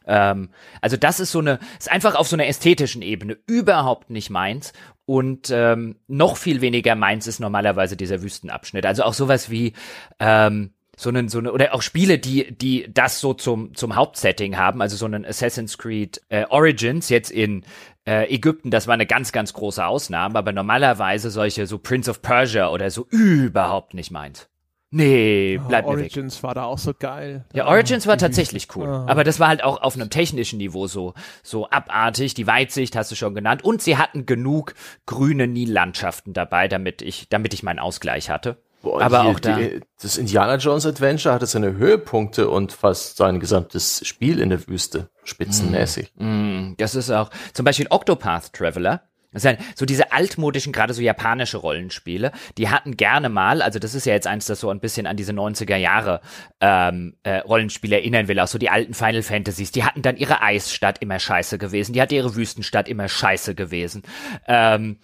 Ähm, also das ist so eine, ist einfach auf so einer ästhetischen Ebene überhaupt nicht meins. Und ähm, noch viel weniger meins ist normalerweise dieser Wüstenabschnitt. Also auch sowas wie, ähm, so einen, so eine, oder auch Spiele, die, die das so zum, zum Hauptsetting haben, also so einen Assassin's Creed äh, Origins jetzt in äh, Ägypten, das war eine ganz, ganz große Ausnahme, aber normalerweise solche so Prince of Persia oder so überhaupt nicht meins. Nee, bleib oh, mir Origins weg. war da auch so geil. Ja, Origins war tatsächlich cool. Oh. Aber das war halt auch auf einem technischen Niveau so, so abartig. Die Weitsicht hast du schon genannt. Und sie hatten genug grüne Nillandschaften dabei, damit ich, damit ich meinen Ausgleich hatte. Boah, aber auch da. Die, das Indiana Jones Adventure hatte seine Höhepunkte und fast sein gesamtes Spiel in der Wüste, spitzenmäßig. Mm, mm, das ist auch, zum Beispiel Octopath Traveler das sind so diese altmodischen, gerade so japanische Rollenspiele, die hatten gerne mal, also das ist ja jetzt eins, das so ein bisschen an diese 90er Jahre ähm, äh, Rollenspiele erinnern will, auch so die alten Final Fantasies, die hatten dann ihre Eisstadt immer scheiße gewesen, die hatte ihre Wüstenstadt immer scheiße gewesen. Ähm,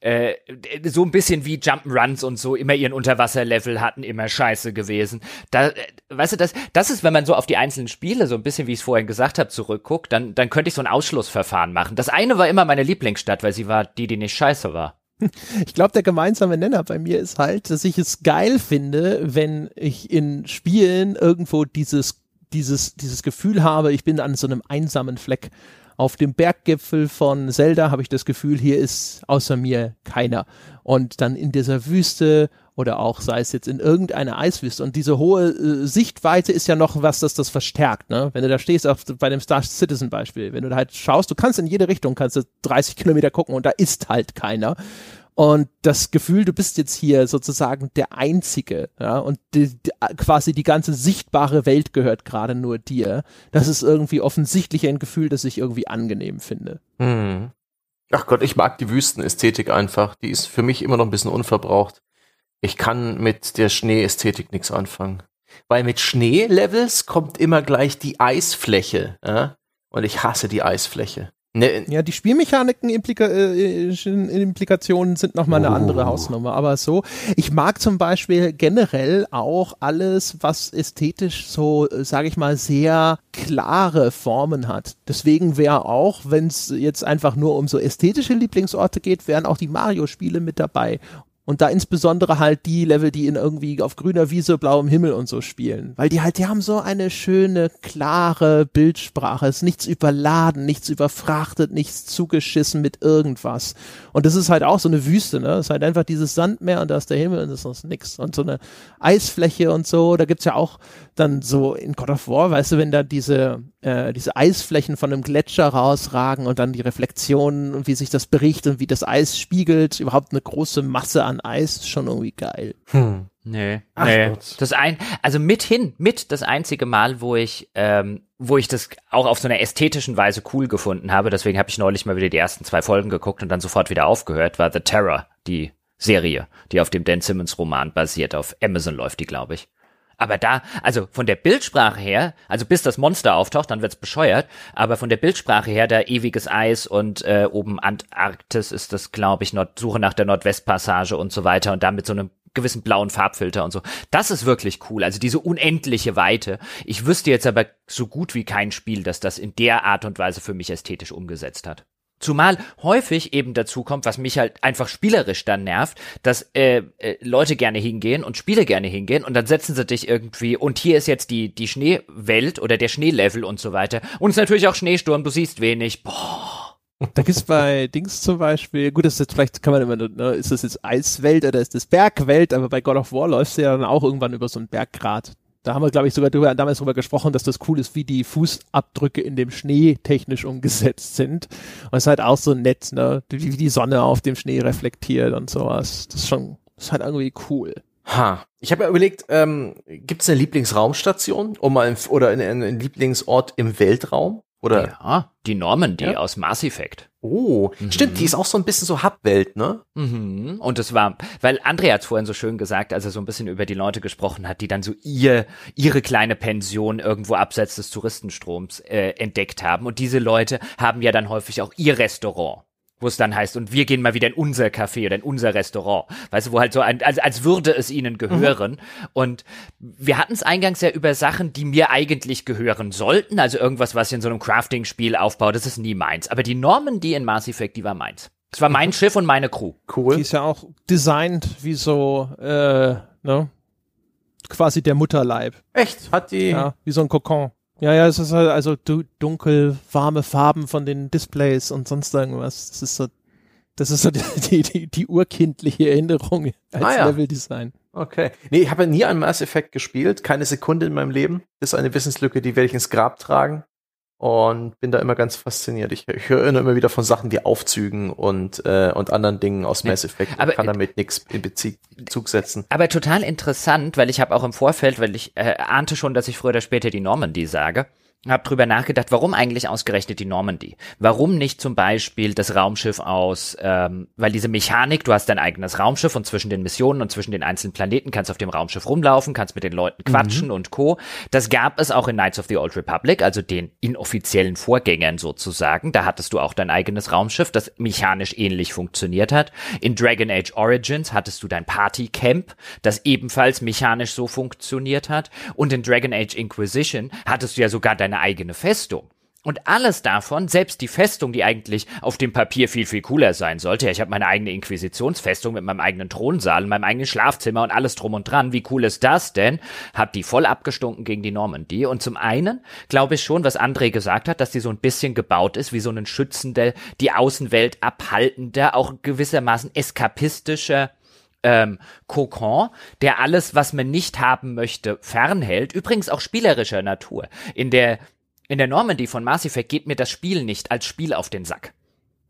äh, so ein bisschen wie Jump'n'Runs und so, immer ihren Unterwasserlevel hatten, immer scheiße gewesen. Da, äh, weißt du, das, das ist, wenn man so auf die einzelnen Spiele, so ein bisschen, wie ich es vorhin gesagt habe, zurückguckt, dann, dann könnte ich so ein Ausschlussverfahren machen. Das eine war immer meine Lieblingsstadt, weil sie war war die, die nicht scheiße war. Ich glaube, der gemeinsame Nenner bei mir ist halt, dass ich es geil finde, wenn ich in Spielen irgendwo dieses, dieses, dieses Gefühl habe, ich bin an so einem einsamen Fleck. Auf dem Berggipfel von Zelda habe ich das Gefühl, hier ist außer mir keiner. Und dann in dieser Wüste oder auch sei es jetzt in irgendeiner Eiswüste. Und diese hohe äh, Sichtweite ist ja noch was, das das verstärkt. Ne? Wenn du da stehst, auf, bei dem Star Citizen Beispiel, wenn du da halt schaust, du kannst in jede Richtung, kannst du 30 Kilometer gucken und da ist halt keiner. Und das Gefühl, du bist jetzt hier sozusagen der Einzige, ja, und die, die, quasi die ganze sichtbare Welt gehört gerade nur dir. Das ist irgendwie offensichtlich ein Gefühl, das ich irgendwie angenehm finde. Hm. Ach Gott, ich mag die Wüstenästhetik einfach. Die ist für mich immer noch ein bisschen unverbraucht. Ich kann mit der Schneeästhetik nichts anfangen. Weil mit Schneelevels kommt immer gleich die Eisfläche. Ja? Und ich hasse die Eisfläche. Ne, ja, die Spielmechaniken Implika äh, Implikationen sind nochmal eine oh. andere Hausnummer. Aber so, ich mag zum Beispiel generell auch alles, was ästhetisch so, sage ich mal, sehr klare Formen hat. Deswegen wäre auch, wenn es jetzt einfach nur um so ästhetische Lieblingsorte geht, wären auch die Mario-Spiele mit dabei. Und da insbesondere halt die Level, die in irgendwie auf grüner Wiese, blauem Himmel und so spielen. Weil die halt, die haben so eine schöne, klare Bildsprache. Es ist nichts überladen, nichts überfrachtet, nichts zugeschissen mit irgendwas. Und das ist halt auch so eine Wüste, ne? Es ist halt einfach dieses Sandmeer und da ist der Himmel und das ist nix. Und so eine Eisfläche und so, da gibt's ja auch dann so in God of War, weißt du, wenn da diese, äh, diese Eisflächen von einem Gletscher rausragen und dann die Reflexionen und wie sich das berichtet und wie das Eis spiegelt, überhaupt eine große Masse an Eis, ist schon irgendwie geil. Hm. Nee, Ach nee. Gott. Das ein, also mithin, mit das einzige Mal, wo ich, ähm, wo ich das auch auf so einer ästhetischen Weise cool gefunden habe, deswegen habe ich neulich mal wieder die ersten zwei Folgen geguckt und dann sofort wieder aufgehört, war The Terror, die Serie, die auf dem Dan Simmons Roman basiert, auf Amazon läuft die, glaube ich. Aber da, also von der Bildsprache her, also bis das Monster auftaucht, dann wird's bescheuert, aber von der Bildsprache her, da ewiges Eis und äh, oben Antarktis ist das, glaube ich, Nord Suche nach der Nordwestpassage und so weiter und dann mit so einem gewissen blauen Farbfilter und so. Das ist wirklich cool. Also diese unendliche Weite. Ich wüsste jetzt aber so gut wie kein Spiel, das das in der Art und Weise für mich ästhetisch umgesetzt hat. Zumal häufig eben dazu kommt, was mich halt einfach spielerisch dann nervt, dass äh, äh, Leute gerne hingehen und Spiele gerne hingehen und dann setzen sie dich irgendwie und hier ist jetzt die die Schneewelt oder der Schneelevel und so weiter und es ist natürlich auch Schneesturm, du siehst wenig. Boah. Da gibt's bei Dings zum Beispiel, gut, das ist jetzt vielleicht kann man immer, ne, ist das jetzt Eiswelt oder ist das Bergwelt, aber bei God of War läufst du ja dann auch irgendwann über so einen Berggrat da haben wir, glaube ich, sogar drüber, damals drüber gesprochen, dass das cool ist, wie die Fußabdrücke in dem Schnee technisch umgesetzt sind. Und es ist halt auch so nett, ne? Wie die Sonne auf dem Schnee reflektiert und sowas. Das ist schon, das ist halt irgendwie cool. Ha. Ich habe ja überlegt, ähm, gibt es eine Lieblingsraumstation um mal oder einen Lieblingsort im Weltraum? Oder? Ja, die Normandy ja? aus Mass Effect. Oh, mhm. stimmt, die ist auch so ein bisschen so Hubwelt, ne? Mhm. Und es war, weil Andrea hat vorhin so schön gesagt, als er so ein bisschen über die Leute gesprochen hat, die dann so ihr, ihre kleine Pension irgendwo abseits des Touristenstroms äh, entdeckt haben. Und diese Leute haben ja dann häufig auch ihr Restaurant wo es dann heißt, und wir gehen mal wieder in unser Café oder in unser Restaurant. Weißt du, wo halt so ein, als, als würde es ihnen gehören. Mhm. Und wir hatten es eingangs ja über Sachen, die mir eigentlich gehören sollten. Also irgendwas, was in so einem Crafting-Spiel aufbaut, das ist nie meins. Aber die Normen, die in Mass Effect, die war meins. Es war mein mhm. Schiff und meine Crew. Cool. Die ist ja auch designt wie so, äh, ne? Quasi der Mutterleib. Echt? Hat die? Ja, wie so ein Kokon. Ja, ja, es ist halt also dunkel, warme Farben von den Displays und sonst irgendwas. Das ist so, das ist so die, die, die urkindliche Erinnerung als ah, ja. Leveldesign. Okay. Nee, ich habe ja nie einen Mass Effect gespielt, keine Sekunde in meinem Leben. Das ist eine Wissenslücke, die werde ich ins Grab tragen und bin da immer ganz fasziniert. Ich, ich höre immer wieder von Sachen wie Aufzügen und, äh, und anderen Dingen aus Mass Effect aber, kann damit nichts in Bezug setzen. Aber total interessant, weil ich habe auch im Vorfeld, weil ich äh, ahnte schon, dass ich früher oder später die Normandy sage, habe drüber nachgedacht, warum eigentlich ausgerechnet die Normandy? Warum nicht zum Beispiel das Raumschiff aus, ähm, weil diese Mechanik, du hast dein eigenes Raumschiff und zwischen den Missionen und zwischen den einzelnen Planeten kannst auf dem Raumschiff rumlaufen, kannst mit den Leuten mhm. quatschen mhm. und Co. Das gab es auch in Knights of the Old Republic, also den inoffiziellen Vorgängern sozusagen. Da hattest du auch dein eigenes Raumschiff, das mechanisch ähnlich funktioniert hat. In Dragon Age Origins hattest du dein Party Camp, das ebenfalls mechanisch so funktioniert hat. Und in Dragon Age Inquisition hattest du ja sogar dein eine eigene Festung. Und alles davon, selbst die Festung, die eigentlich auf dem Papier viel, viel cooler sein sollte, ja, ich habe meine eigene Inquisitionsfestung mit meinem eigenen Thronsaal, meinem eigenen Schlafzimmer und alles drum und dran, wie cool ist das denn? Hab die voll abgestunken gegen die Normandie. Und zum einen glaube ich schon, was André gesagt hat, dass die so ein bisschen gebaut ist, wie so ein schützender, die Außenwelt abhaltender, auch gewissermaßen eskapistischer ähm, Kokon, der alles, was man nicht haben möchte, fernhält. Übrigens auch spielerischer Natur. In der in der Normandy von Mass Effect geht mir das Spiel nicht als Spiel auf den Sack.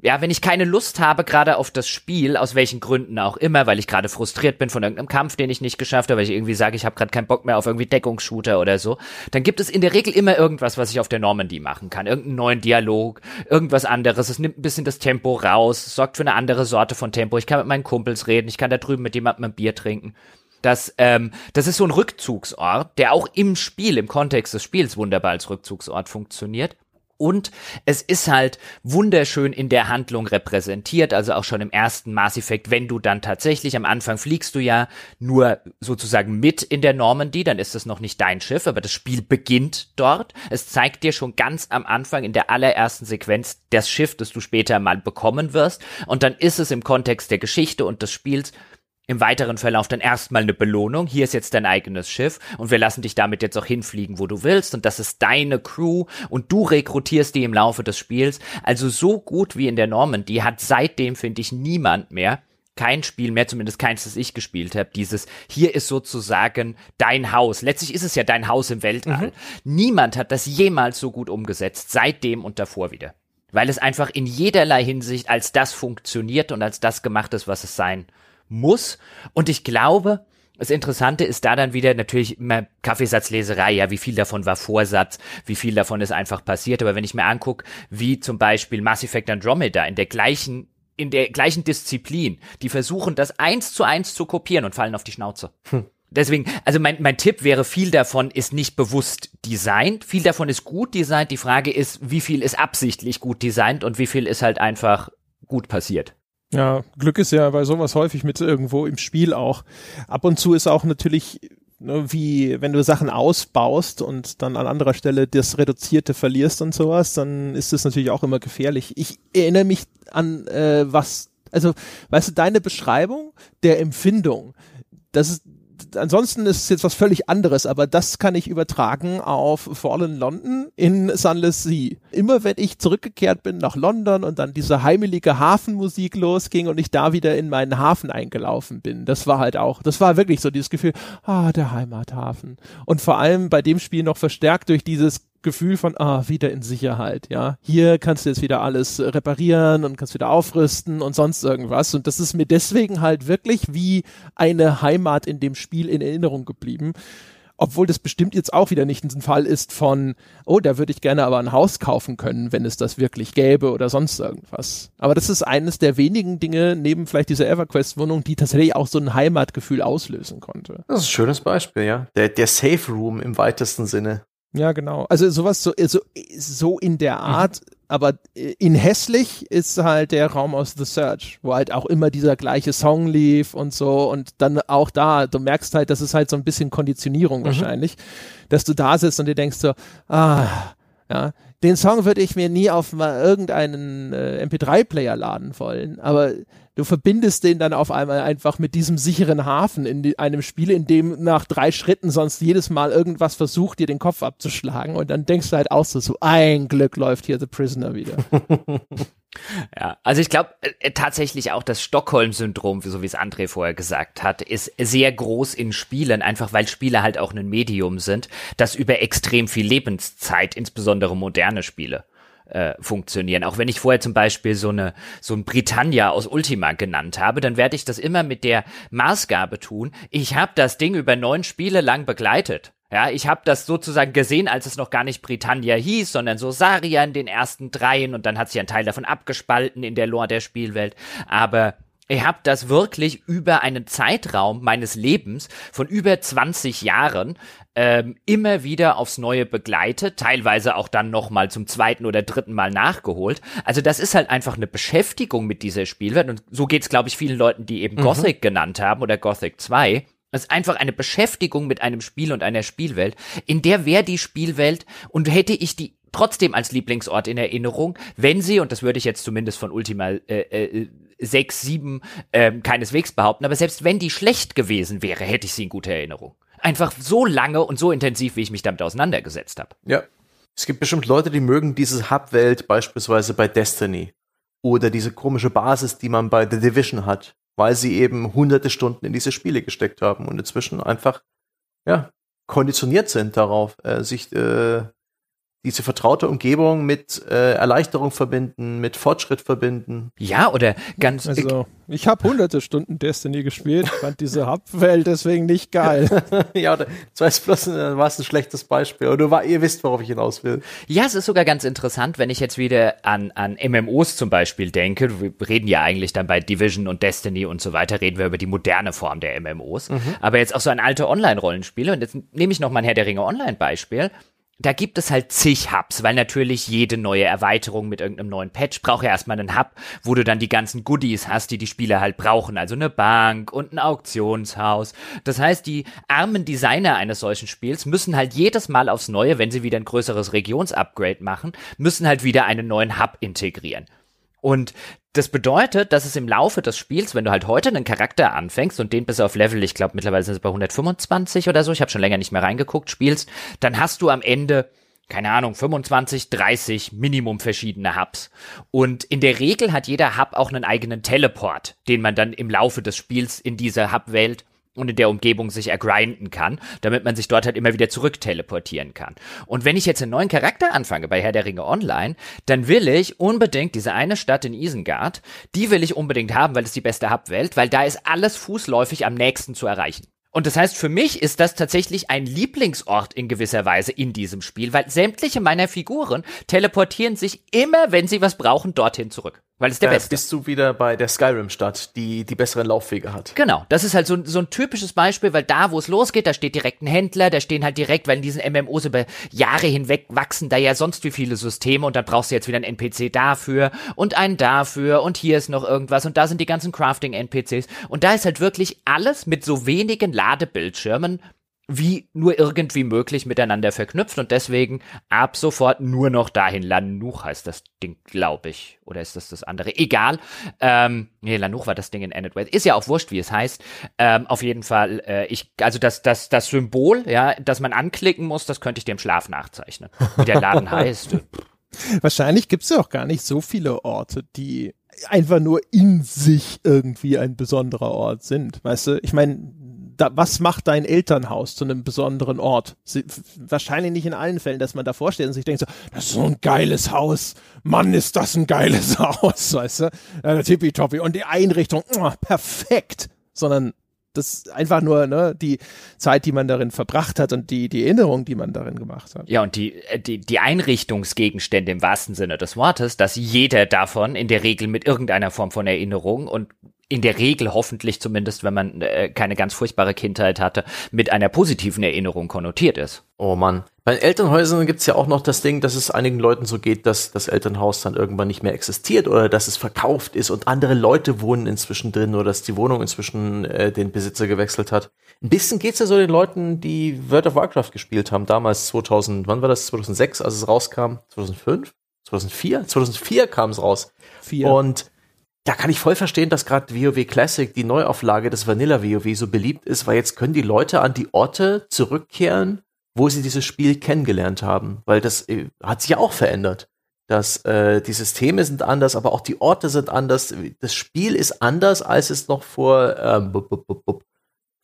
Ja, wenn ich keine Lust habe gerade auf das Spiel, aus welchen Gründen auch immer, weil ich gerade frustriert bin von irgendeinem Kampf, den ich nicht geschafft habe, weil ich irgendwie sage, ich habe gerade keinen Bock mehr auf irgendwie Deckungsshooter oder so, dann gibt es in der Regel immer irgendwas, was ich auf der Normandy machen kann. Irgendeinen neuen Dialog, irgendwas anderes. Es nimmt ein bisschen das Tempo raus, sorgt für eine andere Sorte von Tempo. Ich kann mit meinen Kumpels reden, ich kann da drüben mit jemandem ein Bier trinken. Das, ähm, das ist so ein Rückzugsort, der auch im Spiel, im Kontext des Spiels wunderbar als Rückzugsort funktioniert. Und es ist halt wunderschön in der Handlung repräsentiert, also auch schon im ersten Mass Effect, wenn du dann tatsächlich am Anfang fliegst du ja nur sozusagen mit in der Normandy, dann ist es noch nicht dein Schiff, aber das Spiel beginnt dort. Es zeigt dir schon ganz am Anfang in der allerersten Sequenz das Schiff, das du später mal bekommen wirst. Und dann ist es im Kontext der Geschichte und des Spiels im weiteren Verlauf dann erstmal eine Belohnung. Hier ist jetzt dein eigenes Schiff und wir lassen dich damit jetzt auch hinfliegen, wo du willst. Und das ist deine Crew und du rekrutierst die im Laufe des Spiels. Also so gut wie in der Normandy hat seitdem, finde ich, niemand mehr kein Spiel mehr, zumindest keins, das ich gespielt habe, dieses hier ist sozusagen dein Haus. Letztlich ist es ja dein Haus im Weltall. Mhm. Niemand hat das jemals so gut umgesetzt, seitdem und davor wieder. Weil es einfach in jederlei Hinsicht als das funktioniert und als das gemacht ist, was es sein muss. Und ich glaube, das Interessante ist da dann wieder natürlich immer Kaffeesatzleserei, ja, wie viel davon war Vorsatz, wie viel davon ist einfach passiert. Aber wenn ich mir angucke, wie zum Beispiel Mass Effect Andromeda in der gleichen in der gleichen Disziplin, die versuchen, das eins zu eins zu kopieren und fallen auf die Schnauze. Hm. Deswegen, also mein, mein Tipp wäre, viel davon ist nicht bewusst designt, viel davon ist gut designt. Die Frage ist, wie viel ist absichtlich gut designt und wie viel ist halt einfach gut passiert. Ja, Glück ist ja bei sowas häufig mit irgendwo im Spiel auch. Ab und zu ist auch natürlich ne, wie wenn du Sachen ausbaust und dann an anderer Stelle das Reduzierte verlierst und sowas, dann ist das natürlich auch immer gefährlich. Ich erinnere mich an äh, was, also weißt du, deine Beschreibung der Empfindung, das ist ansonsten ist es jetzt was völlig anderes, aber das kann ich übertragen auf Fallen London in Sunless Sea. Immer wenn ich zurückgekehrt bin nach London und dann diese heimelige Hafenmusik losging und ich da wieder in meinen Hafen eingelaufen bin, das war halt auch, das war wirklich so dieses Gefühl, ah, der Heimathafen. Und vor allem bei dem Spiel noch verstärkt durch dieses Gefühl von, ah, wieder in Sicherheit, ja. Hier kannst du jetzt wieder alles reparieren und kannst wieder aufrüsten und sonst irgendwas. Und das ist mir deswegen halt wirklich wie eine Heimat in dem Spiel in Erinnerung geblieben. Obwohl das bestimmt jetzt auch wieder nicht ein Fall ist von, oh, da würde ich gerne aber ein Haus kaufen können, wenn es das wirklich gäbe oder sonst irgendwas. Aber das ist eines der wenigen Dinge, neben vielleicht dieser EverQuest-Wohnung, die tatsächlich auch so ein Heimatgefühl auslösen konnte. Das ist ein schönes Beispiel, ja. Der, der Safe Room im weitesten Sinne. Ja, genau. Also sowas so, so, so in der mhm. Art, mhm. aber in hässlich ist halt der Raum aus The Search, wo halt auch immer dieser gleiche Song lief und so und dann auch da, du merkst halt, das ist halt so ein bisschen Konditionierung mhm. wahrscheinlich, dass du da sitzt und dir denkst so, ah, ja, den Song würde ich mir nie auf mal irgendeinen äh, MP3-Player laden wollen, aber du verbindest den dann auf einmal einfach mit diesem sicheren Hafen in die, einem Spiel, in dem nach drei Schritten sonst jedes Mal irgendwas versucht, dir den Kopf abzuschlagen und dann denkst du halt auch so, so ein Glück läuft hier The Prisoner wieder. Ja, also ich glaube äh, tatsächlich auch das Stockholm-Syndrom, so wie es André vorher gesagt hat, ist sehr groß in Spielen, einfach weil Spiele halt auch ein Medium sind, das über extrem viel Lebenszeit, insbesondere moderne Spiele, äh, funktionieren. Auch wenn ich vorher zum Beispiel so eine so ein Britannia aus Ultima genannt habe, dann werde ich das immer mit der Maßgabe tun. Ich habe das Ding über neun Spiele lang begleitet. Ja, ich habe das sozusagen gesehen, als es noch gar nicht Britannia hieß, sondern so Saria in den ersten dreien und dann hat sich ein Teil davon abgespalten in der Lore der Spielwelt. Aber ich habe das wirklich über einen Zeitraum meines Lebens von über 20 Jahren ähm, immer wieder aufs Neue begleitet, teilweise auch dann nochmal zum zweiten oder dritten Mal nachgeholt. Also das ist halt einfach eine Beschäftigung mit dieser Spielwelt und so geht's, glaube ich, vielen Leuten, die eben mhm. Gothic genannt haben oder Gothic 2. Es ist einfach eine Beschäftigung mit einem Spiel und einer Spielwelt, in der wäre die Spielwelt und hätte ich die trotzdem als Lieblingsort in Erinnerung, wenn sie, und das würde ich jetzt zumindest von Ultima äh, äh, 6, 7 äh, keineswegs behaupten, aber selbst wenn die schlecht gewesen wäre, hätte ich sie in guter Erinnerung einfach so lange und so intensiv, wie ich mich damit auseinandergesetzt habe. Ja. Es gibt bestimmt Leute, die mögen diese Hub-Welt beispielsweise bei Destiny oder diese komische Basis, die man bei The Division hat, weil sie eben hunderte Stunden in diese Spiele gesteckt haben und inzwischen einfach ja konditioniert sind darauf, äh, sich äh, diese vertraute Umgebung mit äh, Erleichterung verbinden, mit Fortschritt verbinden. Ja, oder ganz. Also, ich habe hunderte Stunden Destiny gespielt, fand diese Hub-Welt deswegen nicht geil. ja, das war bloß äh, war ein schlechtes Beispiel. Und du war, ihr wisst, worauf ich hinaus will. Ja, es ist sogar ganz interessant, wenn ich jetzt wieder an, an MMOs zum Beispiel denke. Wir reden ja eigentlich dann bei Division und Destiny und so weiter, reden wir über die moderne Form der MMOs. Mhm. Aber jetzt auch so an alte Online-Rollenspiele. Und jetzt nehme ich noch mal ein Herr der Ringe Online-Beispiel da gibt es halt zig Hubs, weil natürlich jede neue Erweiterung mit irgendeinem neuen Patch braucht ja erstmal einen Hub, wo du dann die ganzen Goodies hast, die die Spieler halt brauchen, also eine Bank und ein Auktionshaus. Das heißt, die armen Designer eines solchen Spiels müssen halt jedes Mal aufs Neue, wenn sie wieder ein größeres Regionsupgrade machen, müssen halt wieder einen neuen Hub integrieren. Und das bedeutet, dass es im Laufe des Spiels, wenn du halt heute einen Charakter anfängst und den bis auf Level, ich glaube mittlerweile sind es bei 125 oder so, ich habe schon länger nicht mehr reingeguckt, spielst, dann hast du am Ende keine Ahnung, 25, 30 Minimum verschiedene Hubs. Und in der Regel hat jeder Hub auch einen eigenen Teleport, den man dann im Laufe des Spiels in dieser Hub-Welt und in der Umgebung sich ergrinden kann, damit man sich dort halt immer wieder zurück teleportieren kann. Und wenn ich jetzt einen neuen Charakter anfange bei Herr der Ringe Online, dann will ich unbedingt diese eine Stadt in Isengard, die will ich unbedingt haben, weil es die beste Hubwelt, weil da ist alles fußläufig am nächsten zu erreichen. Und das heißt, für mich ist das tatsächlich ein Lieblingsort in gewisser Weise in diesem Spiel, weil sämtliche meiner Figuren teleportieren sich immer, wenn sie was brauchen, dorthin zurück. Weil es der äh, Beste. Bist du wieder bei der Skyrim-Stadt, die die besseren Laufwege hat. Genau, das ist halt so, so ein typisches Beispiel, weil da, wo es losgeht, da steht direkt ein Händler, da stehen halt direkt, weil in diesen MMOs über Jahre hinweg wachsen da ja sonst wie viele Systeme und dann brauchst du jetzt wieder einen NPC dafür und einen dafür und hier ist noch irgendwas und da sind die ganzen Crafting-NPCs und da ist halt wirklich alles mit so wenigen Ladebildschirmen wie nur irgendwie möglich miteinander verknüpft und deswegen ab sofort nur noch dahin. Lanuch heißt das Ding, glaube ich. Oder ist das das andere? Egal. Ähm, nee, Lanuch war das Ding in Annetway. Ist ja auch wurscht, wie es heißt. Ähm, auf jeden Fall, äh, ich, also das, das, das Symbol, ja, das man anklicken muss, das könnte ich im Schlaf nachzeichnen. Wie der Laden heißt. Wahrscheinlich gibt's ja auch gar nicht so viele Orte, die einfach nur in sich irgendwie ein besonderer Ort sind. Weißt du, ich meine, da, was macht dein Elternhaus zu einem besonderen Ort? Sie, wahrscheinlich nicht in allen Fällen, dass man davor steht und sich denkt so, das ist so ein geiles Haus. Mann, ist das ein geiles Haus, weißt du? Ja, tippitoppi. Und die Einrichtung, oh, perfekt. Sondern das einfach nur ne, die Zeit, die man darin verbracht hat und die, die Erinnerung, die man darin gemacht hat. Ja, und die, äh, die, die Einrichtungsgegenstände im wahrsten Sinne des Wortes, dass jeder davon in der Regel mit irgendeiner Form von Erinnerung und in der Regel hoffentlich zumindest, wenn man äh, keine ganz furchtbare Kindheit hatte, mit einer positiven Erinnerung konnotiert ist. Oh Mann. Bei Elternhäusern gibt's ja auch noch das Ding, dass es einigen Leuten so geht, dass das Elternhaus dann irgendwann nicht mehr existiert oder dass es verkauft ist und andere Leute wohnen inzwischen drin oder dass die Wohnung inzwischen äh, den Besitzer gewechselt hat. Ein bisschen geht's ja so den Leuten, die World of Warcraft gespielt haben, damals 2000, wann war das? 2006, als es rauskam? 2005? 2004? 2004 kam es raus. Vier. Und da kann ich voll verstehen, dass gerade WoW Classic, die Neuauflage des Vanilla WoW so beliebt ist, weil jetzt können die Leute an die Orte zurückkehren, wo sie dieses Spiel kennengelernt haben, weil das äh, hat sich ja auch verändert. dass äh, die Systeme sind anders, aber auch die Orte sind anders. Das Spiel ist anders, als es noch vor ähm,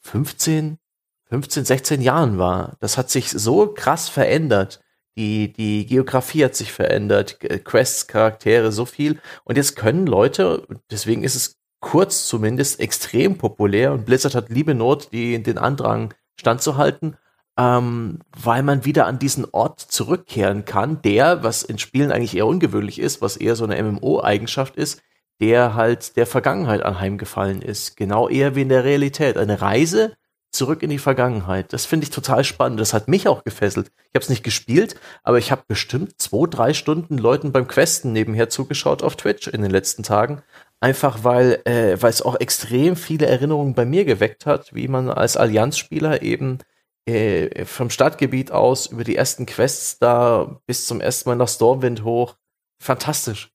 15, 15, 16 Jahren war. Das hat sich so krass verändert. Die, die Geografie hat sich verändert, Quests, Charaktere, so viel. Und jetzt können Leute, deswegen ist es kurz zumindest extrem populär und Blizzard hat liebe Not, die, den Andrang standzuhalten, ähm, weil man wieder an diesen Ort zurückkehren kann, der, was in Spielen eigentlich eher ungewöhnlich ist, was eher so eine MMO-Eigenschaft ist, der halt der Vergangenheit anheimgefallen ist. Genau eher wie in der Realität. Eine Reise zurück in die Vergangenheit. Das finde ich total spannend. Das hat mich auch gefesselt. Ich habe es nicht gespielt, aber ich habe bestimmt zwei, drei Stunden Leuten beim Questen nebenher zugeschaut auf Twitch in den letzten Tagen. Einfach weil äh, weil es auch extrem viele Erinnerungen bei mir geweckt hat, wie man als Allianzspieler eben äh, vom Stadtgebiet aus über die ersten Quests da bis zum ersten Mal nach Stormwind hoch. Fantastisch.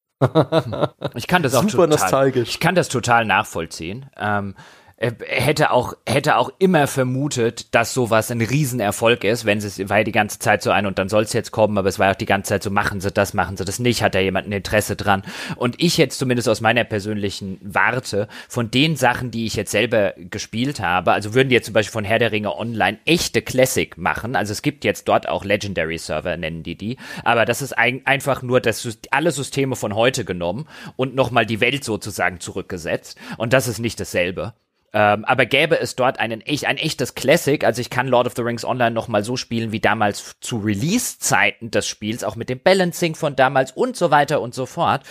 ich kann das auch Super total, nostalgisch. Ich kann das total nachvollziehen. Ähm, äh, hätte auch hätte auch immer vermutet, dass sowas ein Riesenerfolg ist, wenn es war ja die ganze Zeit so ein und dann soll es jetzt kommen, aber es war auch die ganze Zeit so machen sie das, machen sie das nicht, hat da jemand ein Interesse dran und ich jetzt zumindest aus meiner persönlichen Warte von den Sachen, die ich jetzt selber gespielt habe, also würden die jetzt zum Beispiel von Herr der Ringe Online echte Classic machen, also es gibt jetzt dort auch Legendary Server nennen die die, aber das ist ein, einfach nur das alle Systeme von heute genommen und nochmal die Welt sozusagen zurückgesetzt und das ist nicht dasselbe. Ähm, aber gäbe es dort einen, echt, ein echtes Classic, also ich kann Lord of the Rings Online nochmal so spielen wie damals zu Release-Zeiten des Spiels, auch mit dem Balancing von damals und so weiter und so fort.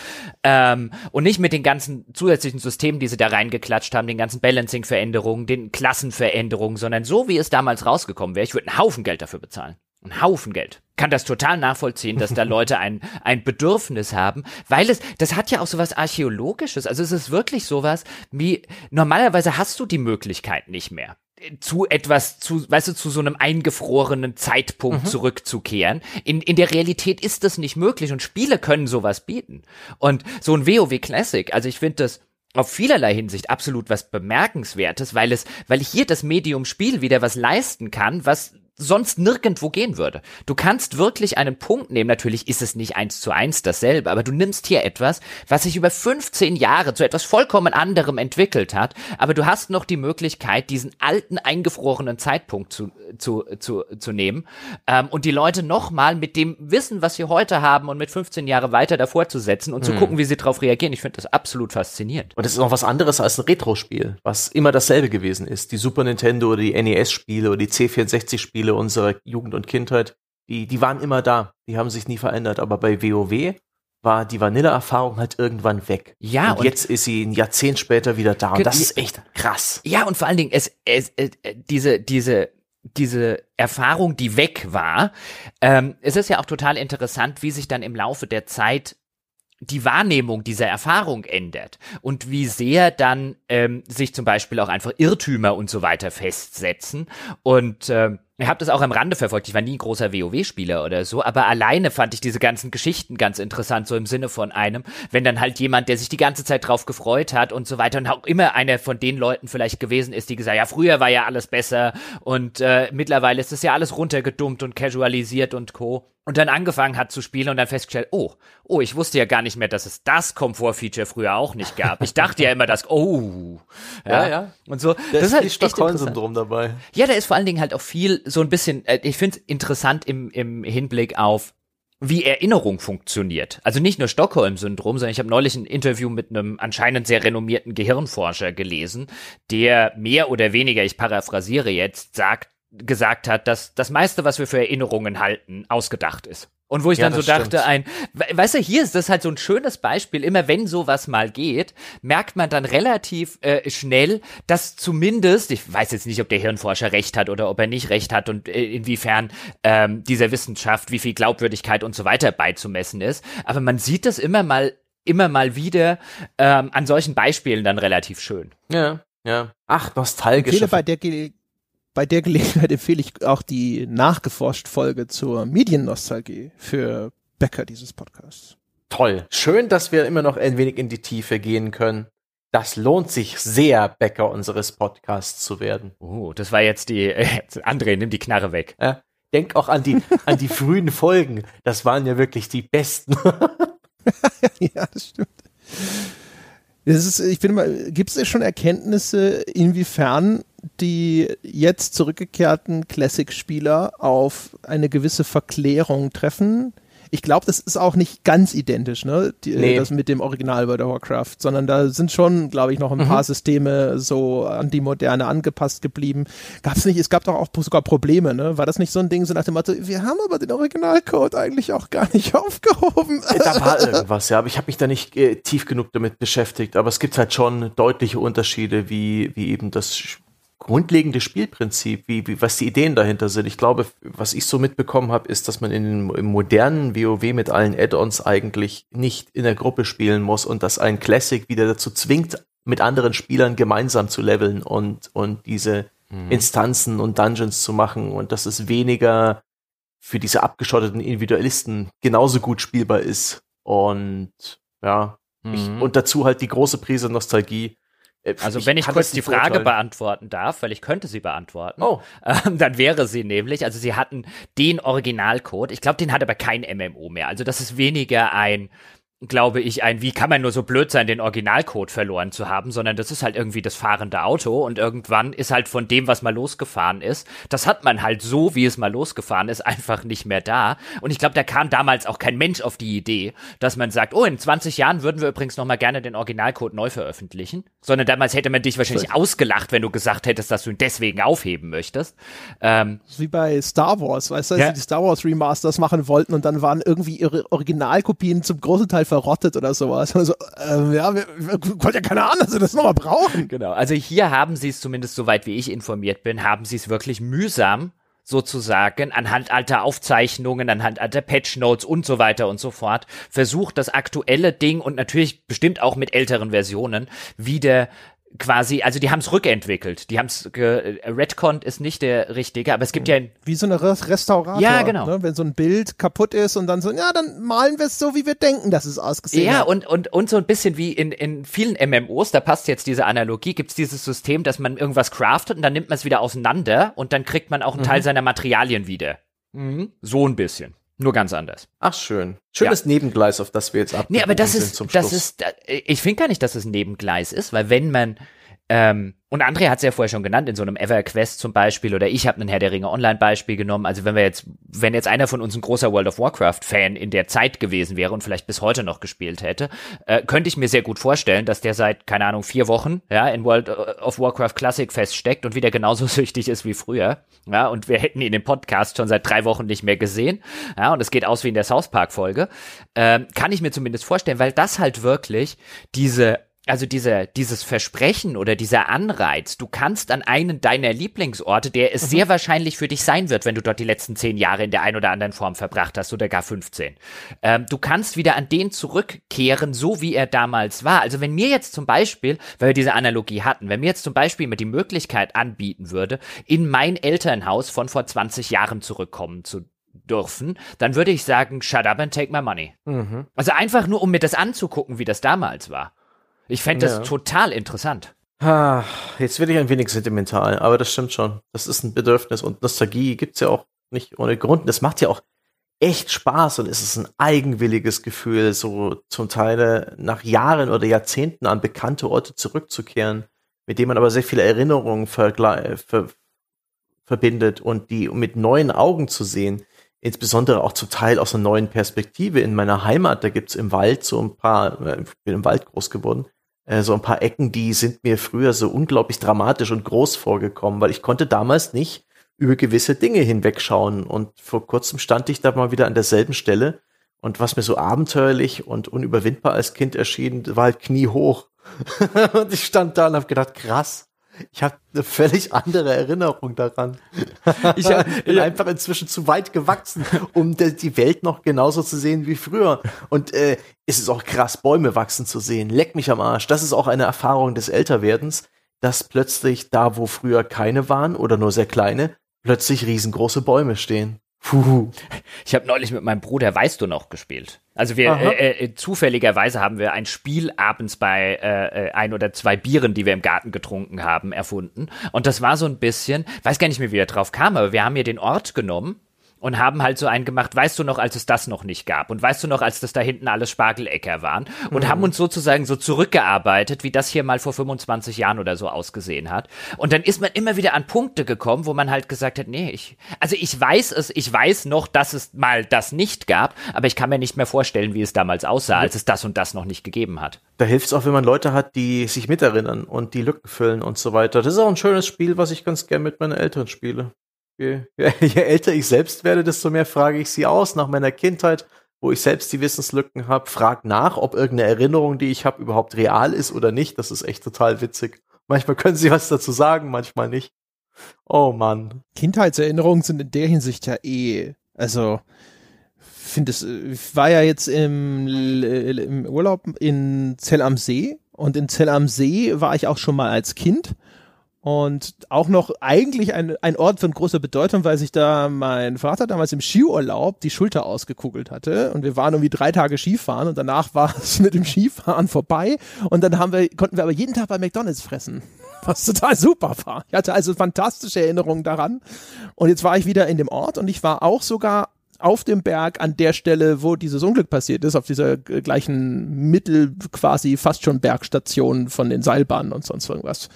Ähm, und nicht mit den ganzen zusätzlichen Systemen, die sie da reingeklatscht haben, den ganzen Balancing-Veränderungen, den Klassenveränderungen, sondern so wie es damals rausgekommen wäre. Ich würde einen Haufen Geld dafür bezahlen. Einen Haufen Geld. Kann das total nachvollziehen, dass da Leute ein, ein Bedürfnis haben, weil es, das hat ja auch sowas Archäologisches. Also es ist wirklich sowas wie, normalerweise hast du die Möglichkeit nicht mehr zu etwas, zu, weißt du, zu so einem eingefrorenen Zeitpunkt mhm. zurückzukehren. In, in der Realität ist das nicht möglich und Spiele können sowas bieten. Und so ein WoW Classic, also ich finde das auf vielerlei Hinsicht absolut was bemerkenswertes, weil es, weil hier das Medium Spiel wieder was leisten kann, was sonst nirgendwo gehen würde. Du kannst wirklich einen Punkt nehmen, natürlich ist es nicht eins zu eins dasselbe, aber du nimmst hier etwas, was sich über 15 Jahre zu etwas vollkommen anderem entwickelt hat, aber du hast noch die Möglichkeit, diesen alten, eingefrorenen Zeitpunkt zu, zu, zu, zu nehmen ähm, und die Leute nochmal mit dem Wissen, was sie heute haben und mit 15 Jahre weiter davor zu setzen und hm. zu gucken, wie sie darauf reagieren. Ich finde das absolut faszinierend. Und es ist noch was anderes als ein Retro-Spiel, was immer dasselbe gewesen ist. Die Super Nintendo oder die NES-Spiele oder die C64-Spiele Spiele unserer Jugend und Kindheit, die, die waren immer da. Die haben sich nie verändert. Aber bei WoW war die Vanilla-Erfahrung halt irgendwann weg. Ja. Und, und, jetzt ist sie ein Jahrzehnt später wieder da. Und das ist echt krass. Ja, und vor allen Dingen, es, es, es äh, diese, diese, diese Erfahrung, die weg war, ähm, es ist ja auch total interessant, wie sich dann im Laufe der Zeit die Wahrnehmung dieser Erfahrung ändert und wie sehr dann ähm, sich zum Beispiel auch einfach Irrtümer und so weiter festsetzen. Und ähm, ich habe das auch am Rande verfolgt. Ich war nie ein großer WoW-Spieler oder so, aber alleine fand ich diese ganzen Geschichten ganz interessant, so im Sinne von einem, wenn dann halt jemand, der sich die ganze Zeit drauf gefreut hat und so weiter und auch immer einer von den Leuten vielleicht gewesen ist, die gesagt, ja, früher war ja alles besser und äh, mittlerweile ist das ja alles runtergedummt und casualisiert und co und dann angefangen hat zu spielen und dann festgestellt, oh, oh, ich wusste ja gar nicht mehr, dass es das Komfortfeature früher auch nicht gab. Ich dachte ja immer, dass, oh, ja, ja. ja. Und so, da das ist halt Stockholm-Syndrom dabei. Ja, da ist vor allen Dingen halt auch viel so ein bisschen, äh, ich finde es interessant im, im Hinblick auf wie Erinnerung funktioniert. Also nicht nur Stockholm-Syndrom, sondern ich habe neulich ein Interview mit einem anscheinend sehr renommierten Gehirnforscher gelesen, der mehr oder weniger, ich paraphrasiere jetzt, sagt, gesagt hat, dass das meiste, was wir für Erinnerungen halten, ausgedacht ist. Und wo ich ja, dann so dachte, stimmt. ein, weißt du, hier ist das halt so ein schönes Beispiel, immer wenn sowas mal geht, merkt man dann relativ äh, schnell, dass zumindest, ich weiß jetzt nicht, ob der Hirnforscher recht hat oder ob er nicht recht hat und äh, inwiefern ähm, dieser Wissenschaft, wie viel Glaubwürdigkeit und so weiter beizumessen ist, aber man sieht das immer mal, immer mal wieder ähm, an solchen Beispielen dann relativ schön. Ja, ja. Ach, nostalgisch. Fehler bei der Ge bei der Gelegenheit empfehle ich auch die nachgeforscht Folge zur Mediennostalgie für Becker dieses Podcasts. Toll. Schön, dass wir immer noch ein wenig in die Tiefe gehen können. Das lohnt sich sehr, Bäcker unseres Podcasts zu werden. Oh, das war jetzt die, äh, André, nimm die Knarre weg. Ja, denk auch an die, an die frühen Folgen. Das waren ja wirklich die besten. ja, das stimmt. Das ist, ich bin mal, gibt es schon Erkenntnisse, inwiefern die jetzt zurückgekehrten Classic-Spieler auf eine gewisse Verklärung treffen. Ich glaube, das ist auch nicht ganz identisch, ne? Die, nee. Das mit dem Original World of Warcraft, sondern da sind schon, glaube ich, noch ein mhm. paar Systeme so an die Moderne angepasst geblieben. Gab es nicht, es gab doch auch sogar Probleme, ne? War das nicht so ein Ding, so nach dem Motto, wir haben aber den Originalcode eigentlich auch gar nicht aufgehoben? Da war irgendwas, ja, aber ich habe mich da nicht äh, tief genug damit beschäftigt. Aber es gibt halt schon deutliche Unterschiede, wie, wie eben das grundlegende Spielprinzip, wie, wie, was die Ideen dahinter sind. Ich glaube, was ich so mitbekommen habe, ist, dass man in, im modernen WoW mit allen Add-ons eigentlich nicht in der Gruppe spielen muss und dass ein Classic wieder dazu zwingt, mit anderen Spielern gemeinsam zu leveln und, und diese mhm. Instanzen und Dungeons zu machen und dass es weniger für diese abgeschotteten Individualisten genauso gut spielbar ist. Und ja, mhm. ich, und dazu halt die große Prise Nostalgie Äh, Also wenn ich kurz die Frage beurteilen. beantworten darf, weil ich könnte sie beantworten, Oh. ähm, dann wäre sie nämlich, also sie hatten den Originalcode, ich glaube, den hat aber kein MMO mehr. Also das ist weniger ein, glaube ich, ein, wie kann man nur so blöd sein, den Originalcode verloren zu haben, sondern das ist halt irgendwie das fahrende Auto und irgendwann ist halt von dem, was mal losgefahren ist, das hat man halt so, wie es mal losgefahren ist, einfach nicht mehr da. Und ich glaube, da kam damals auch kein Mensch auf die Idee, dass man sagt, oh, in 20 Jahren würden wir übrigens noch mal gerne den Originalcode neu veröffentlichen, sondern damals hätte man dich wahrscheinlich ausgelacht, wenn du gesagt hättest, dass du ihn deswegen aufheben möchtest. Ähm, Wie bei Star Wars, weißt du, als Ja. sie die Star Wars Remasters machen wollten und dann waren irgendwie ihre Originalkopien zum großen Teil verrottet oder sowas. Also, ähm, ja, wir, wir konnten ja keine Ahnung, dass wir das nochmal brauchen. Genau, also hier haben sie es zumindest, soweit wie ich informiert bin, haben sie es wirklich mühsam sozusagen anhand alter Aufzeichnungen, anhand alter Patch Notes und so weiter und so fort versucht, das aktuelle Ding und natürlich bestimmt auch mit älteren Versionen wieder quasi, also die haben es rückentwickelt, die haben es, Redcon ist nicht der richtige, aber es gibt ja ein Wie so eine Res- Restaurator. Ja, genau. Ne? Wenn so ein Bild kaputt ist und dann so, ja, dann malen wir es so, wie wir denken, dass es ausgesehen Ja, hat. und, und, und so ein bisschen wie in, in vielen MMOs, da passt jetzt diese Analogie, gibt's dieses System, dass man irgendwas craftet und dann nimmt man es wieder auseinander und dann kriegt man auch einen Teil seiner Materialien wieder. So ein bisschen. Nur ganz anders. Ach, schön. Schönes Nebengleis, auf das wir jetzt ab. Nee, aber das ist, zum das ist, äh, ich finde gar nicht, dass es Nebengleis ist, weil wenn man, ähm, und André hat es ja vorher schon genannt, in so einem EverQuest zum Beispiel, oder ich habe einen Herr der Ringe Online-Beispiel genommen, also wenn wir jetzt, wenn jetzt einer von uns ein großer World of Warcraft-Fan in der Zeit gewesen wäre und vielleicht bis heute noch gespielt hätte, äh, könnte ich mir sehr gut vorstellen, dass der seit, keine Ahnung, vier Wochen, ja, in World of Warcraft Classic feststeckt und wieder genauso süchtig ist wie früher, ja, und wir hätten ihn im Podcast schon seit drei Wochen nicht mehr gesehen, ja, und es geht aus wie in der South Park-Folge, ähm, kann ich mir zumindest vorstellen, weil das halt wirklich diese also diese, dieses Versprechen oder dieser Anreiz, du kannst an einen deiner Lieblingsorte, der es sehr wahrscheinlich für dich sein wird, wenn du dort die letzten zehn Jahre in der ein oder anderen Form verbracht hast oder gar 15. Ähm, du kannst wieder an den zurückkehren, so wie er damals war. Also wenn mir jetzt zum Beispiel, weil wir diese Analogie hatten, wenn mir jetzt zum Beispiel mit die Möglichkeit anbieten würde, in mein Elternhaus von vor 20 Jahren zurückkommen zu dürfen, dann würde ich sagen, shut up and take my money. Also einfach nur, um mir das anzugucken, wie das damals war. Ich fände das Ja. total interessant. Ah, jetzt werde ich ein wenig sentimental, aber das stimmt schon. Das ist ein Bedürfnis und Nostalgie gibt's ja auch nicht ohne Grund. Das macht ja auch echt Spaß und es ist ein eigenwilliges Gefühl, so zum Teil nach Jahren oder Jahrzehnten an bekannte Orte zurückzukehren, mit denen man aber sehr viele Erinnerungen ver verbindet und die mit neuen Augen zu sehen. Insbesondere auch zum Teil aus einer neuen Perspektive. In meiner Heimat, da gibt's im Wald so ein paar, äh, ich bin im Wald groß geworden, äh, so ein paar Ecken, die sind mir früher so unglaublich dramatisch und groß vorgekommen, weil ich konnte damals nicht über gewisse Dinge hinwegschauen. Und vor kurzem stand ich da mal wieder an derselben Stelle. Und was mir so abenteuerlich und unüberwindbar als Kind erschien, war halt kniehoch. und ich stand da und habe gedacht, krass. Ich habe eine völlig andere Erinnerung daran. Ich hab, bin einfach inzwischen zu weit gewachsen, um die Welt noch genauso zu sehen wie früher. Und äh, es ist auch krass, Bäume wachsen zu sehen. Leck mich am Arsch. Das ist auch eine Erfahrung des Älterwerdens, dass plötzlich da, wo früher keine waren oder nur sehr kleine, plötzlich riesengroße Bäume stehen. Puh. Ich habe neulich mit meinem Bruder Weißt du noch gespielt. Also wir äh, äh, zufälligerweise haben wir ein Spiel abends bei äh, äh, ein oder zwei Bieren, die wir im Garten getrunken haben, erfunden. Und das war so ein bisschen, weiß gar nicht mehr, wie er drauf kam, aber wir haben hier den Ort genommen und haben halt so einen gemacht, weißt du noch, als es das noch nicht gab und weißt du noch, als das da hinten alles Spargeläcker waren und haben uns sozusagen so zurückgearbeitet, wie das hier mal vor 25 Jahren oder so ausgesehen hat. Und dann ist man immer wieder an Punkte gekommen, wo man halt gesagt hat, nee, ich, also ich weiß es, ich weiß noch, dass es mal das nicht gab, aber ich kann mir nicht mehr vorstellen, wie es damals aussah, als es das und das noch nicht gegeben hat. Da hilft es auch, wenn man Leute hat, die sich miterinnern und die Lücken füllen und so weiter. Das ist auch ein schönes Spiel, was ich ganz gern mit meinen Eltern spiele. Je, je älter ich selbst werde, desto mehr frage ich sie aus nach meiner Kindheit, wo ich selbst die Wissenslücken habe, frag nach, ob irgendeine Erinnerung, die ich habe, überhaupt real ist oder nicht. Das ist echt total witzig. Manchmal können sie was dazu sagen, manchmal nicht. Oh Mann. Kindheitserinnerungen sind in der Hinsicht ja eh, also finde es, ich war ja jetzt im, im Urlaub in Zell am See und in Zell am See war ich auch schon mal als Kind Und auch noch eigentlich ein, ein Ort von großer Bedeutung, weil sich da mein Vater damals im Skiurlaub die Schulter ausgekugelt hatte. Und wir waren irgendwie drei Tage Skifahren und danach war es mit dem Skifahren vorbei. Und dann haben wir, konnten wir aber jeden Tag bei McDonalds fressen. Was total super war. Ich hatte also fantastische Erinnerungen daran. Und jetzt war ich wieder in dem Ort und ich war auch sogar auf dem Berg an der Stelle, wo dieses Unglück passiert ist, auf dieser gleichen Mittel quasi fast schon Bergstation von den Seilbahnen und sonst irgendwas.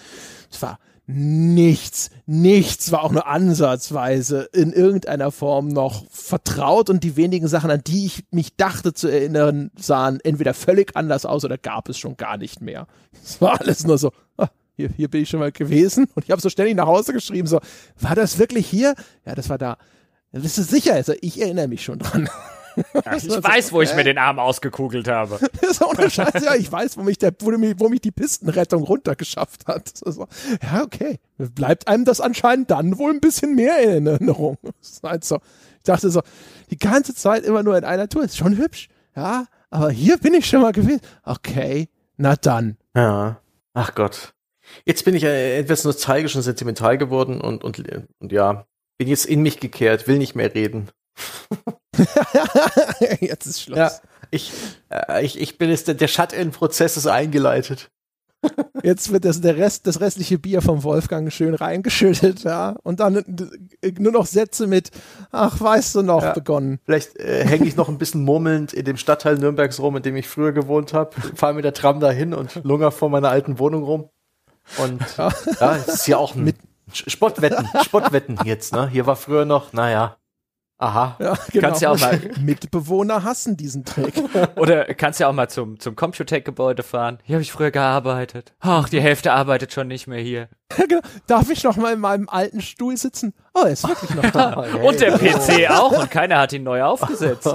Es war nichts, nichts war auch nur ansatzweise in irgendeiner Form noch vertraut und die wenigen Sachen, an die ich mich dachte zu erinnern, sahen entweder völlig anders aus oder gab es schon gar nicht mehr. Es war alles nur so, ah, hier, hier bin ich schon mal gewesen und ich habe so ständig nach Hause geschrieben, so, war das wirklich hier? Ja, das war da. Bist du sicher? Also ich erinnere mich schon dran. Ja, ich weiß, wo ich mir den Arm ausgekugelt habe. Das ist ohne Scheiß, ja, ich weiß, wo mich, der, wo, mich, wo mich die Pistenrettung runtergeschafft hat. So, ja, okay. Bleibt einem das anscheinend dann wohl ein bisschen mehr in Erinnerung. Also, ich dachte so, die ganze Zeit immer nur in einer Tour. Ist schon hübsch. Ja, aber hier bin ich schon mal gewesen. Okay, na dann. Ja. Ach Gott. Jetzt bin ich etwas nostalgisch und sentimental geworden und, und, und ja, bin jetzt in mich gekehrt, will nicht mehr reden. jetzt ist Schluss. Ja, ich, äh, ich, ich bin jetzt, der Shut-in-Prozess ist eingeleitet. Jetzt wird das, der Rest, das restliche Bier vom Wolfgang schön reingeschüttet, ja. Und dann nur noch Sätze mit, ach, weißt du noch, ja. begonnen. Vielleicht äh, hänge ich noch ein bisschen murmelnd in dem Stadtteil Nürnbergs rum, in dem ich früher gewohnt habe, fahre mit der Tram dahin und lunger vor meiner alten Wohnung rum. Und ja, ja es ist ja auch ein mit Sportwetten, Sportwetten jetzt, ne? Hier war früher noch, naja, Aha. Ja, genau. Kannst ja auch mal Mitbewohner hassen diesen Trick. Oder kannst ja auch mal zum zum Computec-Gebäude fahren. Hier habe ich früher gearbeitet. Ach, die Hälfte arbeitet schon nicht mehr hier. genau. Darf ich noch mal in meinem alten Stuhl sitzen? Oh, er ist wirklich noch da. und der PC auch und keiner hat ihn neu aufgesetzt.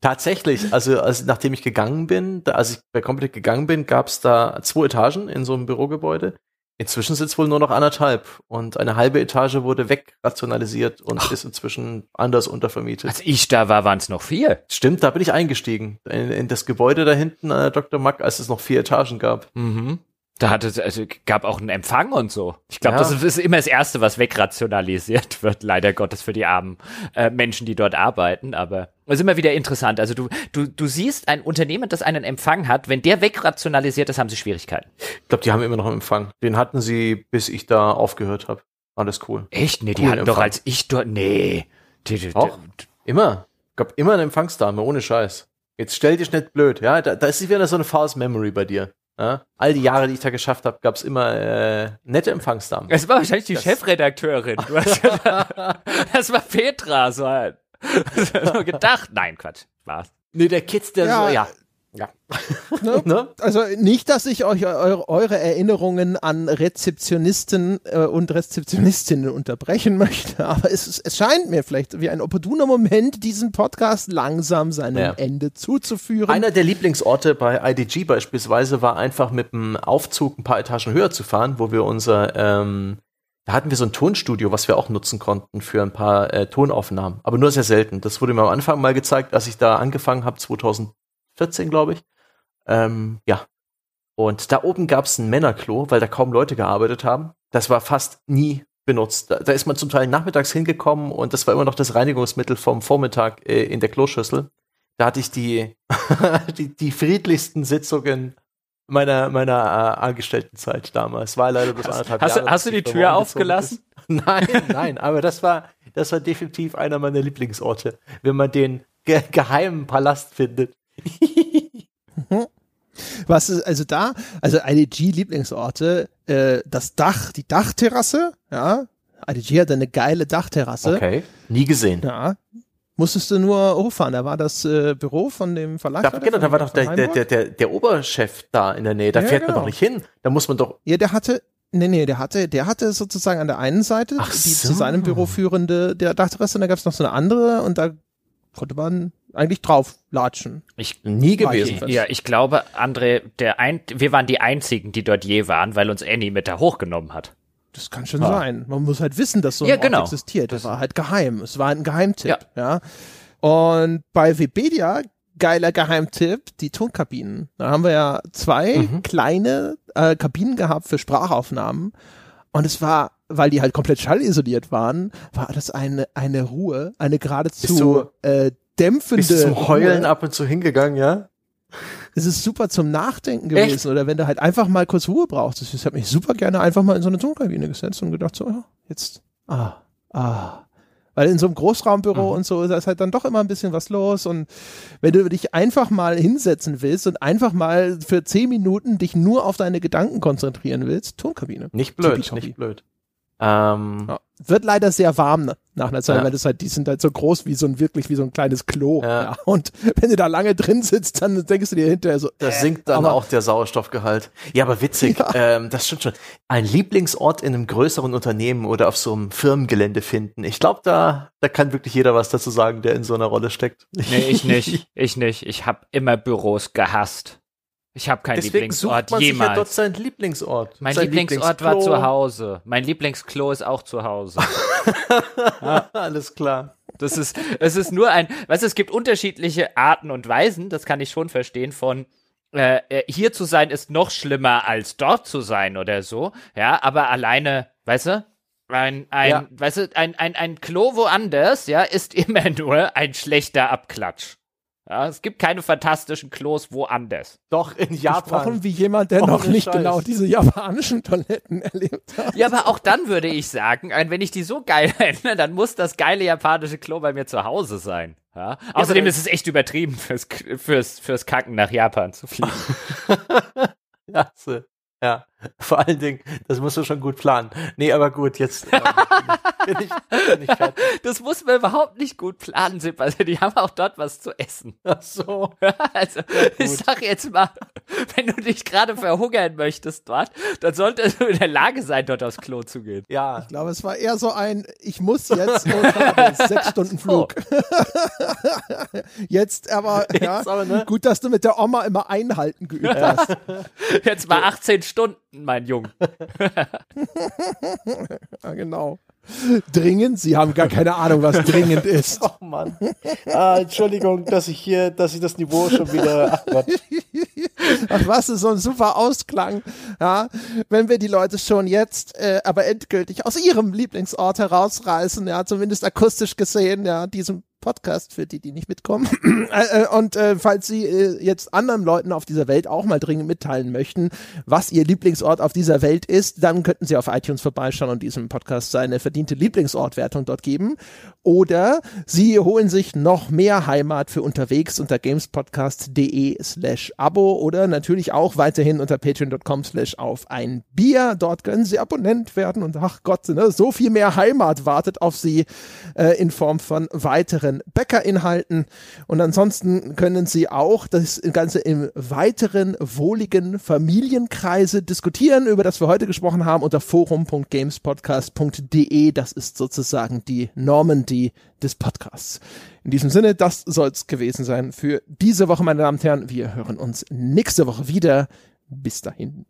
Tatsächlich, also, also nachdem ich gegangen bin, da, als ich bei Computec gegangen bin, gab es da zwei Etagen in so einem Bürogebäude. Inzwischen sind es wohl nur noch anderthalb und eine halbe Etage wurde wegrationalisiert und Ach. ist inzwischen anders untervermietet. Als ich da war, waren es noch vier. Stimmt, da bin ich eingestiegen. In, in, das Gebäude da hinten an der Dr. Mack, als es noch vier Etagen gab. Mhm. Da hatte es, also gab auch einen Empfang und so. Ich glaube, ja. das ist immer das Erste, was wegrationalisiert wird, leider Gottes für die armen äh, Menschen, die dort arbeiten. Aber es ist immer wieder interessant. Also du, du, du siehst ein Unternehmen, das einen Empfang hat, wenn der wegrationalisiert ist, haben sie Schwierigkeiten. Ich glaube, die haben immer noch einen Empfang. Den hatten sie, bis ich da aufgehört habe. Alles cool. Echt? Nee, die hatten Empfang. doch als ich dort. Nee. Die, die, Auch? Immer. Gab immer eine Empfangsdame, ohne Scheiß. Jetzt stell dich nicht blöd, ja? Da, da ist wieder so eine False Memory bei dir. Ja? All die Jahre, die ich da geschafft habe, gab es immer äh, nette Empfangsdamen. Es war wahrscheinlich die das Chefredakteurin. das war Petra, so halt. gedacht. Nein, Quatsch. War's. Nee, der Kids, der ja, so, ja. Ja. Ne? ne? Also nicht, dass ich euch eure, Erinnerungen an Rezeptionisten äh, und Rezeptionistinnen unterbrechen möchte, aber es, es scheint mir vielleicht wie ein opportuner Moment, diesen Podcast langsam seinem ja. Ende zuzuführen. Einer der Lieblingsorte bei IDG beispielsweise war einfach mit dem Aufzug ein paar Etagen höher zu fahren, wo wir unser ähm, da hatten wir so ein Tonstudio, was wir auch nutzen konnten für ein paar äh, Tonaufnahmen, aber nur sehr selten. Das wurde mir am Anfang mal gezeigt, als ich da angefangen habe, 2014, glaube ich. Ähm, ja. Und da oben gab es ein Männerklo, weil da kaum Leute gearbeitet haben. Das war fast nie benutzt. Da, da, ist man zum Teil nachmittags hingekommen und das war immer noch das Reinigungsmittel vom Vormittag äh, in der Kloschüssel. Da hatte ich die, die, die friedlichsten Sitzungen meiner, meiner äh, Angestelltenzeit damals. War leider bis anderthalb hast, Jahre. Hast du die Tür aufgelassen? Nein, nein, aber das war, das war definitiv einer meiner Lieblingsorte, wenn man den ge geheimen Palast findet. Was ist also da, also IDG-Lieblingsorte, äh, das Dach, die Dachterrasse, ja. IDG hat eine geile Dachterrasse. Okay, nie gesehen. Ja, musstest du nur hochfahren. Da war das äh, Büro von dem Verlag. Da, genau, da war doch der, der, der, der Oberchef da in der Nähe. Da ja, fährt genau. man doch nicht hin. Da muss man doch. Ja, der hatte, nee, nee, der hatte, der hatte sozusagen an der einen Seite Ach die so. zu seinem Büro führende der Dachterrasse und da gab es noch so eine andere und da konnte man eigentlich drauf latschen. Ich nie gewesen. Ja, ich glaube, André, der ein, wir waren die einzigen, die dort je waren, weil uns Annie mit da hochgenommen hat. Das kann schon ah. sein. Man muss halt wissen, dass so ein ja, genau. Ort existiert. Das war halt geheim. Es war ein Geheimtipp. Ja. ja. Und bei Wikipedia geiler Geheimtipp, die Tonkabinen. Da haben wir ja zwei Mhm. kleine äh, Kabinen gehabt für Sprachaufnahmen. Und es war, weil die halt komplett schallisoliert waren, war das eine, eine Ruhe, eine geradezu du- äh, dämpfende Bist du zum Heulen Ruhe. ab und zu hingegangen, ja? Es ist super zum Nachdenken Echt? gewesen. Oder wenn du halt einfach mal kurz Ruhe brauchst. Ich habe mich super gerne einfach mal in so eine Tonkabine gesetzt und gedacht, so, ja, jetzt, ah, ah. Weil in so einem Großraumbüro Mhm. und so ist halt dann doch immer ein bisschen was los. Und wenn du dich einfach mal hinsetzen willst und einfach mal für zehn Minuten dich nur auf deine Gedanken konzentrieren willst, Tonkabine. Nicht blöd, nicht blöd. Ähm, Ja. Wird leider sehr warm ne, nach einer Zeit, Ja. weil das halt, die sind halt so groß wie so ein, wirklich wie so ein kleines Klo. Ja. Ja. Und wenn du da lange drin sitzt, dann denkst du dir hinterher so, Da sinkt dann aber- auch der Sauerstoffgehalt. Ja, aber witzig, Ja. ähm, das stimmt schon. Ein Lieblingsort in einem größeren Unternehmen oder auf so einem Firmengelände finden. Ich glaube, da, da kann wirklich jeder was dazu sagen, der in so einer Rolle steckt. Nee, ich nicht. Ich nicht. Ich habe immer Büros gehasst. Ich habe keinen Deswegen Lieblingsort sucht man sich ja dort jemals. seinen Lieblingsort. Mein sein Lieblingsort war zu Hause. Mein Lieblingsklo ist auch zu Hause. Alles klar. Das ist, es ist nur ein, weißt du, es gibt unterschiedliche Arten und Weisen, das kann ich schon verstehen, von äh, äh, hier zu sein ist noch schlimmer als dort zu sein oder so, ja, aber alleine, weißt du, ein, ein, Ja. weißt du, ein, ein, ein Klo woanders, ja, ist immer nur ein schlechter Abklatsch. Ja, es gibt keine fantastischen Klos woanders. Doch, in gesprochen Japan. wie jemand, der Ohne noch nicht Scheiß. genau diese japanischen Toiletten erlebt hat. Ja, aber auch dann würde ich sagen, wenn ich die so geil finde, dann muss das geile japanische Klo bei mir zu Hause sein. Ja? Außerdem ist es echt übertrieben, fürs, fürs, fürs Kacken nach Japan zu fliegen. Ja, so. Ja, vor allen Dingen, das musst du schon gut planen. Nee, aber gut, jetzt ähm, bin, ich, bin ich fertig. Das muss man überhaupt nicht gut planen, Sepp. Also die haben auch dort was zu essen. Ach so. Also ich sag jetzt mal, wenn du dich gerade verhungern möchtest dort, dann solltest du in der Lage sein, dort aufs Klo zu gehen. Ja, Ich glaube, es war eher so ein, ich muss jetzt, sechs Stunden Flug. Jetzt aber, ja, Jetzt aber, ne? gut, dass du mit der Oma immer einhalten geübt hast. Jetzt mal 18 Stunden, mein Junge. Ja, genau. Dringend? Sie haben gar keine Ahnung, was dringend ist. Oh Mann. Ah, Entschuldigung, dass ich hier, dass ich das Niveau schon wieder. Ach Gott. Ach was, ist so ein super Ausklang. Ja, wenn wir die Leute schon jetzt, äh, aber endgültig aus ihrem Lieblingsort herausreißen, ja, zumindest akustisch gesehen, ja, diesem Podcast für die, die nicht mitkommen. Äh, äh, Und äh, falls Sie äh, jetzt anderen Leuten auf dieser Welt auch mal dringend mitteilen möchten, was Ihr Lieblingsort auf dieser Welt ist, dann könnten Sie auf iTunes vorbeischauen und diesem Podcast seine verdiente Lieblingsortwertung dort geben. Oder Sie holen sich noch mehr Heimat für unterwegs unter gamespodcast.de slash Abo oder natürlich auch weiterhin unter patreon.com slash auf ein Bier. Dort können Sie Abonnent werden und ach Gott, ne, so viel mehr Heimat wartet auf Sie äh, in Form von weiteren Bäckerinhalten. Und ansonsten können Sie auch das Ganze im weiteren wohligen Familienkreise diskutieren, über das wir heute gesprochen haben, unter forum.gamespodcast.de. Das ist sozusagen die Normandy des Podcasts. In diesem Sinne, das soll's gewesen sein für diese Woche, meine Damen und Herren. Wir hören uns nächste Woche wieder. Bis dahin.